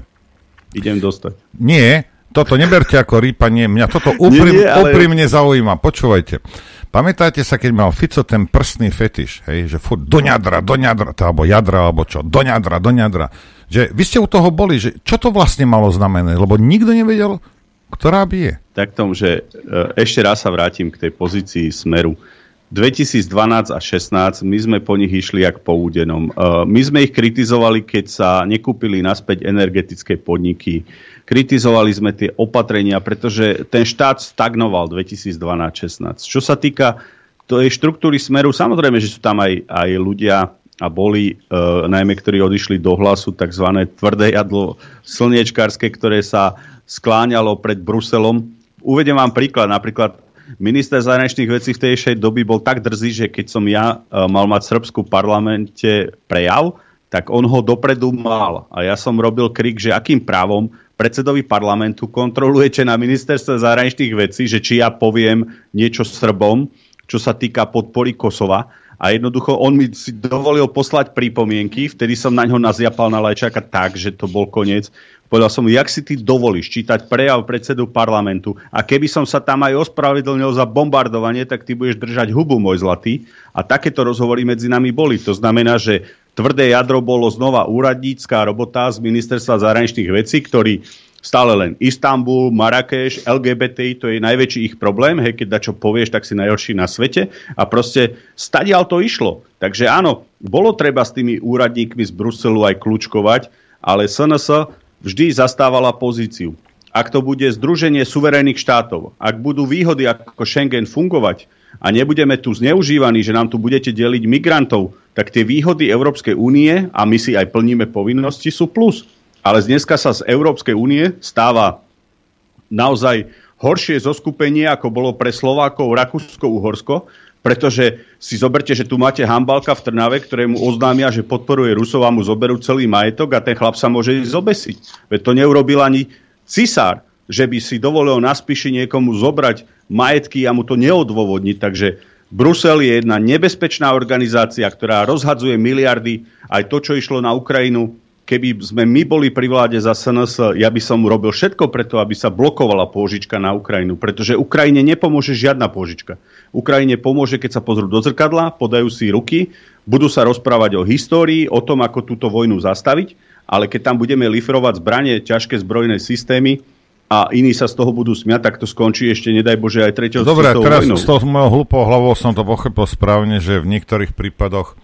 Idem dostať. Nie, toto neberte ako rýpanie, mňa toto úprim, nie, nie, ale... úprimne zaujíma. Počúvajte. Pamätáte sa, keď mal Fico ten prstný fetiš, hej, že furt do ňadra, do ňadra, alebo jadra, alebo čo, do ňadra, do ňadra. Že vy ste u toho boli, že čo to vlastne malo znamenať, lebo nikto nevedel, ktorá bije. Tak tom, že e, ešte raz sa vrátim k tej pozícii Smeru. 2012 a 16 my sme po nich išli jak po údenom. E, my sme ich kritizovali, keď sa nekúpili naspäť energetické podniky. Kritizovali sme tie opatrenia, pretože ten štát stagnoval 2012-16. Čo sa týka tej štruktúry Smeru, samozrejme, že sú tam aj, aj ľudia, a boli e, najmä, ktorí odišli do hlasu, tzv. tvrdé jadlo slniečkárske, ktoré sa skláňalo pred Bruselom. Uvedem vám príklad. Napríklad minister zahraničných vecí v tejšej doby bol tak drzý, že keď som ja e, mal mať v parlamente prejav, tak on ho dopredu mal. A ja som robil krik, že akým právom predsedovi parlamentu kontrolujete na ministerstve zahraničných vecí, že či ja poviem niečo Srbom, čo sa týka podpory Kosova a jednoducho on mi si dovolil poslať pripomienky, vtedy som na ňo nazjapal na lajčaka tak, že to bol koniec. Povedal som mu, jak si ty dovolíš čítať prejav predsedu parlamentu a keby som sa tam aj ospravedlnil za bombardovanie, tak ty budeš držať hubu, môj zlatý. A takéto rozhovory medzi nami boli. To znamená, že tvrdé jadro bolo znova úradnícká robota z ministerstva zahraničných vecí, ktorý stále len Istanbul, Marrakeš, LGBT, to je najväčší ich problém, hej, keď čo povieš, tak si najhorší na svete a proste stadial to išlo. Takže áno, bolo treba s tými úradníkmi z Bruselu aj kľúčkovať, ale SNS vždy zastávala pozíciu. Ak to bude združenie suverénnych štátov, ak budú výhody ako Schengen fungovať a nebudeme tu zneužívaní, že nám tu budete deliť migrantov, tak tie výhody Európskej únie, a my si aj plníme povinnosti, sú plus ale dneska sa z Európskej únie stáva naozaj horšie zoskupenie, ako bolo pre Slovákov Rakúsko-Uhorsko, pretože si zoberte, že tu máte Hambalka v Trnave, ktorému oznámia, že podporuje Rusov a mu zoberú celý majetok a ten chlap sa môže ísť zobesiť. Veď to neurobil ani cisár, že by si dovolil na spíši niekomu zobrať majetky a mu to neodôvodniť. Takže Brusel je jedna nebezpečná organizácia, ktorá rozhadzuje miliardy. Aj to, čo išlo na Ukrajinu, keby sme my boli pri vláde za SNS, ja by som robil všetko preto, aby sa blokovala pôžička na Ukrajinu, pretože Ukrajine nepomôže žiadna pôžička. Ukrajine pomôže, keď sa pozrú do zrkadla, podajú si ruky, budú sa rozprávať o histórii, o tom, ako túto vojnu zastaviť, ale keď tam budeme lifrovať zbranie, ťažké zbrojné systémy, a iní sa z toho budú smiať, tak to skončí ešte, nedaj Bože, aj treťou Dobre, teraz vojnou. s tou mojou hlupou hlavou som to pochopil správne, že v niektorých prípadoch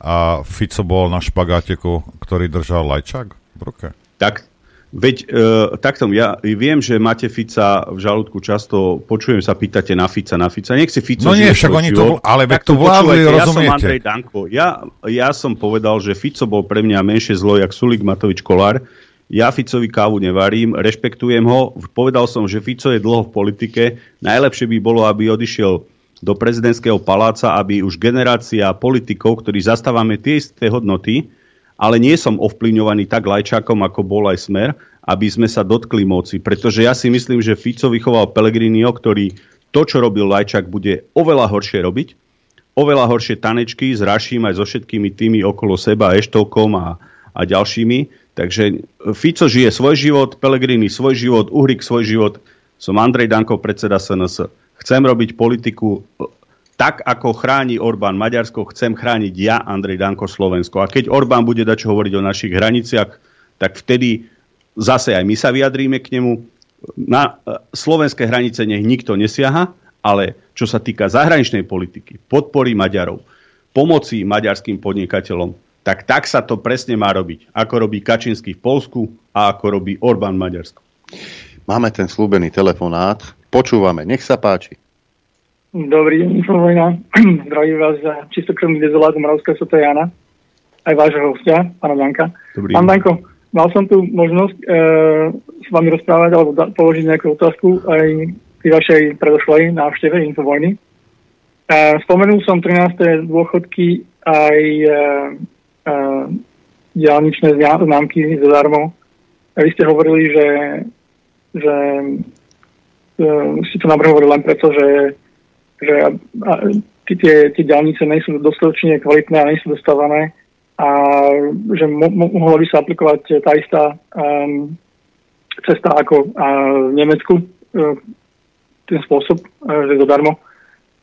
a Fico bol na špagáteku, ktorý držal lajčák v ruke. Tak, veď e, takto, ja viem, že máte Fica v žalúdku často, počujem sa, pýtate na Fica, na Fica. Nech si Fico No nie, však oni to, ale veď tu vládli, rozumiete. Ja som Andrej Danko. Ja, ja som povedal, že Fico bol pre mňa menšie zlo, jak Sulik Matovič Kolár. Ja Ficovi kávu nevarím, rešpektujem ho. Povedal som, že Fico je dlho v politike. Najlepšie by bolo, aby odišiel do prezidentského paláca, aby už generácia politikov, ktorí zastávame tie isté hodnoty, ale nie som ovplyvňovaný tak lajčákom, ako bol aj Smer, aby sme sa dotkli moci. Pretože ja si myslím, že Fico vychoval Pelegrinio, ktorý to, čo robil Lajčák, bude oveľa horšie robiť. Oveľa horšie tanečky s Raším aj so všetkými tými okolo seba, Eštokom a, a ďalšími. Takže Fico žije svoj život, Pelegrini svoj život, Uhrik svoj život. Som Andrej Danko, predseda SNS. Chcem robiť politiku tak, ako chráni Orbán Maďarsko, chcem chrániť ja, Andrej Danko, Slovensko. A keď Orbán bude dať čo hovoriť o našich hraniciach, tak vtedy zase aj my sa vyjadríme k nemu. Na e, slovenské hranice nech nikto nesiaha, ale čo sa týka zahraničnej politiky, podpory Maďarov, pomoci maďarským podnikateľom, tak tak sa to presne má robiť. Ako robí Kačínsky v Polsku a ako robí Orbán v Maďarsku. Máme ten slúbený telefonát. Počúvame. Nech sa páči. Dobrý deň, Infovojna. [CLEARS THROAT] Zdravím vás za čistokrvný dezolát Moravského Sota Jana. Aj vášho hostia, pána Danka. Dobrý Pán Danko, mal som tu možnosť e, s vami rozprávať alebo da, položiť nejakú otázku aj pri vašej predošlej návšteve Infovojny. E, spomenul som 13. dôchodky aj e, uh, diálničné známky zadarmo. A vy ste hovorili, že, že uh, ste to navrhovali len preto, že, že a, a, tie, tie diálnice nie sú dostatočne kvalitné a nie sú dostávané a že mo, mo, mohla by sa aplikovať tá istá um, cesta ako uh, v Nemecku, uh, ten spôsob, uh, že zadarmo.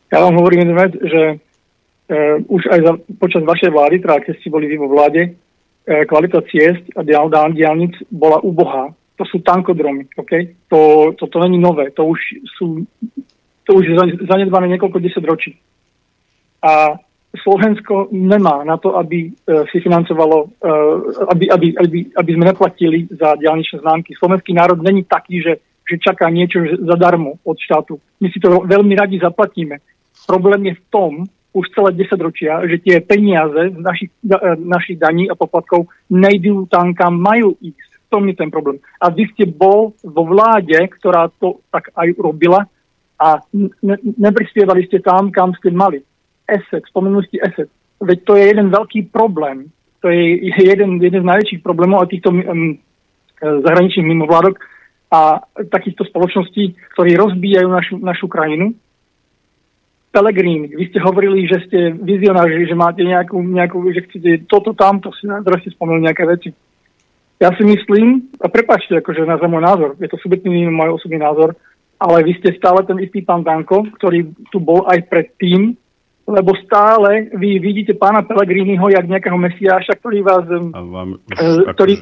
Ja vám hovorím jednu vec, že uh, už aj za, počas vašej vlády, teda keď ste boli vy vo vláde, uh, kvalita ciest a dial, diálnic bola ubohá. To sú tankodromy, OK? To, to, to není nové, to už sú to už je zanedbané niekoľko desať ročí. A Slovensko nemá na to, aby uh, si financovalo, uh, aby, aby, aby, aby sme neplatili za diálničné známky. Slovenský národ není taký, že, že čaká niečo zadarmo od štátu. My si to veľmi radi zaplatíme. Problém je v tom, už celé 10 ročia, že tie peniaze z našich, našich daní a poplatkov nejdú tam, kam majú ísť. Tom je ten problém. A vy ste bol vo vláde, ktorá to tak aj robila a ne, neprispievali ste tam, kam ste mali. ESET, spomenuli ste ESET. Veď to je jeden veľký problém. To je jeden, jeden z najväčších problémov a týchto um, zahraničných mimovládok a takýchto spoločností, ktorí rozbíjajú našu, našu krajinu Pelegrini, vy ste hovorili, že ste vizionári, že máte nejakú, nejakú že chcete toto, tamto, teraz ste spomenuli nejaké veci. Ja si myslím, a prepáčte, akože na môj názor, je to subjektívny môj osobný názor, ale vy ste stále ten istý pán Danko, ktorý tu bol aj predtým, lebo stále vy vidíte pána Pelegriniho jak nejakého mesiáša, ktorý vás... A vám, uh, ktorý,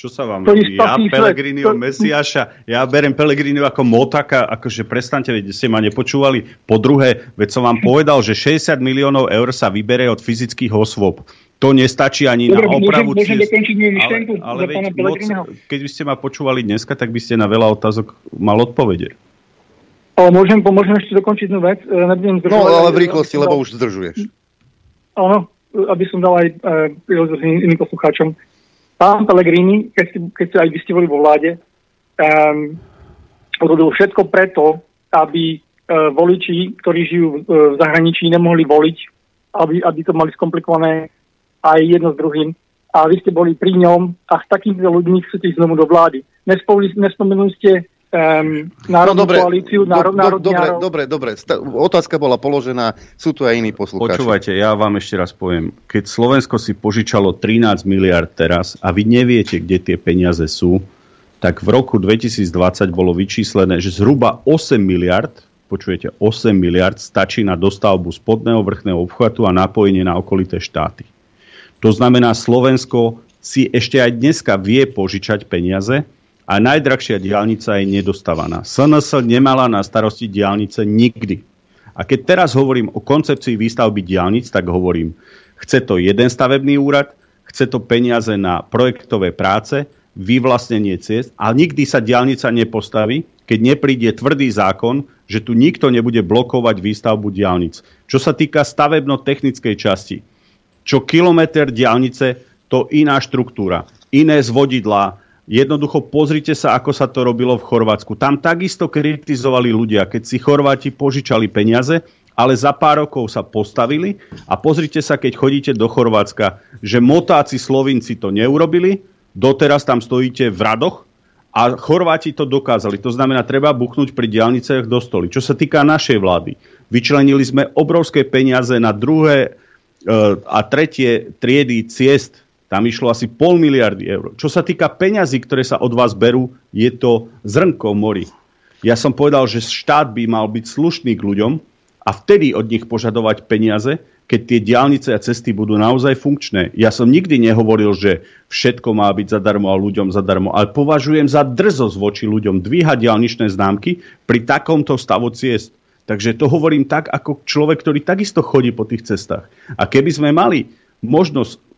čo sa vám robí? Ja Pelegrinio, to... Mesiáša, ja berem Pelegrinio ako motaka, akože prestante, veď ste ma nepočúvali. Po druhé, veď som vám povedal, že 60 miliónov eur sa vybere od fyzických osôb. To nestačí ani Dobre, na opravu môžem, môžem ale, ale veď moc, keď by ste ma počúvali dneska, tak by ste na veľa otázok mal odpovede. Ale môžem, môžem ešte dokončiť jednu vec. E, no, ale v rýchlosti, lebo už zdržuješ. Áno, aby som dal aj e, iným poslucháčom pán Pellegrini, keď ste, keď aj vy ste boli vo vláde, um, robil všetko preto, aby uh, voliči, ktorí žijú v, uh, v zahraničí, nemohli voliť, aby, aby to mali skomplikované aj jedno s druhým. A vy ste boli pri ňom a s takýmito ľuďmi chcete ísť znovu do vlády. Nespomenuli ste um, národnú no, dobre, koalíciu, národ, do, do, dobre, dobre, dobre. Otázka bola položená, sú tu aj iní poslucháči. Počúvajte, ja vám ešte raz poviem. Keď Slovensko si požičalo 13 miliard teraz a vy neviete, kde tie peniaze sú, tak v roku 2020 bolo vyčíslené, že zhruba 8 miliard, počujete, 8 miliard stačí na dostavbu spodného vrchného obchvatu a napojenie na okolité štáty. To znamená, Slovensko si ešte aj dneska vie požičať peniaze, a najdrahšia diálnica je nedostávaná. SNS nemala na starosti diálnice nikdy. A keď teraz hovorím o koncepcii výstavby diálnic, tak hovorím, chce to jeden stavebný úrad, chce to peniaze na projektové práce, vyvlastnenie ciest a nikdy sa diálnica nepostaví, keď nepríde tvrdý zákon, že tu nikto nebude blokovať výstavbu diálnic. Čo sa týka stavebno-technickej časti, čo kilometr diálnice, to iná štruktúra, iné zvodidlá, Jednoducho pozrite sa, ako sa to robilo v Chorvátsku. Tam takisto kritizovali ľudia, keď si Chorváti požičali peniaze, ale za pár rokov sa postavili a pozrite sa, keď chodíte do Chorvátska, že motáci Slovinci to neurobili, doteraz tam stojíte v radoch a Chorváti to dokázali. To znamená, treba buchnúť pri diálniciach do stoly. Čo sa týka našej vlády, vyčlenili sme obrovské peniaze na druhé e, a tretie triedy ciest tam išlo asi pol miliardy eur. Čo sa týka peňazí, ktoré sa od vás berú, je to zrnko mori. Ja som povedal, že štát by mal byť slušný k ľuďom a vtedy od nich požadovať peniaze, keď tie diálnice a cesty budú naozaj funkčné. Ja som nikdy nehovoril, že všetko má byť zadarmo a ľuďom zadarmo, ale považujem za drzosť voči ľuďom dvíhať diálničné známky pri takomto stavu ciest. Takže to hovorím tak, ako človek, ktorý takisto chodí po tých cestách. A keby sme mali možnosť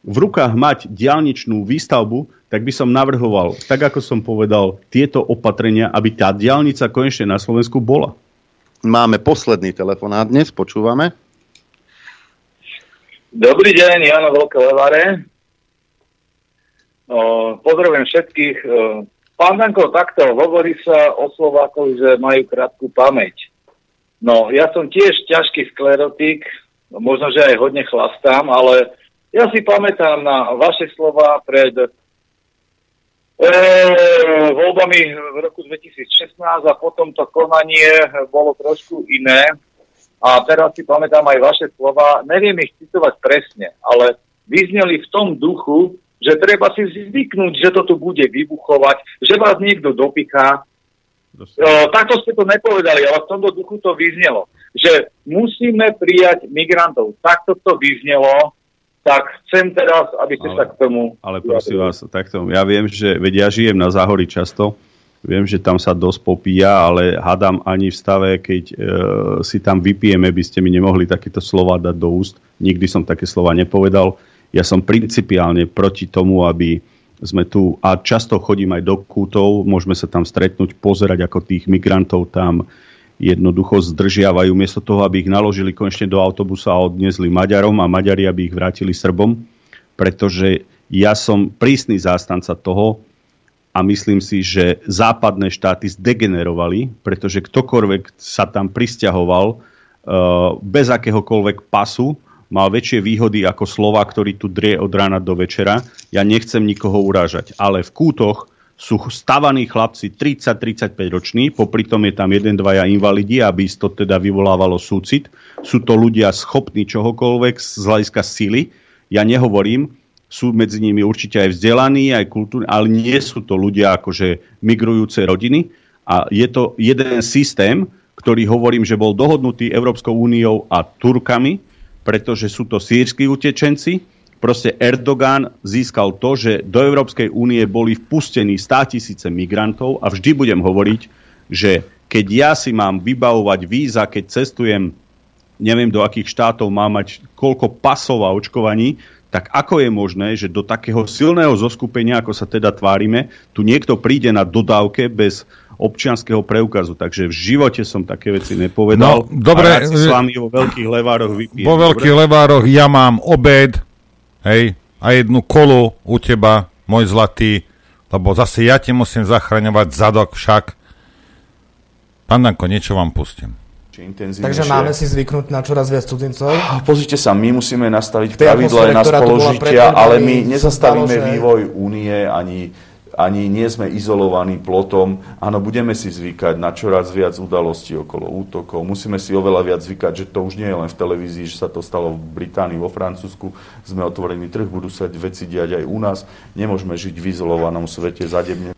v rukách mať diálničnú výstavbu, tak by som navrhoval, tak ako som povedal, tieto opatrenia, aby tá diálnica konečne na Slovensku bola. Máme posledný telefonát dnes, počúvame. Dobrý deň, Jano Veľké Levare. Pozdravujem všetkých. Pán Danko, takto, hovorí sa o Slovákoch, že majú krátku pamäť. No, ja som tiež ťažký sklerotik, možno, že aj hodne chlastám, ale ja si pamätám na vaše slova pred e, voľbami v roku 2016 a potom to konanie bolo trošku iné. A teraz si pamätám aj vaše slova, neviem ich citovať presne, ale vyzneli v tom duchu, že treba si zvyknúť, že to tu bude vybuchovať, že vás niekto dopiká. E, takto ste to nepovedali, ale v tomto duchu to vyznelo, že musíme prijať migrantov. Takto to vyznelo tak chcem teraz, aby ste ale, sa k tomu... Ale prosím vás, takto, ja viem, že, veď ja žijem na Záhori často, viem, že tam sa dosť popíja, ale hadám ani v stave, keď e, si tam vypijeme, by ste mi nemohli takéto slova dať do úst. Nikdy som také slova nepovedal. Ja som principiálne proti tomu, aby sme tu, a často chodím aj do kútov, môžeme sa tam stretnúť, pozerať, ako tých migrantov tam jednoducho zdržiavajú, miesto toho, aby ich naložili konečne do autobusa a odniesli Maďarom a Maďari, aby ich vrátili Srbom, pretože ja som prísny zástanca toho a myslím si, že západné štáty zdegenerovali, pretože ktokoľvek sa tam pristahoval uh, bez akéhokoľvek pasu, mal väčšie výhody ako Slova, ktorý tu drie od rána do večera. Ja nechcem nikoho urážať, ale v kútoch sú stavaní chlapci 30-35 roční, popri tom je tam jeden, dvaja invalidi, aby to teda vyvolávalo súcit. Sú to ľudia schopní čohokoľvek z hľadiska sily. Ja nehovorím, sú medzi nimi určite aj vzdelaní, aj kultúrni, ale nie sú to ľudia akože migrujúce rodiny. A je to jeden systém, ktorý hovorím, že bol dohodnutý Európskou úniou a Turkami, pretože sú to sírsky utečenci, Proste Erdogan získal to, že do Európskej únie boli vpustení 100 tisíce migrantov a vždy budem hovoriť, že keď ja si mám vybavovať víza, keď cestujem, neviem do akých štátov mám mať koľko pasov a očkovaní, tak ako je možné, že do takého silného zoskupenia, ako sa teda tvárime, tu niekto príde na dodávke bez občianského preukazu. Takže v živote som také veci nepovedal. No, dobre, a si s vami vo veľkých levároch vypijem. Vo veľkých dobre? levároch ja mám obed, hej, a jednu kolu u teba, môj zlatý, lebo zase ja ti musím zachraňovať zadok však. Pán Danko, niečo vám pustím. Takže máme si zvyknúť na čoraz viac cudzincov? Pozrite sa, my musíme nastaviť pravidla na spoložitia, ale my nezastavíme vývoj únie ani ani nie sme izolovaní plotom. Áno, budeme si zvykať na čoraz viac udalostí okolo útokov. Musíme si oveľa viac zvykať, že to už nie je len v televízii, že sa to stalo v Británii, vo Francúzsku. Sme otvorení trh, budú sa veci diať aj u nás. Nemôžeme žiť v izolovanom svete zadebne.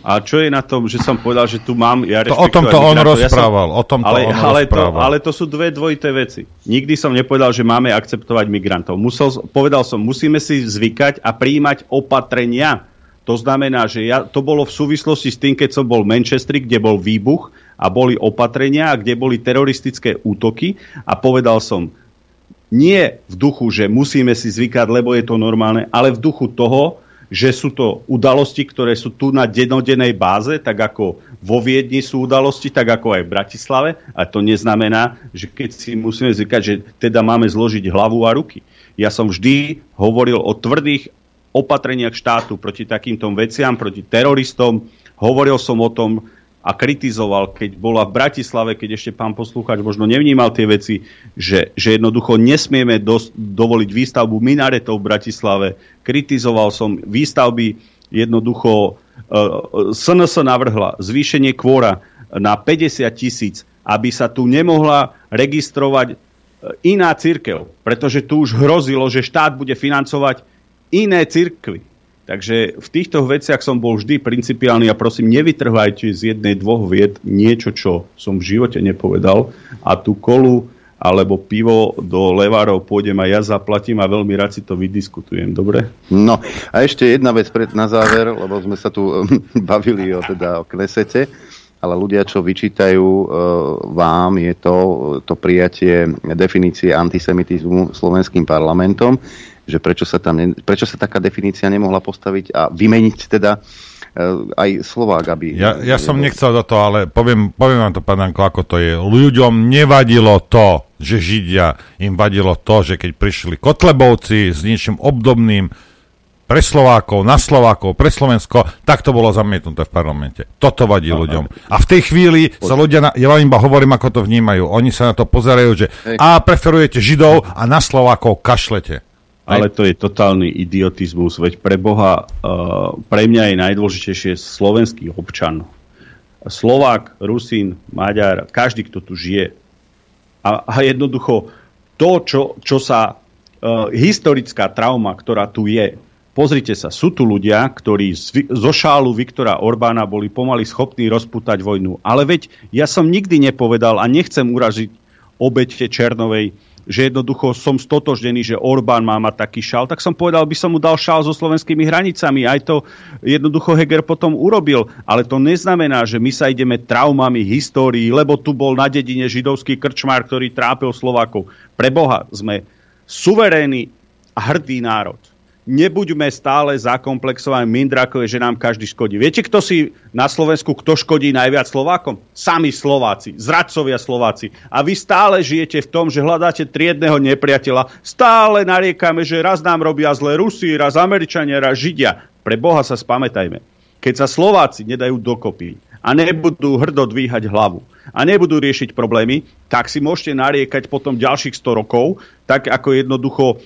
A čo je na tom, že som povedal, že tu mám... Ja to o tomto on rozprával. Ja som, o tomto ale, on ale, rozprával. To, ale to sú dve dvojité veci. Nikdy som nepovedal, že máme akceptovať migrantov. Musel, povedal som, musíme si zvykať a príjmať opatrenia to znamená, že ja, to bolo v súvislosti s tým, keď som bol v Manchestri, kde bol výbuch a boli opatrenia, a kde boli teroristické útoky a povedal som, nie v duchu, že musíme si zvykať, lebo je to normálne, ale v duchu toho, že sú to udalosti, ktoré sú tu na denodenej báze, tak ako vo Viedni sú udalosti, tak ako aj v Bratislave. A to neznamená, že keď si musíme zvykať, že teda máme zložiť hlavu a ruky. Ja som vždy hovoril o tvrdých opatreniach štátu proti takýmto veciam, proti teroristom. Hovoril som o tom a kritizoval, keď bola v Bratislave, keď ešte pán poslúchač možno nevnímal tie veci, že, že jednoducho nesmieme dos, dovoliť výstavbu minaretov v Bratislave. Kritizoval som výstavby jednoducho uh, SNS navrhla zvýšenie kvóra na 50 tisíc, aby sa tu nemohla registrovať iná církev, pretože tu už hrozilo, že štát bude financovať iné církvy. Takže v týchto veciach som bol vždy principiálny a prosím, nevytrhajte z jednej, dvoch vied niečo, čo som v živote nepovedal a tú kolu alebo pivo do levárov pôjdem a ja zaplatím a veľmi rád si to vydiskutujem, dobre? No a ešte jedna vec pred, na záver, lebo sme sa tu [LAUGHS] bavili o, teda, o Knesete, ale ľudia, čo vyčítajú e, vám, je to, to prijatie definície antisemitizmu slovenským parlamentom že prečo sa, tam, prečo sa taká definícia nemohla postaviť a vymeniť teda eh, aj Slovák, aby... Ja, ja som nechcel do toho, ale poviem, poviem vám to, pán Danko, ako to je. Ľuďom nevadilo to, že Židia, im vadilo to, že keď prišli Kotlebovci s niečím obdobným pre Slovákov, na Slovákov, pre Slovensko, tak to bolo zamietnuté v parlamente. Toto vadí Aha. ľuďom. A v tej chvíli sa ľudia, na, ja vám iba hovorím, ako to vnímajú. Oni sa na to pozerajú, že Hej. a preferujete Židov a na Slovákov kašlete. Ale to je totálny idiotizmus, veď pre Boha, uh, pre mňa je najdôležitejšie slovenský občan. Slovák, Rusín, Maďar, každý, kto tu žije. A, a jednoducho to, čo, čo sa uh, historická trauma, ktorá tu je, pozrite sa, sú tu ľudia, ktorí z, zo šálu Viktora Orbána boli pomaly schopní rozputať vojnu. Ale veď ja som nikdy nepovedal a nechcem uražiť obete Černovej že jednoducho som stotožnený, že Orbán má mať taký šal, tak som povedal, by som mu dal šal so slovenskými hranicami. Aj to jednoducho Heger potom urobil. Ale to neznamená, že my sa ideme traumami histórií, lebo tu bol na dedine židovský krčmár, ktorý trápil Slovákov. Pre Boha sme suverénny a hrdý národ nebuďme stále zakomplexovaní mindrakové, že nám každý škodí. Viete, kto si na Slovensku, kto škodí najviac Slovákom? Sami Slováci, zradcovia Slováci. A vy stále žijete v tom, že hľadáte triedného nepriateľa. Stále nariekame, že raz nám robia zle Rusi, raz Američania, raz Židia. Pre Boha sa spamätajme. Keď sa Slováci nedajú dokopy a nebudú hrdo dvíhať hlavu a nebudú riešiť problémy, tak si môžete nariekať potom ďalších 100 rokov, tak ako jednoducho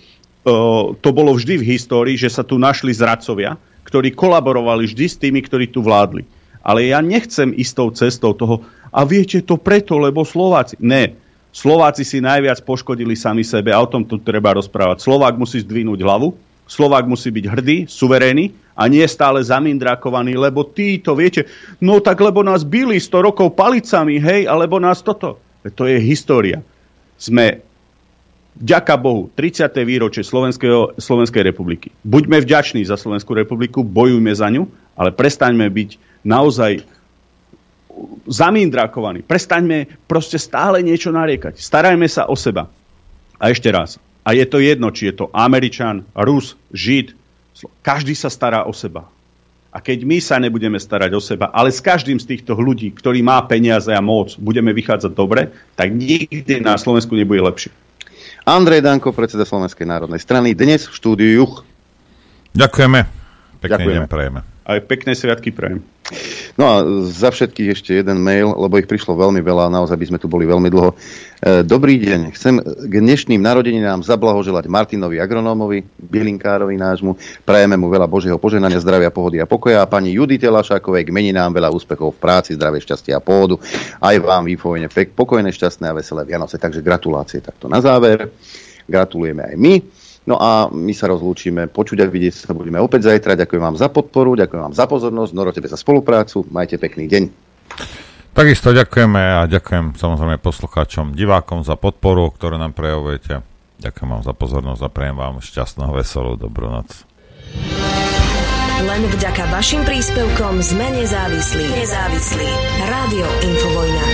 to bolo vždy v histórii, že sa tu našli zradcovia, ktorí kolaborovali vždy s tými, ktorí tu vládli. Ale ja nechcem istou cestou toho, a viete to preto, lebo Slováci. Ne, Slováci si najviac poškodili sami sebe a o tom tu treba rozprávať. Slovák musí zdvihnúť hlavu, Slovák musí byť hrdý, suverénny a nie stále zamindrakovaný, lebo títo, viete, no tak lebo nás byli 100 rokov palicami, hej, alebo nás toto. To je história. Sme Ďaká Bohu, 30. výročie Slovenskej republiky. Buďme vďační za Slovenskú republiku, bojujme za ňu, ale prestaňme byť naozaj zamindrakovaní. Prestaňme proste stále niečo nariekať. Starajme sa o seba. A ešte raz. A je to jedno, či je to Američan, Rus, Žid. Každý sa stará o seba. A keď my sa nebudeme starať o seba, ale s každým z týchto ľudí, ktorý má peniaze a moc, budeme vychádzať dobre, tak nikdy na Slovensku nebude lepšie. Andrej Danko, predseda Slovenskej národnej strany, dnes v štúdiu Juch. Ďakujeme. Pekný Ďakujeme. deň prejeme. Aj pekné sviatky prajem. No a za všetkých ešte jeden mail, lebo ich prišlo veľmi veľa, naozaj by sme tu boli veľmi dlho. E, dobrý deň, chcem k dnešným narodeninám zablahoželať Martinovi Agronómovi, Bielinkárovi nášmu, prajeme mu veľa Božieho poženania, zdravia, pohody a pokoja a pani Judite Lašákovej k meninám veľa úspechov v práci, zdravie, šťastia a pohodu. Aj vám výfojne pokojné, šťastné a veselé Vianoce, takže gratulácie takto na záver. Gratulujeme aj my. No a my sa rozlúčime. Počuť a vidieť sa budeme opäť zajtra. Ďakujem vám za podporu, ďakujem vám za pozornosť, Noro tebe za spoluprácu. Majte pekný deň. Takisto ďakujeme a ďakujem samozrejme poslucháčom, divákom za podporu, ktorú nám prejavujete. Ďakujem vám za pozornosť a prejem vám šťastnú, veselú, dobrú noc. Len vďaka vašim príspevkom sme nezávislí. Nezávislí. Rádio Infovojna.